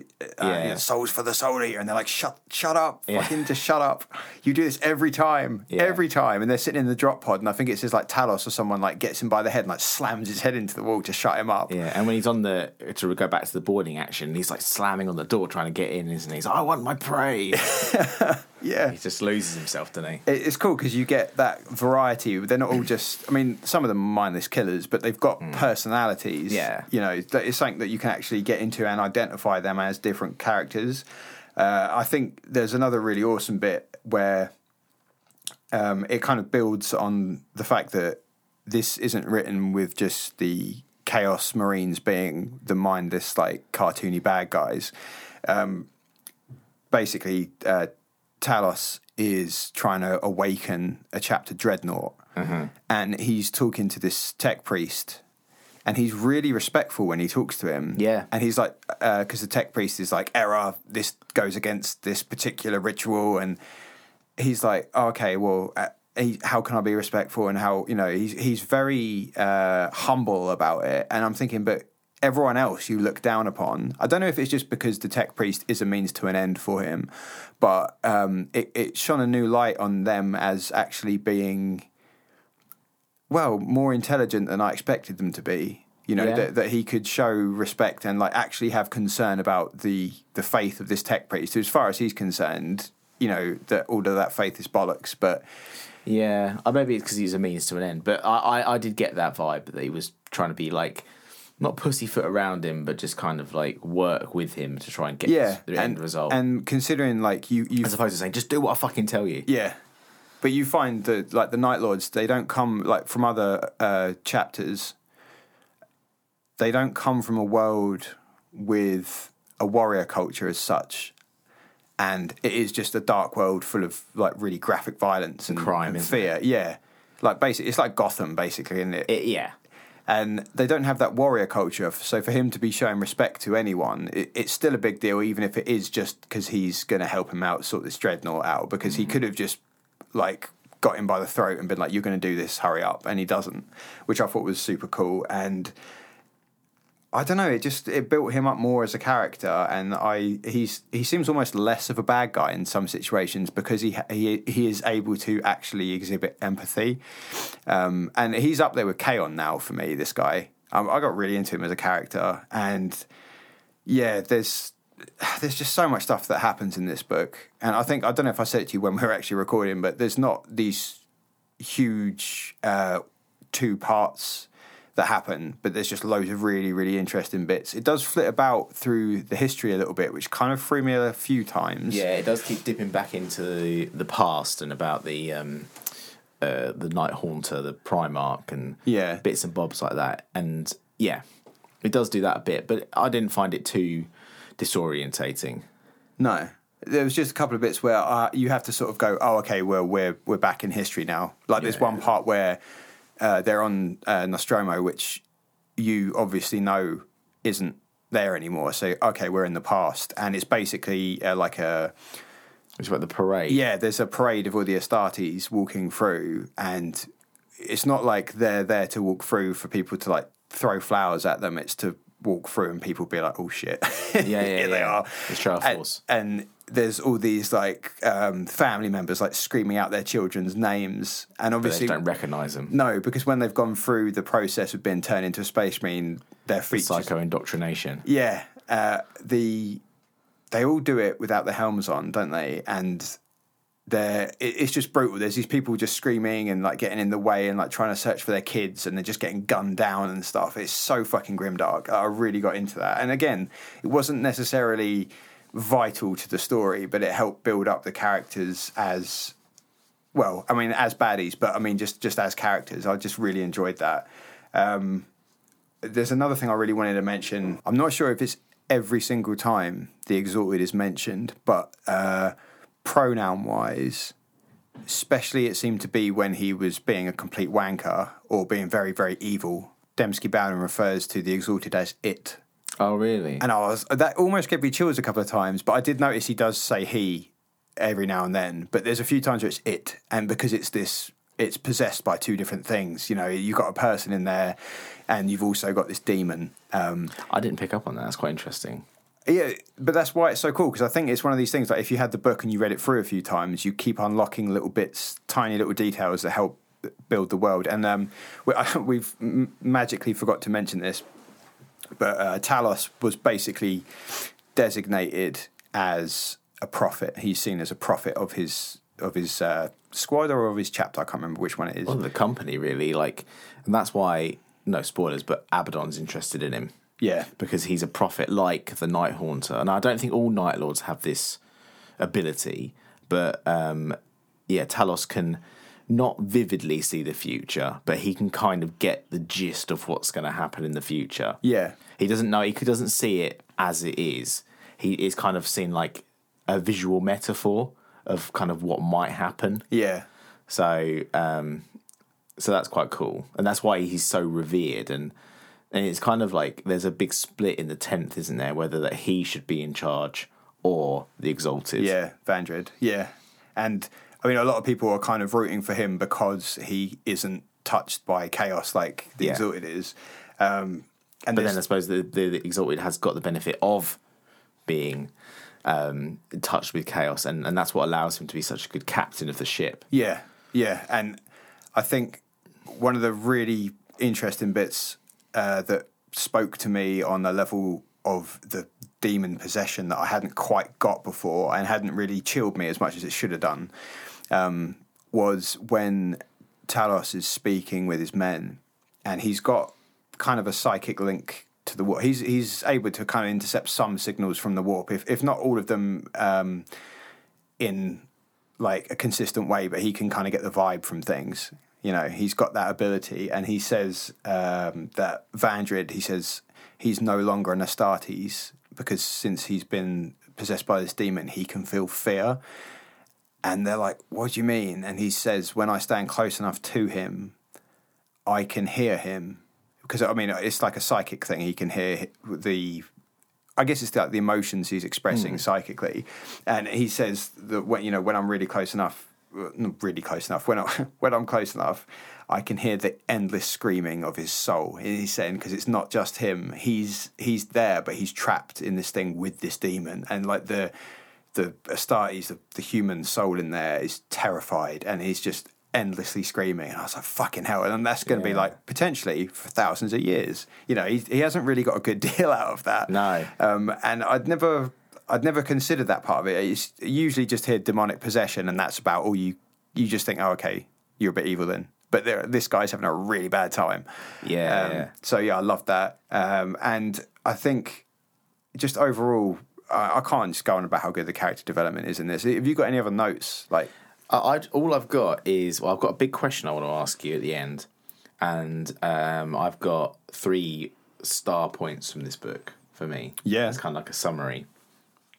Yeah. you know, "souls for the soul eater," and they're like, "Shut, shut up, Yeah. fucking just shut up! You do this every time, Yeah. every time." And they're sitting in the drop pod, and I think it's just like Talos or someone like gets him by the head and like slams his head into the wall to shut him up. Yeah, and when he's on the to go back to the boarding action, he's like slamming on the door trying to get in, isn't he? He's like, I want my prey. (laughs) Yeah. he just loses himself, doesn't he? It's cool because you get that variety. They're not all just. I mean, some of them are mindless killers, but they've got personalities. Mm. Yeah. you know, it's something that you can actually get into and identify them as different characters. Uh, I think there's another really awesome bit where um, it kind of builds on the fact that this isn't written with just the Chaos Marines being the mindless, like cartoony bad guys. Um, basically, uh, Talos is trying to awaken a chapter dreadnought, and he's talking to this tech priest. And he's really respectful when he talks to him. Yeah. And he's like, because the tech priest is like, error, this goes against this particular ritual. And he's like, oh, okay, well, uh, he, how can I be respectful? And how, you know, he's, he's very uh, humble about it. And I'm thinking, but everyone else you look down upon, I don't know if it's just because the tech priest is a means to an end for him, but um, it, it shone a new light on them as actually being, well, more intelligent than I expected them to be. You know Yeah. that, that he could show respect and like actually have concern about the the faith of this tech priest. As far as he's concerned, you know that all of that faith is bollocks. But Yeah, maybe it's because he's a means to an end. But I, I, I did get that vibe that he was trying to be like not pussyfoot around him, but just kind of like work with him to try and get Yeah, the and, end result, And considering like you, you as opposed to saying just do what I fucking tell you. Yeah, but you find that like the Night Lords, they don't come like from other uh, chapters. They don't come from a world with a warrior culture as such, and it is just a dark world full of like really graphic violence and Crime, and fear. Yeah, like basically, it's like Gotham, basically, isn't it? It- yeah, and they don't have that warrior culture. So for him to be showing respect to anyone, it, it's still a big deal, even if it is just because he's going to help him out, sort this dreadnought out. Because he mm. could have just like got him by the throat and been like, "You're going to do this, hurry up," and he doesn't, which I thought was super cool. And I don't know, it just it built him up more as a character, and I he's he seems almost less of a bad guy in some situations because he he he is able to actually exhibit empathy, um, and he's up there with Khayon now for me. This guy, um, I got really into him as a character, and yeah, there's there's just so much stuff that happens in this book, and I think I don't know if I said it to you when we were actually recording, but there's not these huge uh, two parts that happen, but there's just loads of really, really interesting bits. It does flit about through the history a little bit, which kind of threw me a few times. yeah. It does keep dipping back into the, the past and about the um, uh, the Night Haunter, the Primarch, and Yeah. bits and bobs like that. And yeah, it does do that a bit, but I didn't find it too disorientating. No, there was just a couple of bits where uh, you have to sort of go, oh, okay, well, we're we're back in history now. Like there's one part where uh, they're on uh, Nostramo, which you obviously know isn't there anymore. So okay, we're in the past, and it's basically uh, like a It's about the parade. yeah. There's a parade of all the Astartes walking through, and it's not like they're there to walk through for people to like throw flowers at them. It's to walk through and people be like, oh shit, yeah, (laughs) yeah. here they are. It's show of And- force. And, there's all these like um, family members like screaming out their children's names, and obviously don't recognise them. no, because when they've gone through the process of being turned into a space marine, their features. Psycho indoctrination. Yeah, uh, the they all do it without the helms on, don't they? And they're it, it's just brutal. There's these people just screaming and like getting in the way and like trying to search for their kids, and they're just getting gunned down and stuff. It's so fucking grimdark. I really got into that. And again, it wasn't necessarily vital to the story, but it helped build up the characters as well. I mean, as baddies, but I mean, just just as characters. I just really enjoyed that. Um, there's another thing I really wanted to mention. I'm not sure if it's every single time the Exalted is mentioned, but uh, pronoun wise, especially it seemed to be when he was being a complete wanker or being very, very evil. Dembski Bowden refers to the Exalted as it. Oh, really? And I was, that almost gave me chills a couple of times, but I did notice he does say he every now and then. But there's a few times where it's it. And because it's this, it's possessed by two different things. You know, you've got a person in there and you've also got this demon. Um, I didn't pick up on that. That's quite interesting. yeah, but that's why it's so cool because I think it's one of these things like if you had the book and you read it through a few times, you keep unlocking little bits, tiny little details that help build the world. And um, we, (laughs) we've m- magically forgot to mention this, but uh, Talos was basically designated as a prophet. He's seen as a prophet of his of his uh, squad or of his chapter. I can't remember which one it is. Well, the company really like, and that's why no spoilers, but Abaddon's interested in him yeah, because he's a prophet like the Night Haunter, and I don't think all Night Lords have this ability, but um, yeah, Talos can not vividly see the future, but he can kind of get the gist of what's going to happen in the future. yeah, He doesn't know. He doesn't see it as it is. He is kind of seen like a visual metaphor of kind of what might happen. yeah, So, um, so that's quite cool, and that's why he's so revered. And and it's kind of like there's a big split in the tenth, isn't there? Whether that he should be in charge or the Exalted. yeah. Vandred, yeah, and I mean a lot of people are kind of rooting for him because he isn't touched by chaos like the Yeah. Exalted is. Um, and But then I suppose the, the, the Exalted has got the benefit of being um, touched with chaos, and, and that's what allows him to be such a good captain of the ship. Yeah, yeah, and I think one of the really interesting bits uh, that spoke to me on the level of the demon possession that I hadn't quite got before and hadn't really chilled me as much as it should have done um, was when Talos is speaking with his men, and he's got kind of a psychic link to the warp. He's he's able to kind of intercept some signals from the warp, if if not all of them, um, in like a consistent way. But he can kind of get the vibe from things. You know, he's got that ability, and he says um, that Vandred. He says he's no longer an Astartes because since he's been possessed by this demon, he can feel fear. And they're like, "What do you mean?" And he says, "When I stand close enough to him, I can hear him." Because I mean, it's like a psychic thing. He can hear the I guess it's like the emotions he's expressing hmm. psychically, and he says that when you know when I'm really close enough, not really close enough. When I (laughs) when I'm close enough, I can hear the endless screaming of his soul. He's saying because it's not just him. He's he's there, but he's trapped in this thing with this demon, and like the the Astartes, the, the human soul in there is terrified, and he's just endlessly screaming. And I was like, fucking hell. And that's going to be like potentially for thousands of years. You know, he, he hasn't really got a good (laughs) deal out of that. No. Um, and I'd never, I'd never considered that part of it. It's usually just hear demonic possession, and that's about all you, you just think, oh, okay, you're a bit evil then. But this guy's having a really bad time. Yeah, Um, yeah. So yeah, I love that. Um, and I think just overall, I, I can't just go on about how good the character development is in this. Have you got any other notes? Like, I, I all I've got is well, I've got a big question I want to ask you at the end, and um, I've got three star points from this book for me. Yeah. it's kind of like a summary.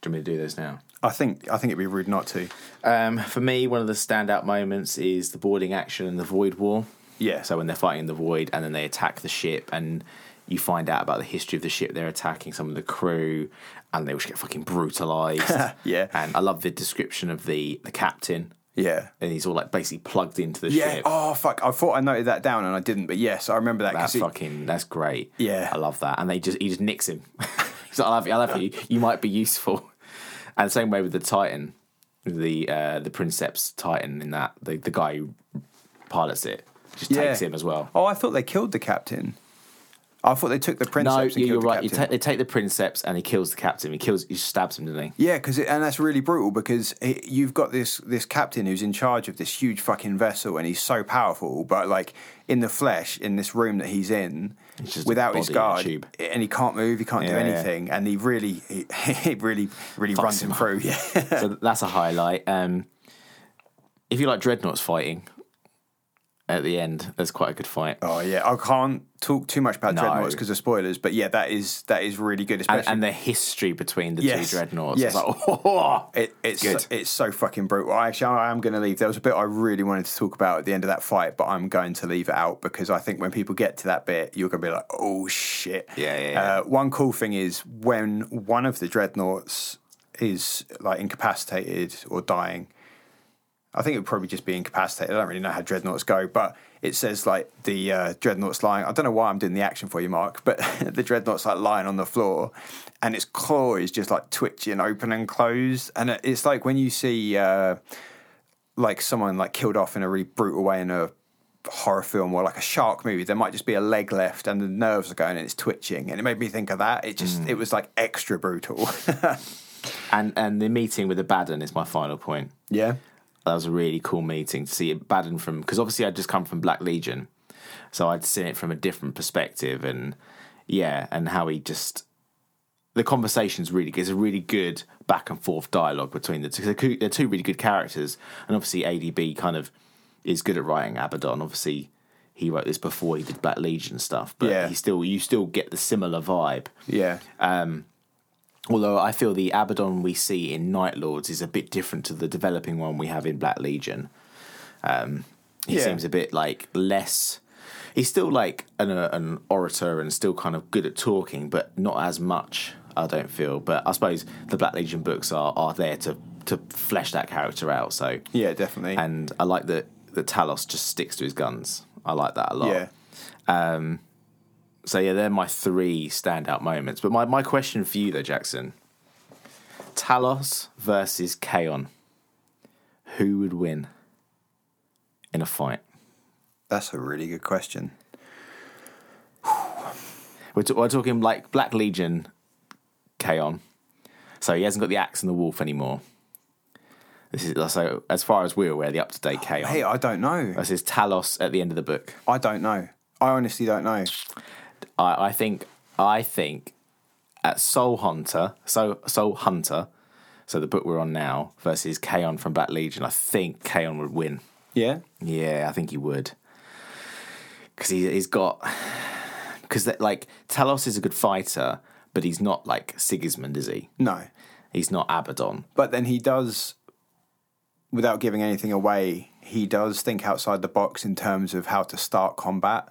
Do you want me to do those now? I think I think it'd be rude not to. Um, for me, one of the standout moments is the boarding action in the Void War. Yeah. So when they're fighting the Void and then they attack the ship and you find out about the history of the ship they're attacking, some of the crew, and they all get fucking brutalized. (laughs) Yeah. And I love the description of the the captain. Yeah. And he's all like basically plugged into the Yeah. ship. Oh fuck! I thought I noted that down and I didn't, but yes, I remember that. That's 'cause it- fucking. That's great. Yeah. I love that. And they just he just nicks him. (laughs) He's like, I love you. I love you. You might be useful. (laughs) And the same way with the Titan, the uh, the Princeps Titan in that the the guy who pilots it just Yeah. takes him as well. Oh, I thought they killed the captain. I thought they took the princeps. No, and you- killed you're the right. You take, they take the Princeps and he kills the captain. He kills. He stabs him, doesn't he? Yeah, because and that's really brutal because he, you've got this this captain who's in charge of this huge fucking vessel and he's so powerful, but like in the flesh, in this room that he's in, without his body in a guard, tube. and he can't move, he can't do Yeah, yeah. anything, and he really, he, (laughs) he really, really Fucks runs him through. Yeah, so that's a highlight. Um, if you like dreadnoughts fighting, at the end, there's quite a good fight. oh yeah. I can't talk too much about No. dreadnoughts because of spoilers, but yeah, that is that is really good, especially. and the history between the Yes. two dreadnoughts. Yes. It's like, (laughs) oh, It, it's Good. it's so fucking brutal. Actually, I am going to leave. There was a bit I really wanted to talk about at the end of that fight, but I'm going to leave it out because I think when people get to that bit, you're going to be like, "Oh shit!" Yeah, yeah, yeah. Uh, one cool thing is when one of the dreadnoughts is like incapacitated or dying. I think it would probably just be incapacitated. I don't really know how dreadnoughts go, but it says like the uh, dreadnought's lying. I don't know why I'm doing the action for you, Mark, but (laughs) the dreadnought's like lying on the floor, and its claw is just like twitching open and closed, and it's like when you see uh, like someone like killed off in a really brutal way in a horror film or like a shark movie. There might just be a leg left, and the nerves are going, and it's twitching, and it made me think of that. It just it was like extra brutal. (laughs) and and the meeting with the Abaddon is my final point. yeah. That was a really cool meeting to see Abaddon from because obviously I'd just come from Black Legion, so I'd seen it from a different perspective, and yeah, and how he just the conversation's really good. It's a really good back and forth dialogue between the two. They're two- They're two really good characters, and obviously ADB kind of is good at writing Abaddon. Obviously, he wrote this before he did Black Legion stuff, but Yeah. he still you still get the similar vibe. Yeah. Um, Although I feel the Abaddon we see in Night Lords is a bit different to the developing one we have in Black Legion. Um, he Yeah. seems a bit like less. He's still like an, uh, an orator and still kind of good at talking, but not as much. I don't feel. But I suppose the Black Legion books are, are there to to flesh that character out. So Yeah, definitely. and I like that that Talos just sticks to his guns. I like that a lot. yeah. So yeah, they're my three standout moments. But my, my question for you though, Jackson. Talos versus Khayon. Who would win in a fight? That's a really good question. (sighs) We're, t- we're talking like Black Legion Khayon. So he hasn't got the axe and the wolf anymore. This is so as far as we're aware, the up to date Khayon. Hey, I don't know. This is Talos at the end of the book. I don't know. I honestly don't know. I, I think I think at Soul Hunter, so Soul Hunter, so the book we're on now versus Khayon from Black Legion, I think Khayon would win. Yeah. Yeah, I think he would. Because he, he's got. Because, like, Talos is a good fighter, but he's not like Sigismund, is he? No. He's not Abaddon. But then he does, without giving anything away, he does think outside the box in terms of how to start combat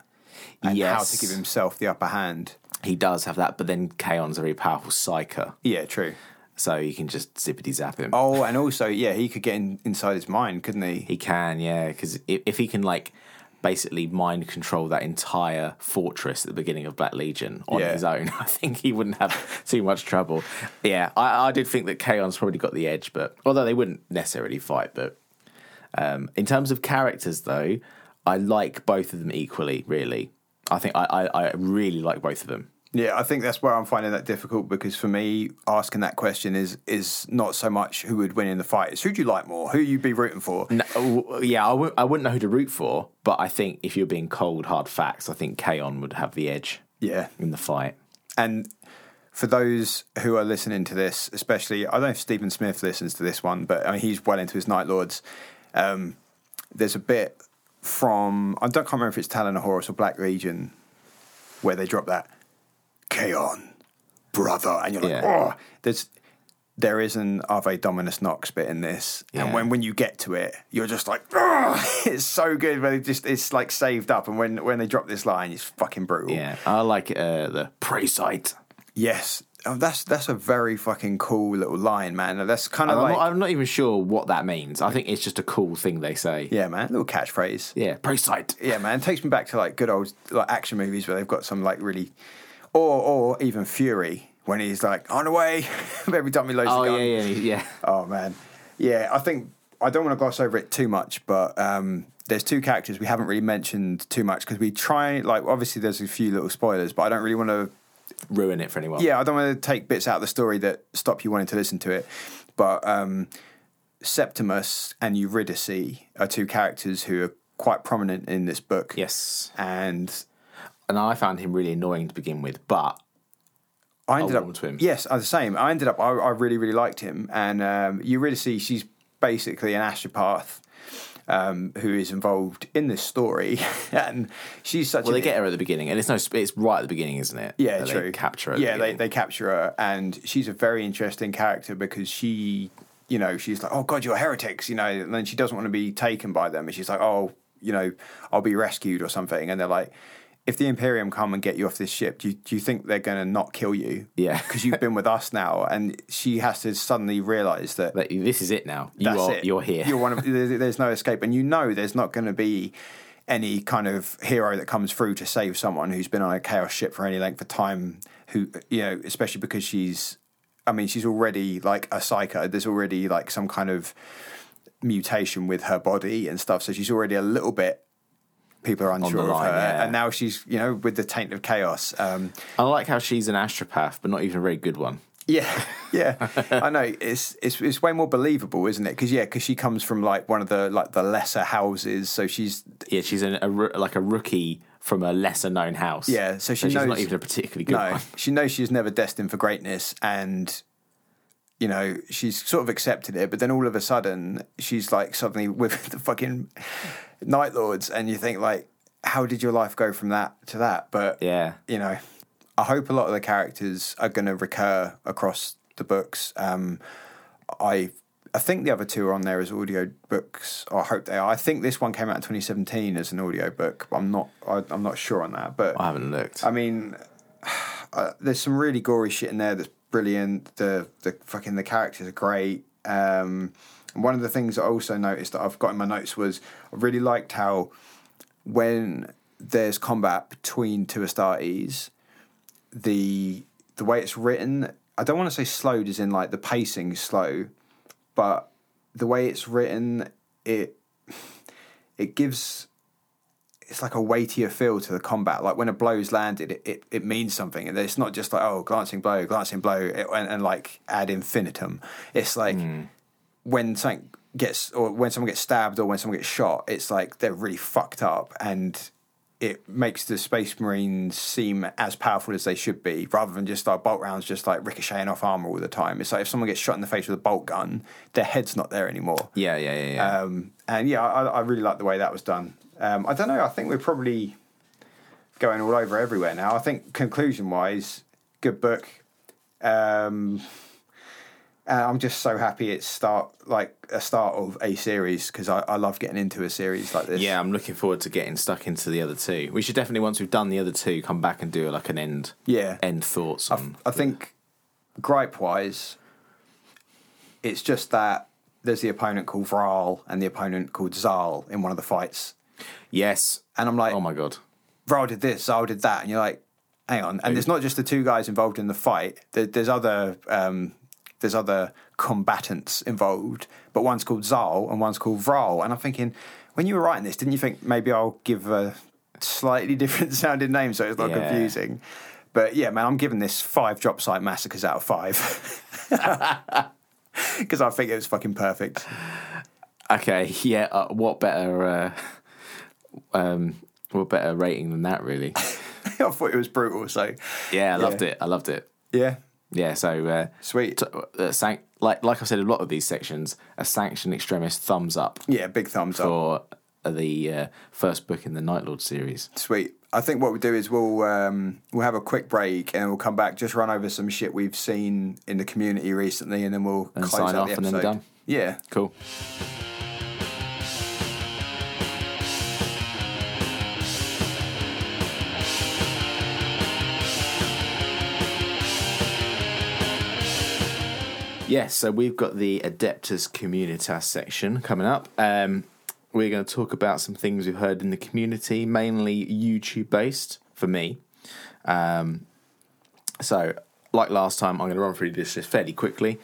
and how to give himself the upper hand. He does have that, but then Khayon's a very powerful psyker, Yeah, true. so you can just zippity zap him. Oh, and also, yeah, he could get in, inside his mind, couldn't he? He can, yeah, because if, if he can, like, basically mind control that entire fortress at the beginning of Black Legion on Yeah. his own, (laughs) I think he wouldn't have too much trouble. Yeah, I, I did think that Khayon's probably got the edge, but although they wouldn't necessarily fight, but um, in terms of characters, though, I like both of them equally. Really, I think I, I, I really like both of them. Yeah, I think that's where I'm finding that difficult because for me, asking that question is is not so much who would win in the fight. It's who do you like more? Who you'd be rooting for? No, oh, yeah, I w- I wouldn't know who to root for, but I think if you're being cold hard facts, I think Khayon would have the edge Yeah, in the fight. and for those who are listening to this, especially, I don't know if Stephen Smith listens to this one, but I mean, he's well into his Night Lords. Um, there's a bit from I don't can't remember if it's Talon of Horus or Black Legion where they drop that Khayon, brother, and you're like, Yeah. oh, there's there is an Ave Dominus Nox bit in this, Yeah. and when when you get to it, you're just like, oh, (laughs) it's so good. But it just it's like saved up, and when when they drop this line, it's fucking brutal. Yeah, I like uh, the prey sight. Yes. Oh, that's that's a very fucking cool little line, man. That's kind I'm, of like not, I'm not even sure what that means. I think it's just a cool thing they say. yeah, man, little catchphrase. Yeah, prey sight. Yeah, man, it takes me back to like good old like action movies where they've got some like really, or or even Fury when he's like on the way (laughs) every time he loads Oh the yeah, yeah, yeah. Oh man, yeah. I think I don't want to gloss over it too much, but um, there's two characters we haven't really mentioned too much because we try like obviously there's a few little spoilers, but I don't really want to Ruin it for anyone. yeah, I don't want to take bits out of the story that stop you wanting to listen to it. But um, Septimus and Eurydice are two characters who are quite prominent in this book. Yes. And And I found him really annoying to begin with, but I ended up to him. yes, I the same. I ended up I, I really really liked him. And um, Eurydice, she's basically an astropath. Um, who is involved in this story, (laughs) and she's such. well, they get her at the beginning, and it's no, it's right at the beginning, isn't it? Yeah, true. They capture her. Yeah, the they, they capture her, and she's a very interesting character because she, you know, she's like, "Oh God, you're heretics," you know, and then she doesn't want to be taken by them, and she's like, "Oh, you know, I'll be rescued or something," and they're like. If the Imperium come and get you off this ship, do you, do you think they're going to not kill you? Yeah. (laughs) because you've been with us now, and she has to suddenly realise that That- this is it now. You that's are it. you're here. You're one of. There's, there's no escape, and you know there's not going to be any kind of hero that comes through to save someone who's been on a chaos ship for any length of time. Who you know, especially because she's. I mean, she's already like a psycho. There's already like some kind of mutation with her body and stuff. So she's already a little bit. People are unsure line, of her, yeah. and now she's you know with the taint of chaos. Um, I like how she's an astropath, but not even a very good one. Yeah, (laughs) yeah, I know. It's it's it's way more believable, isn't it? Because yeah, because she comes from like one of the like the lesser houses, so she's Yeah, she's an, a, like a rookie from a lesser known house. yeah, so she she's knows not even a particularly good no, one. she knows she's never destined for greatness, and you know she's sort of accepted it. But then all of a sudden, she's like suddenly with (laughs) the fucking Night Lords, and you think like, how did your life go from that to that? But Yeah. you know, I hope a lot of the characters are going to recur across the books. Um, I I think the other two are on there as audio books. I hope they are. I think this one came out in 2017 as an audio book. I'm not. I, I'm not sure on that, but I haven't looked. I mean, (sighs) uh, there's some really gory shit in there that's brilliant. The the fucking the characters are great. Um, one of the things I also noticed that I've got in my notes was I really liked how when there's combat between two Astartes, the the way it's written, I don't want to say slowed as in like the pacing slow, but the way it's written, it (laughs) it gives it's like a weightier feel to the combat. Like when a blow's landed, it, it, it means something. And it's not just like, oh, glancing blow, glancing blow, it, and, and like ad infinitum. It's like hmm. when something gets, or when someone gets stabbed or when someone gets shot, it's like they're really fucked up. And it makes the Space Marines seem as powerful as they should be, rather than just like bolt rounds just like ricocheting off armor all the time. It's like if someone gets shot in the face with a bolt gun, their head's not there anymore. Yeah, yeah, yeah, yeah. Um, and yeah, I, I really like the way that was done. Um, I don't know. I think we're probably going all over everywhere now. I think conclusion wise, good book. Um, and I'm just so happy it's start like a start of a series because I, I love getting into a series like this. yeah, I'm looking forward to getting stuck into the other two. We should definitely, once we've done the other two, come back and do like an end, yeah. end thoughts on. I think gripe wise, it's just that there's the opponent called Vral and the opponent called Zal in one of the fights, yes. and I'm like, Oh my god. Vral did this, Zal did that, and you're like, hang on. And there's not just the two guys involved in the fight. There, there's other um, there's other combatants involved, but one's called Zal and one's called Vral. And I'm thinking, when you were writing this, didn't you think maybe I'll give a slightly (laughs) different sounding name so it's not Yeah. confusing? But yeah, man, I'm giving this five drop site massacres out of five (laughs) because I think it was fucking perfect. Okay, yeah. Uh, what better? Uh, (laughs) um, what better rating than that? Really? I thought it was brutal. So Yeah, I loved it. I loved it. yeah, Yeah. So uh, sweet. t- uh, sanc- like like I said, a lot of these sections, a sanction extremist thumbs up Yeah, big thumbs up. for the uh, first book in the Night Lord series. Sweet. I think what we'll do is we'll um, we'll have a quick break and we'll come back, just run over some shit we've seen in the community recently, and then we'll And close sign out off the and then done. Yeah. Cool. Yes, so we've got the Adeptus Communitas section coming up. Um, we're going to talk about some things we've heard in the community, mainly YouTube based for me. Um, so, like last time, I'm going to run through this just fairly quickly.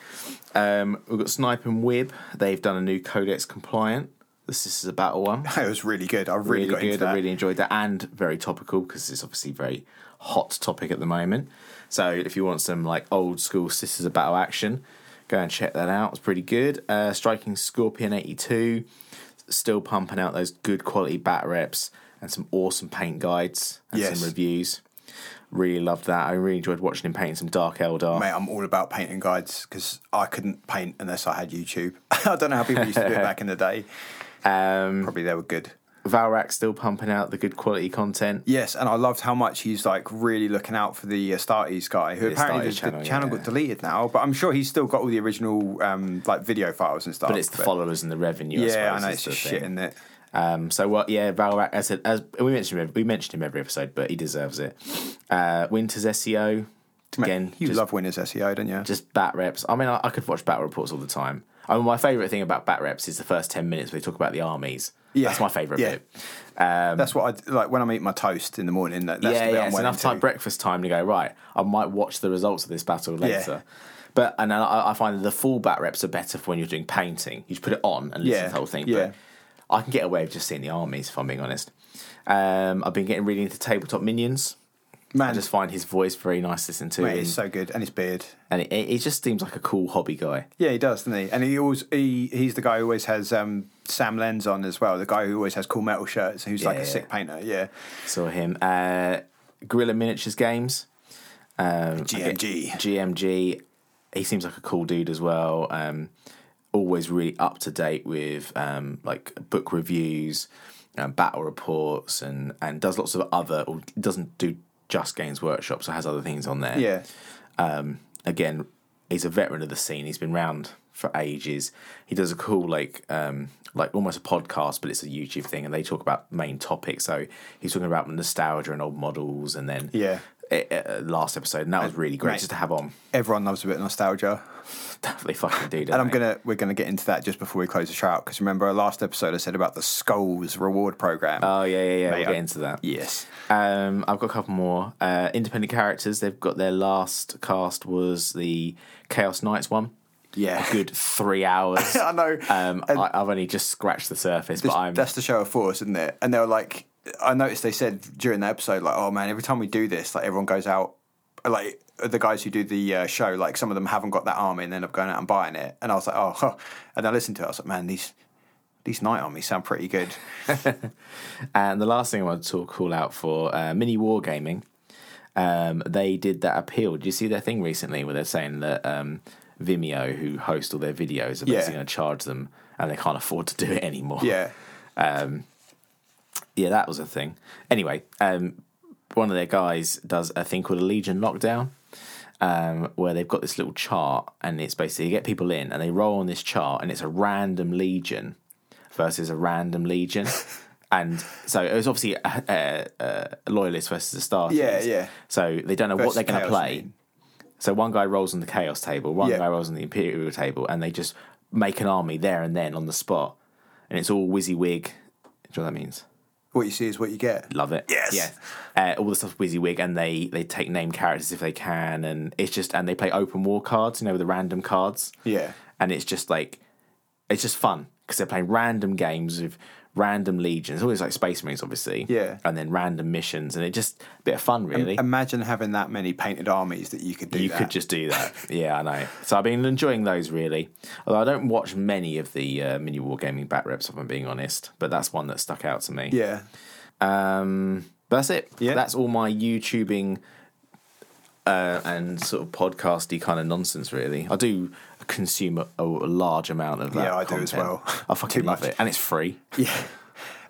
Um, we've got Snipe and Wib. They've done a new Codex compliant. This is a battle one. It was really good. I really, Really got into good. that. I really enjoyed that, and very topical because it's obviously a very hot topic at the moment. So, if you want some like old school Sisters of Battle action, go and check that out. It's pretty good. Uh, Striking Scorpion 82, still pumping out those good quality bat reps and some awesome paint guides and Yes. some reviews. Really loved that. I really enjoyed watching him painting some Dark Eldar. Mate, I'm all about painting guides because I couldn't paint unless I had YouTube. (laughs) I don't know how people used to do it (laughs) back in the day. Um, Probably they were good. Valrak still pumping out the good quality content. Yes, and I loved how much he's like really looking out for the Astartes guy, who The apparently the, channel, the channel yeah. got deleted now, but I'm sure he's still got all the original um, like video files and stuff. But it's the followers and the revenue. I Yeah, suppose, I know it's just shit, isn't it? Um, so what? Yeah, Valrak. As, I as we mentioned, him, we mentioned him every episode, but he deserves it. Uh, Winter's SEO again. you just, love Winters SEO, don't you? just bat reps. I mean, I, I could watch battle reports all the time. I mean, my favorite thing about bat reps is the first ten minutes where they talk about the armies. Yeah, that's my favorite yeah. bit. Um, That's what I like when I'm eating my toast in the morning. That, that's yeah, yeah. I'm It's enough to. time breakfast time to go right. I might watch the results of this battle Yeah. later. But and I, I find that the full bat reps are better for when you're doing painting. You just put it on and listen Yeah, to the whole thing. yeah. But I can get away with just seeing the armies if I'm being honest. Um, I've been getting really into tabletop minions. I just find his voice very nice to listen to, mate, and, he's so good, and his beard. and it, he just seems like a cool hobby guy. Yeah, he does, doesn't he? And he always he he's the guy who always has um, Sam Lenz on as well. The guy who always has cool metal shirts, who's like a yeah. sick painter. Yeah, Saw him. Uh, Guerrilla Miniatures Games. Um, GMG. GMG. He seems like a cool dude as well. Um, always really up to date with um, like book reviews, um, battle reports, and and does lots of other. Or doesn't do just Games Workshop, so has other things on there. yeah, Um, again, he's a veteran of the scene. He's been around for ages. He does a cool like um like almost a podcast, but it's a YouTube thing, and they talk about main topics. So he's talking about nostalgia and old models, and then yeah. it, last episode, and that was really great Mate. just to have on. Everyone loves a bit of nostalgia, (laughs) Definitely fucking do. and I'm gonna we're gonna get into that just before we close the show out because remember our last episode I said about the Skulls reward program. Oh yeah, yeah, yeah. Mate, we'll get into that. yes, Um, I've got a couple more uh, independent characters. They've got their last cast was the Chaos Knights one. yeah. A good three hours. (laughs) I know. Um, I, I've only just scratched the surface, This- but I'm that's the show of force, isn't it? And they were like, I noticed they said during the episode, like, oh man, every time we do this, like everyone goes out, like the guys who do the uh, show, like some of them haven't got that army and end up going out and buying it. And I was like, oh, huh. and I listened to it, I was like, man, these these Knight armies sound pretty good. (laughs) And the last thing I want to talk, call out for uh, Mini Wargaming, um, they did that appeal. Did you see their thing recently where they're saying that um, Vimeo, who host all their videos, are Yeah. basically going to charge them and they can't afford to do it anymore? yeah, Yeah, that was a thing. Anyway, um, one of their guys does a thing called a Legion Lockdown, um, where they've got this little chart, and it's basically you get people in, and they roll on this chart, and it's a random Legion versus a random Legion. (laughs) And so it was obviously a, a, a loyalist versus a star. Yeah, yeah. So they don't know what they're going to play. mean. So one guy rolls on the chaos table, one Yeah. guy rolls on the imperial table, and they just make an army there and then on the spot, and it's all WYSIWYG. Do you know what that means? What you see is what you get. Love it. Yes. Yeah. Uh, all the stuff WYSIWYG, and they they take name characters if they can, and it's just and they play open war cards, you know, with the random cards. Yeah. And it's just like, it's just fun because they're playing random games with random legions, always like Space Marines, obviously. Yeah. And then random missions, and it just a bit of fun, really. Imagine having that many painted armies that you could do. you that. could just do that. (laughs) yeah, I know. So I've been enjoying those really. Although I don't watch many of the uh, mini wargaming batreps, if I'm being honest. But that's one that stuck out to me. Yeah. Um, but that's it. Yeah. That's all my YouTubing uh, and sort of podcasty kind of nonsense, really. I do consume a, a large amount of that. Yeah, I do as well. (laughs) I fucking Too love much. it. And it's free. (laughs) Yeah.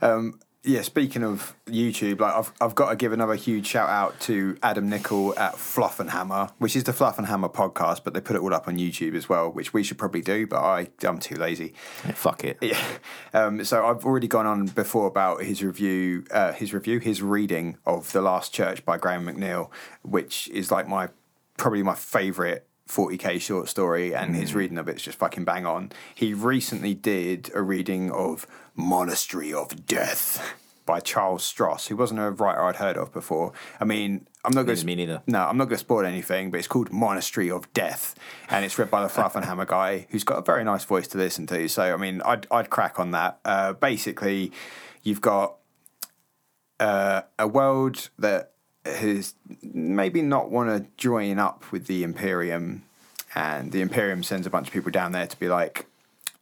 Um, yeah, speaking of YouTube, like I've I've got to give another huge shout out to Adam Nicol at Fluff and Hammer, which is the Fluff and Hammer podcast, but they put it all up on YouTube as well, which we should probably do, but I I'm too lazy. Yeah, fuck it. Yeah. (laughs) Um, so I've already gone on before about his review, uh, his review, his reading of The Last Church by Graham McNeill, which is like my probably my favourite 40k short story, and his reading of it's just fucking bang on. He recently did a reading of Monastery of Death by Charles Stross, who wasn't a writer I'd heard of before. I mean, I'm not going Neither me neither. no, I'm not going to spoil anything, but it's called Monastery of Death, and it's read by the Fluff and (laughs) Hammer guy, who's got a very nice voice to listen to. So, I mean, I'd I'd crack on that. Uh, basically, you've got uh, a world that has maybe not want to join up with the Imperium, and the Imperium sends a bunch of people down there to be like,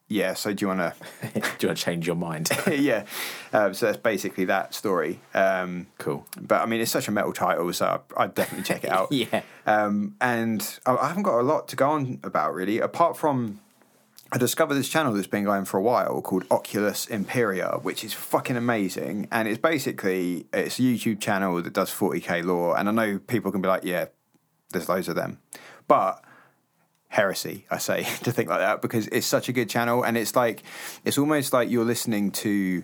yeah. So, do you want to? (laughs) Do you want to change your mind? (laughs) yeah. Um, so that's basically that story. Um, cool. but I mean, it's such a metal title, so I- I'd definitely check it out. (laughs) Yeah. Um, and I I haven't got a lot to go on about really, apart from I discovered this channel that's been going for a while called Oculus Imperia, which is fucking amazing. And it's basically it's a YouTube channel that does 40k lore. And I know people can be like, yeah, there's loads of them, but heresy, I say, (laughs) to think like that because it's such a good channel, and it's like it's almost like you're listening to.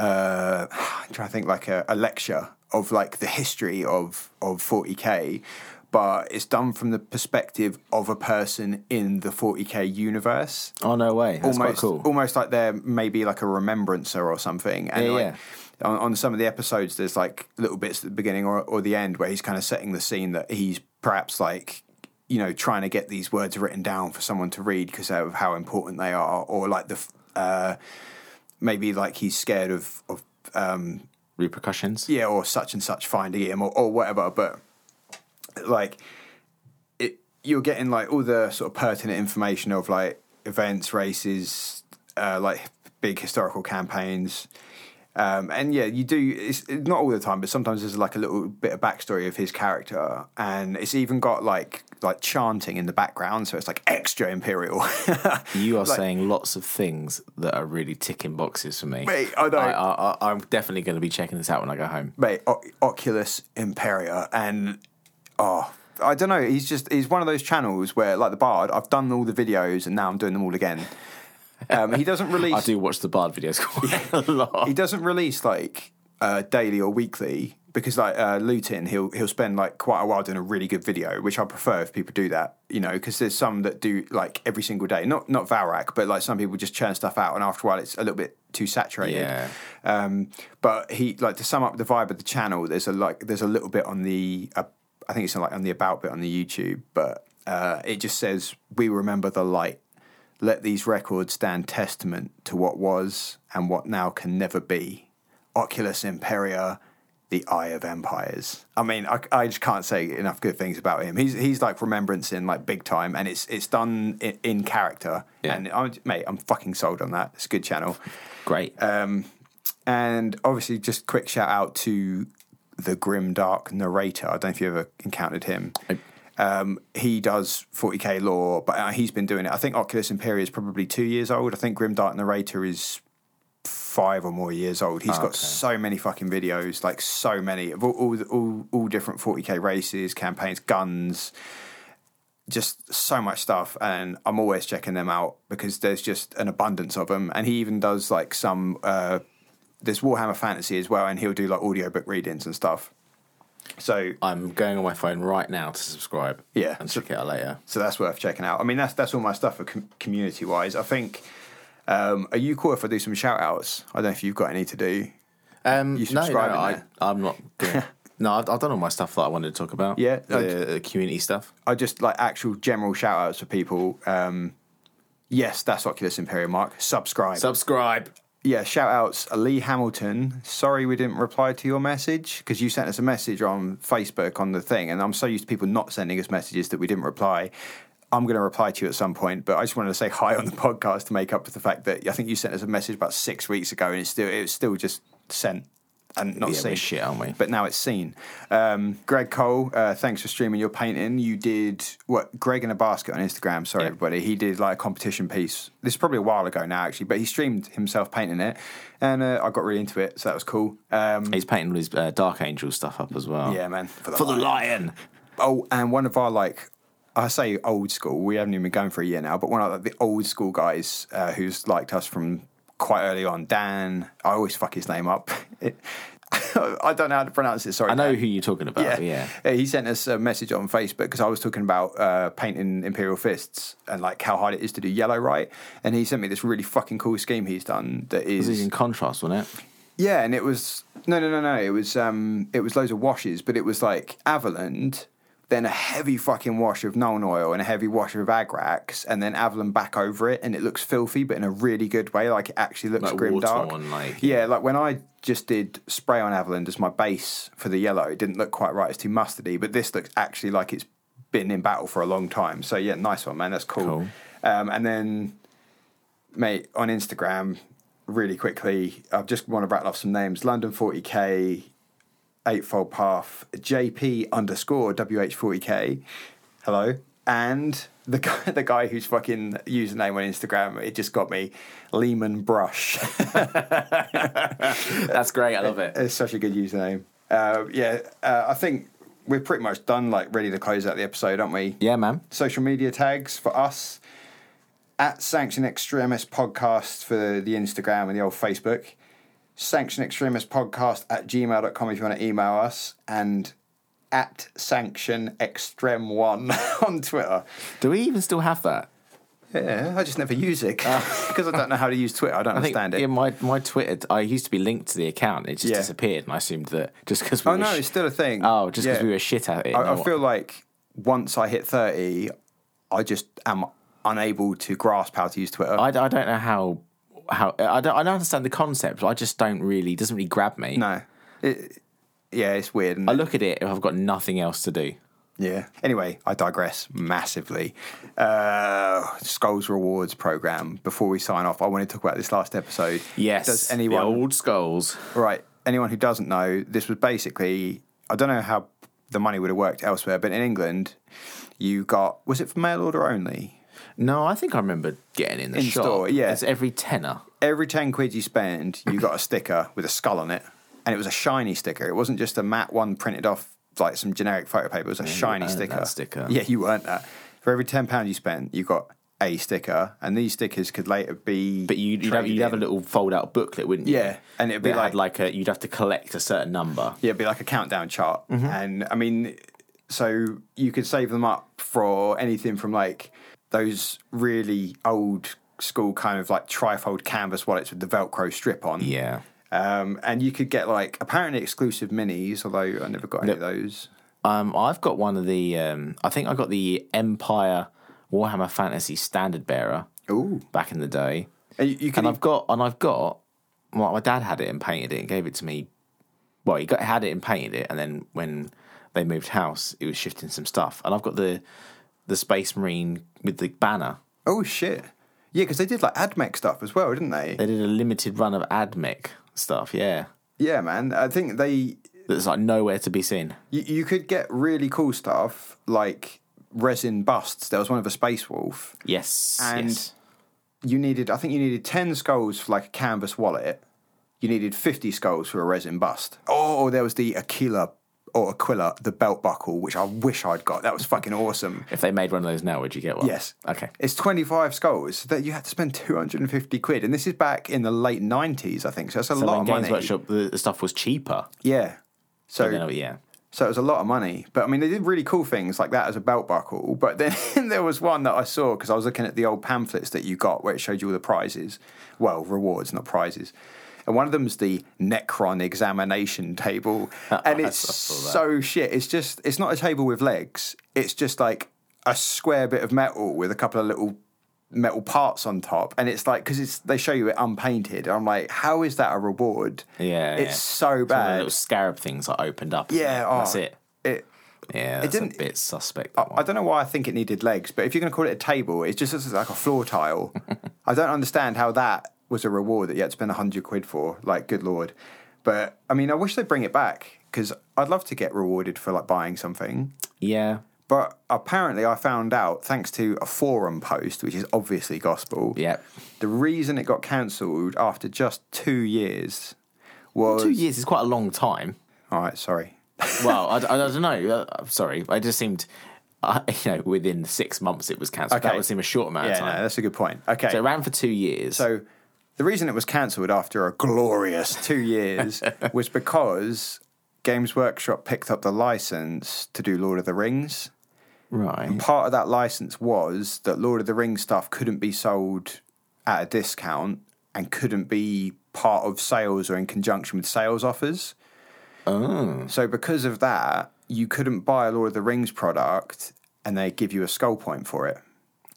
Uh, (sighs) I'm trying to think like a, a lecture of like the history of of 40k, but it's done from the perspective of a person in the 40k universe Oh no way. That's almost, quite cool. almost like they're maybe like a remembrancer or something. And Yeah, like, yeah. On, on some of the episodes, there's like little bits at the beginning or, or the end where he's kind of setting the scene that he's perhaps like, you know, trying to get these words written down for someone to read because of how important they are, or like the, uh, maybe like he's scared of of um, Repercussions. yeah, or such and such finding him or, or whatever. But like, it you're getting like all the sort of pertinent information of like events, races, uh, like big historical campaigns. Um, and yeah, you do. It's not all the time, but sometimes there's like a little bit of backstory of his character, and it's even got like like chanting in the background, so it's like extra imperial. (laughs) You are Like- saying lots of things that are really ticking boxes for me. Mate, I know. I, I, I'm definitely going to be checking this out when I go home. mate, o- Oculus Imperia, and oh, I don't know. He's just he's one of those channels where, like the Bard, I've done all the videos and now I'm doing them all again. Um, he doesn't (laughs) release. I do watch the Bard videos (laughs) quite a lot. He doesn't release like uh, daily or weekly because, like uh, Luetin, he'll he'll spend like quite a while doing a really good video, which I prefer if people do that. You know, because there's some that do like every single day. Not not Valrak, but like some people just churn stuff out, and after a while, it's a little bit too saturated. Yeah. Um, but he like to sum up the vibe of the channel. There's a like there's a little bit on the uh, I think it's like on the about bit on the YouTube, but uh, it just says we remember the light. Let these records stand testament to what was and what now can never be. Oculus Imperia, the Eye of Empires. I mean, I, I just can't say enough good things about him. He's he's like Remembrancer like big time, and it's it's done in, in character. Yeah. And I'm, mate, I'm fucking sold on that. It's a good channel. Great. Um, and obviously, just quick shout out to the Grim Dark narrator. I don't know if you ever encountered him. Um, he does 40k lore, but uh, he's been doing it. I think Oculus Imperia is probably two years old. I think Grim Dark narrator is five or more years old. He's got so many fucking videos, like so many of all all, all, all different 40k races, campaigns, guns just so much stuff and i'm always checking them out because there's just an abundance of them and he even does like some uh there's warhammer fantasy as well and he'll do like audiobook readings and stuff so I'm going on my phone right now to subscribe. Yeah. And check it out later. so that's worth checking out i mean that's that's all my stuff for com- community wise i think um are you cool if i do some shout outs i don't know if you've got any to do Um, You no, no, subscribe I? I'm not. Gonna, (laughs) no, I've, I've done all my stuff that I wanted to talk about. Yeah, the, the community stuff. i just like actual general shout outs for people um yes that's oculus Imperia mark subscribe Subscribe. Yeah, shout outs. Uh, Lee Hamilton. Sorry we didn't reply to your message because you sent us a message on Facebook on the thing, and I'm so used to people not sending us messages that we didn't reply. I'm going to reply to you at some point, but I just wanted to say (laughs) hi on the podcast to make up for the fact that I think you sent us a message about six weeks ago, and it's still still just sent and not Yeah, seen. shit, aren't we? But now it's seen. Um, Greg Cole, uh, thanks for streaming your painting. You did what? Greg in a basket on Instagram. Sorry, Yeah. everybody. He did like a competition piece. This is probably a while ago now, actually, but he streamed himself painting it, and uh, I got really into it, so that was cool. Um, He's painting all his uh, Dark Angel stuff up as well. yeah, man. For the, For the lion. lion. Oh, and one of our like. I say old school. We haven't even been going for a year now, but one of the old school guys uh, who's liked us from quite early on, Dan. I always fuck his name up. It, (laughs) I don't know how to pronounce it. Sorry, I know Dan. who you're talking about. Yeah. Yeah. He sent us a message on Facebook because I was talking about uh, painting Imperial Fists and like how hard it is to do yellow right. And he sent me this really fucking cool scheme he's done that is This is is in contrast, wasn't it? yeah, and it was no, no, no, no. It was um, it was loads of washes, but it was like Averland, then a heavy fucking wash of Nuln oil and a heavy wash of Agrax, and then Averland back over it, and it looks filthy, but in a really good way. Like it actually looks Like grim dark. like- yeah, like when I just did spray on Averland as my base for the yellow, it didn't look quite right. It's too mustardy, but this looks actually like it's been in battle for a long time. So yeah, nice one, man. That's cool. Cool. Um, and then mate, on Instagram, really quickly, I just want to rattle off some names. London 40k, Eightfold Path, JP underscore WH40k. Hello. And the (laughs) guy, the guy whose fucking username on Instagram, it just got me, Leman Brush. (laughs) That's great. I love it. it's such a good username. Uh, yeah, uh, I think we're pretty much done, like ready to close out the episode, aren't we? Yeah, man. social media tags for us at Sanction Extremis Podcast for the Instagram and the old Facebook. Sanction Extremis Podcast at gmail.com if you want to email us. And at Sanction Extreme One (laughs) on Twitter. Do we even still have that? Yeah, I just never use it ah. (laughs) because I don't know how to use Twitter. I don't I think understand it. yeah, my my Twitter. I used to be linked to the account. It just Yeah. disappeared, and I assumed that just because we oh were no, sh- it's still a thing. oh just because Yeah. we were shit at it. I, no I feel like once I hit 30, I just am unable to grasp how to use Twitter. I, I don't know how how I don't I don't understand the concept. But I just don't really doesn't really grab me. no. It, yeah, it's weird. I it? look at it if I've got nothing else to do. Yeah. Anyway, I digress massively. Uh, Skulls Rewards program. Before we sign off, I want to talk about this last episode. Yes, Does anyone old skulls? right? Anyone who doesn't know, this was basically. I don't know how the money would have worked elsewhere, but in England, you got was it for mail order only? No, I think I remember getting in the In shop. store, yeah. it's every tenner. Every ten quid you spend, you got a sticker with a skull on it, and it was a shiny sticker. It wasn't just a matte one printed off like some generic photo paper. It was a shiny earned sticker. that sticker. Yeah, you weren't that. For every ten pound you spent, you got a sticker, and these stickers could later be. But you'd, you'd, have, traded you'd have a in. little fold out booklet, wouldn't you? Yeah, and it'd be That had like- like a, you'd have to collect a certain number. Yeah, it'd be like a countdown chart. Mm-hmm. And I mean, so you could save them up for anything from like those really old school kind of like trifold canvas wallets with the Velcro strip on. Yeah. Um, and you could get like apparently exclusive minis, although I never got any of those. Um, I've got one of the. Um, I think I got the Empire Warhammer Fantasy Standard Bearer Ooh. back in the day, And you, you can and I've got and I've got. Well, my dad had it and painted it and gave it to me well, he got had it and painted it, and then when they moved house, it was shifting some stuff. And I've got the the Space Marine with the banner. Oh shit! Yeah, because they did like AdMech stuff as well, didn't they? They did a limited run of AdMech stuff. Yeah, Yeah, man. I think they that's like nowhere to be seen. you, you could get really cool stuff like resin busts. There was one of a space wolf. Yes, And- yes. You needed, I think, you needed ten skulls for like a canvas wallet. You needed fifty skulls for a resin bust. Oh, there was the Aquila or Aquila, the belt buckle, which I wish I'd got. That was fucking awesome. If they made one of those now, would you get one? Yes. Okay. It's 25 skulls that you had to spend 250 quid. And this is back in the late 90s, I think. So that's a So lot of Games money. Workshop, the, stuff was cheaper. Yeah. So, yeah. so it was a lot of money. But I mean, they did really cool things like that as a belt buckle. But then (laughs) there was one that I saw because I was looking at the old pamphlets that you got where it showed you all the prizes. Well, rewards, not prizes. And one of them is the Necron examination table. (laughs) And it's so shit. It's just, it's not a table with legs. It's just like a square bit of metal with a couple of little metal parts on top. And it's like, because it's they show you it unpainted. I'm like, how is that a reward? Yeah, It's yeah. so One of the bad. little scarab things are opened up. Yeah, it? oh, that's it. It, Yeah, that's didn't- a bit suspect. I I don't know why I think it needed legs, but if you're going to call it a table, it just like a floor tile. (laughs) I don't understand how that was a reward that you had to spend a hundred quid for. Like, good lord! But I mean, I wish they'd bring it back because I'd love to get rewarded for like buying something. yeah, But apparently, I found out thanks to a forum post, which is obviously gospel. yeah. The reason it got cancelled after just two years was Two years is quite a long time. All right, sorry. (laughs) Well, I, I, don't know. Uh, I'm sorry. I just seemed, uh, (laughs) you know, within six months it was cancelled. That Okay. would seem a short amount Yeah, of no, time. that's a good point. Okay, so it ran for two years. So the reason it was cancelled after a glorious two years (laughs) was because Games Workshop picked up the license to do Lord of the Rings. right. Part of that license was that Lord of the Rings stuff couldn't be sold at a discount and couldn't be part of sales or in conjunction with sales offers. Oh. So because of that, you couldn't buy a Lord of the Rings product and they give you a skull point for it.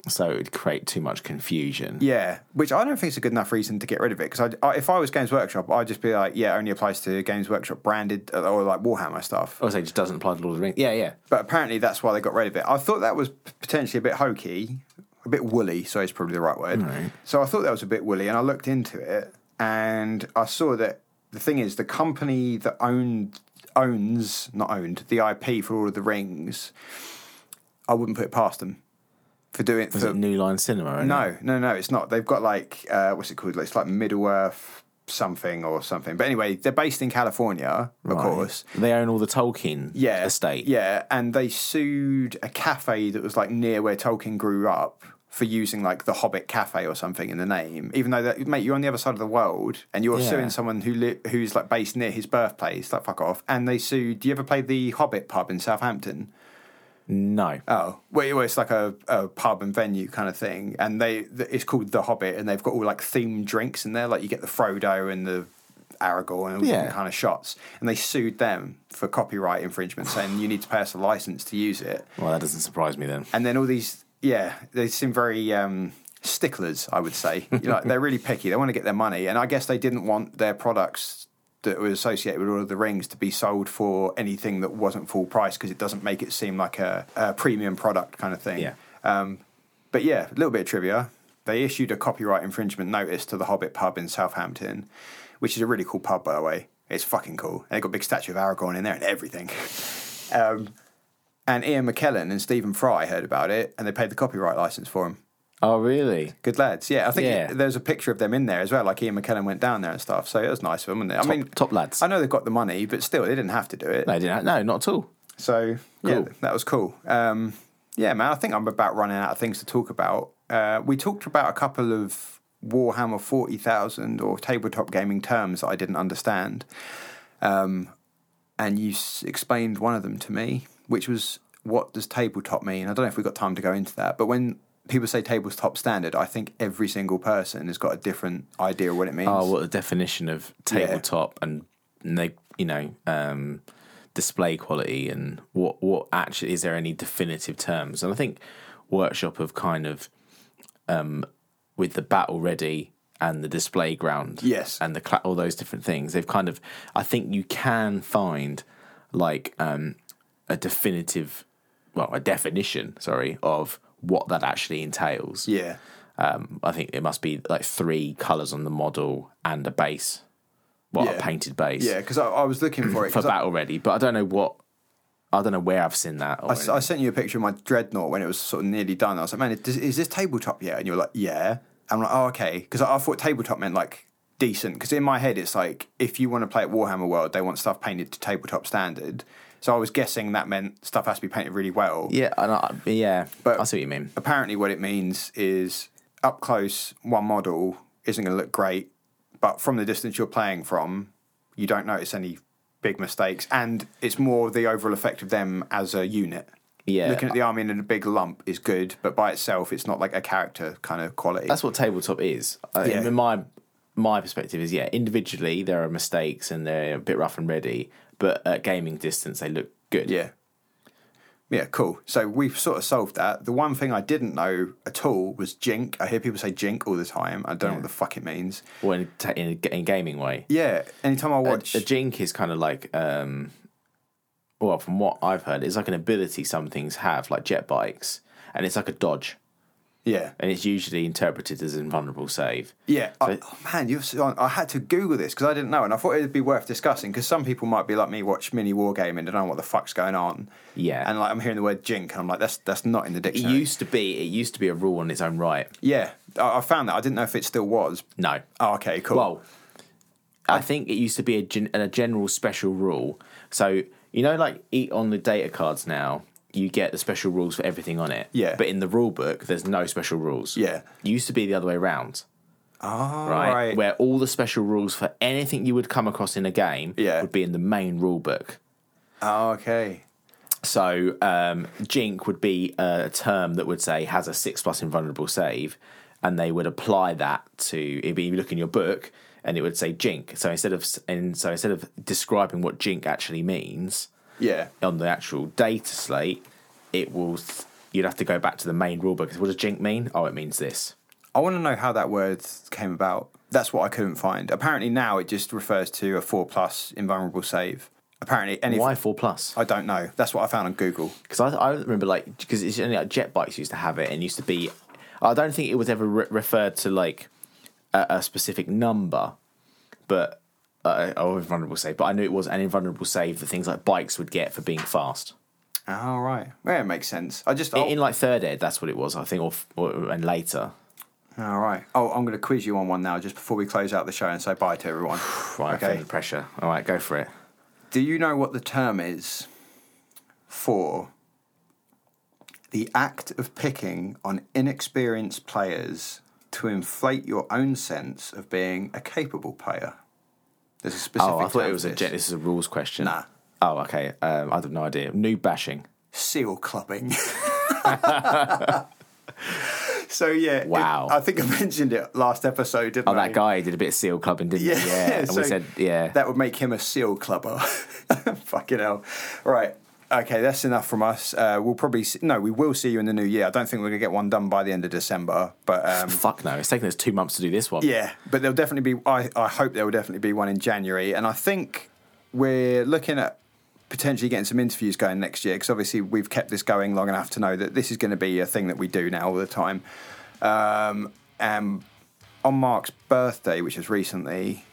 So it would create too much confusion. Yeah, which I don't think is a good enough reason to get rid of it. Because I, I, if I was Games Workshop, I'd just be like, yeah, it only applies to Games Workshop branded uh, or like Warhammer stuff. Oh, so it just doesn't apply to Lord of the Rings. Yeah, yeah. But apparently that's why they got rid of it. I thought that was potentially a bit hokey, a bit woolly. So it's probably the right word. Right. So I thought that was a bit woolly, and I looked into it, and I saw that the thing is the company that owned owns not owned the IP for all of the rings. I wouldn't put it past them for doing Was for, it New Line Cinema? isn't it? no, no, no, it's not. They've got like uh, what's it called? It's like Middle Earth something or something. But anyway, they're based in California, of Right. course. They own all the Tolkien Yeah, estate. Yeah, and they sued a cafe that was like near where Tolkien grew up for using like the Hobbit Cafe or something in the name. Even though that, mate, you're on the other side of the world and you're Yeah. suing someone who li- who's like based near his birthplace. Like fuck off. And they sued. Do you ever play the Hobbit pub in Southampton? No. Oh, well, it's like a, a pub and venue kind of thing, and they it's called the Hobbit, and they've got all like themed drinks in there, like you get the Frodo and the Aragorn and all different kind of shots, and they sued them for copyright infringement, saying you need to pay us a license to use it, Well, that doesn't surprise me then. and then all these, yeah, they seem very um, sticklers, I would say. (laughs) you know, they're really picky. They want to get their money, and I guess they didn't want their products that was associated with Lord of the Rings to be sold for anything that wasn't full price because it doesn't make it seem like a, a premium product kind of thing. Yeah. Um, but yeah, a little bit of trivia. They issued a copyright infringement notice to the Hobbit pub in Southampton, which is a really cool pub, by the way. It's fucking cool. And they got a big statue of Aragorn in there and everything. (laughs) um, and Ian McKellen and Stephen Fry heard about it and they paid the copyright license for him. Oh, really? Good lads. Yeah, I think Yeah. there's a picture of them in there as well. Like Ian McKellen went down there and stuff. So it was nice of them, wasn't it? I Top, mean, top lads. I know they've got the money, but still, they didn't have to do it. no, I didn't. No, not at all. So yeah, that was cool. Um, yeah, man, I think I'm about running out of things to talk about. Uh, we talked about a couple of Warhammer forty thousand or tabletop gaming terms that I didn't understand, um, and you s- explained one of them to me, which was what does tabletop mean? I don't know if we've got time to go into that, but when people say tabletop standard, I think every single person has got a different idea of what it means. Oh, what the definition of tabletop and they, you know, um, display quality and what what actually is there any definitive terms? And I think Workshop have kind of um, with the battle ready and the display ground. Yes. And the cla- all those different things. They've kind of. I think you can find like um, a definitive, well, a definition. Sorry, of what that actually entails. Yeah. Um, I think it must be like three colors on the model and a base. Well, a painted base. Yeah, because I, I was looking for it. For 'cause I- already, but I don't know what. I don't know where I've seen that. I, I sent you a picture of my dreadnought when it was sort of nearly done. I was like, man, is, is this tabletop yet? And you were like, yeah. I'm like, oh, okay. Because I, I thought tabletop meant like decent. Because in my head, it's like if you want to play at Warhammer World, they want stuff painted to tabletop standard. So I was guessing that meant stuff has to be painted really well. yeah, and I, yeah, But- I see what you mean. Apparently, what it means is up close, one model isn't going to look great, but from the distance you're playing from, you don't notice any big mistakes. And it's more the overall effect of them as a unit. Yeah, Looking at the army in a big lump is good, but by itself, it's not like a character kind of quality. that's what tabletop is. Uh, Yeah. In my my perspective is yeah, individually there are mistakes and they're a bit rough and ready, but at gaming distance they look good. yeah. Yeah, cool. So we've sort of solved that. The one thing I didn't know at all was jink. I hear people say jink all the time. I don't know what the fuck it means. or in, in a in gaming way. Yeah, anytime I watch. A jink is kind of like, um, well, from what I've heard, it's like an ability some things have, like jet bikes, and it's like a dodge, yeah. and it's usually interpreted as invulnerable save. Yeah, I, oh man, you've. I had to Google this because I didn't know, and I thought it'd be worth discussing because some people might be like me, watch mini wargaming, and don't know what the fuck's going on. Yeah. and like I'm hearing the word jink, and I'm like, that's that's not in the It dictionary. used to be, it used to be a rule on its own right. yeah, I, I found that. I didn't know if it still was. No, Oh, okay, cool. Well, I think it used to be a, gen- a general special rule. So you know, like eat on the data cards now, you get the special rules for everything on it. Yeah. But in the rule book, there's no special rules. Yeah. It used to be the other way around, oh, right? right. Where all the special rules for anything you would come across in a game Yeah. would be in the main rule book. Oh, okay. So um, Jink would be a term that would say has a six plus invulnerable save, and they would apply that to it'd be you look in your book and it would say Jink. So instead of and so instead of describing what Jink actually means Yeah. on the actual data slate, it will you'd have to go back to the main rule book. What does Jink mean? Oh, it means this. I want to know how that word came about. That's what I couldn't find. Apparently now it just refers to a four plus invulnerable save. Apparently, any Why four plus? I don't know. That's what I found on Google. Because I, I remember like because it's only like jet bikes used to have it and used to be. I don't think it was ever re- referred to like a, a specific number, but uh, oh, invulnerable save. But I knew it was an invulnerable save that things like bikes would get for being fast. Oh right, yeah, it makes sense. I just In, in like third ed, that's what it was. I think, or, or and later. all right. Oh, I'm going to quiz you on one now, just before we close out the show and say bye to everyone. (sighs) Right, Okay. pressure. All right, go for it. Do you know what the term is for the act of picking on inexperienced players to inflate your own sense of being a capable player? There's a specific. Oh, I thought it was a. this. This is a rules question. Nah. Oh, okay. Um, I have no idea. Noob bashing. seal clubbing. (laughs) (laughs) so yeah, it- Wow. I think I mentioned it last episode, didn't Oh, I? that guy did a bit of seal clubbing, didn't Yeah, he? Yeah. And so we said, yeah. That would make him a seal clubber. (laughs) Fucking hell. Right. Okay, that's enough from us. Uh, we'll probably see, no, we will see you in the new year. I don't think we're gonna get one done by the end of December, but um, Fuck no. It's taken us two months to do this one. yeah, but there'll definitely be. I, I hope there will definitely be one in January, and I think we're looking at potentially getting some interviews going next year because obviously we've kept this going long enough to know that this is going to be a thing that we do now all the time. Um, and on Mark's birthday, which was recently,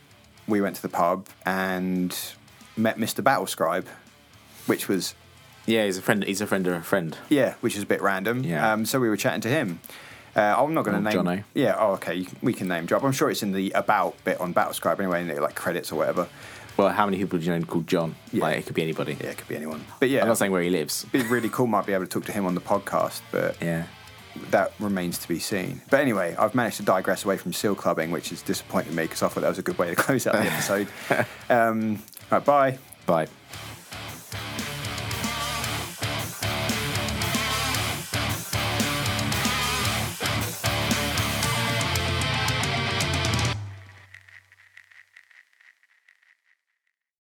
we went to the pub and met Mr. Battlescribe, which was Yeah, he's a friend. He's a friend of a friend. yeah, which is a bit random. Yeah. Um, so we were chatting to him. Uh, I'm not going to Oh, name. Jono. Yeah. Oh, okay. You we can name drop. I'm sure it's in the about bit on Battlescribe anyway, in the, like credits or whatever. Well, how many people do you know called John? Yeah. Like, it could be anybody. Yeah, it could be anyone. But yeah, I'm not saying where he lives. it'd be really cool. Might be able to talk to him on the podcast, but Yeah. that remains to be seen. But anyway, I've managed to digress away from seal clubbing, which has disappointed me because I thought that was a good way to (laughs) close out the episode. (laughs) um, right, bye. Bye.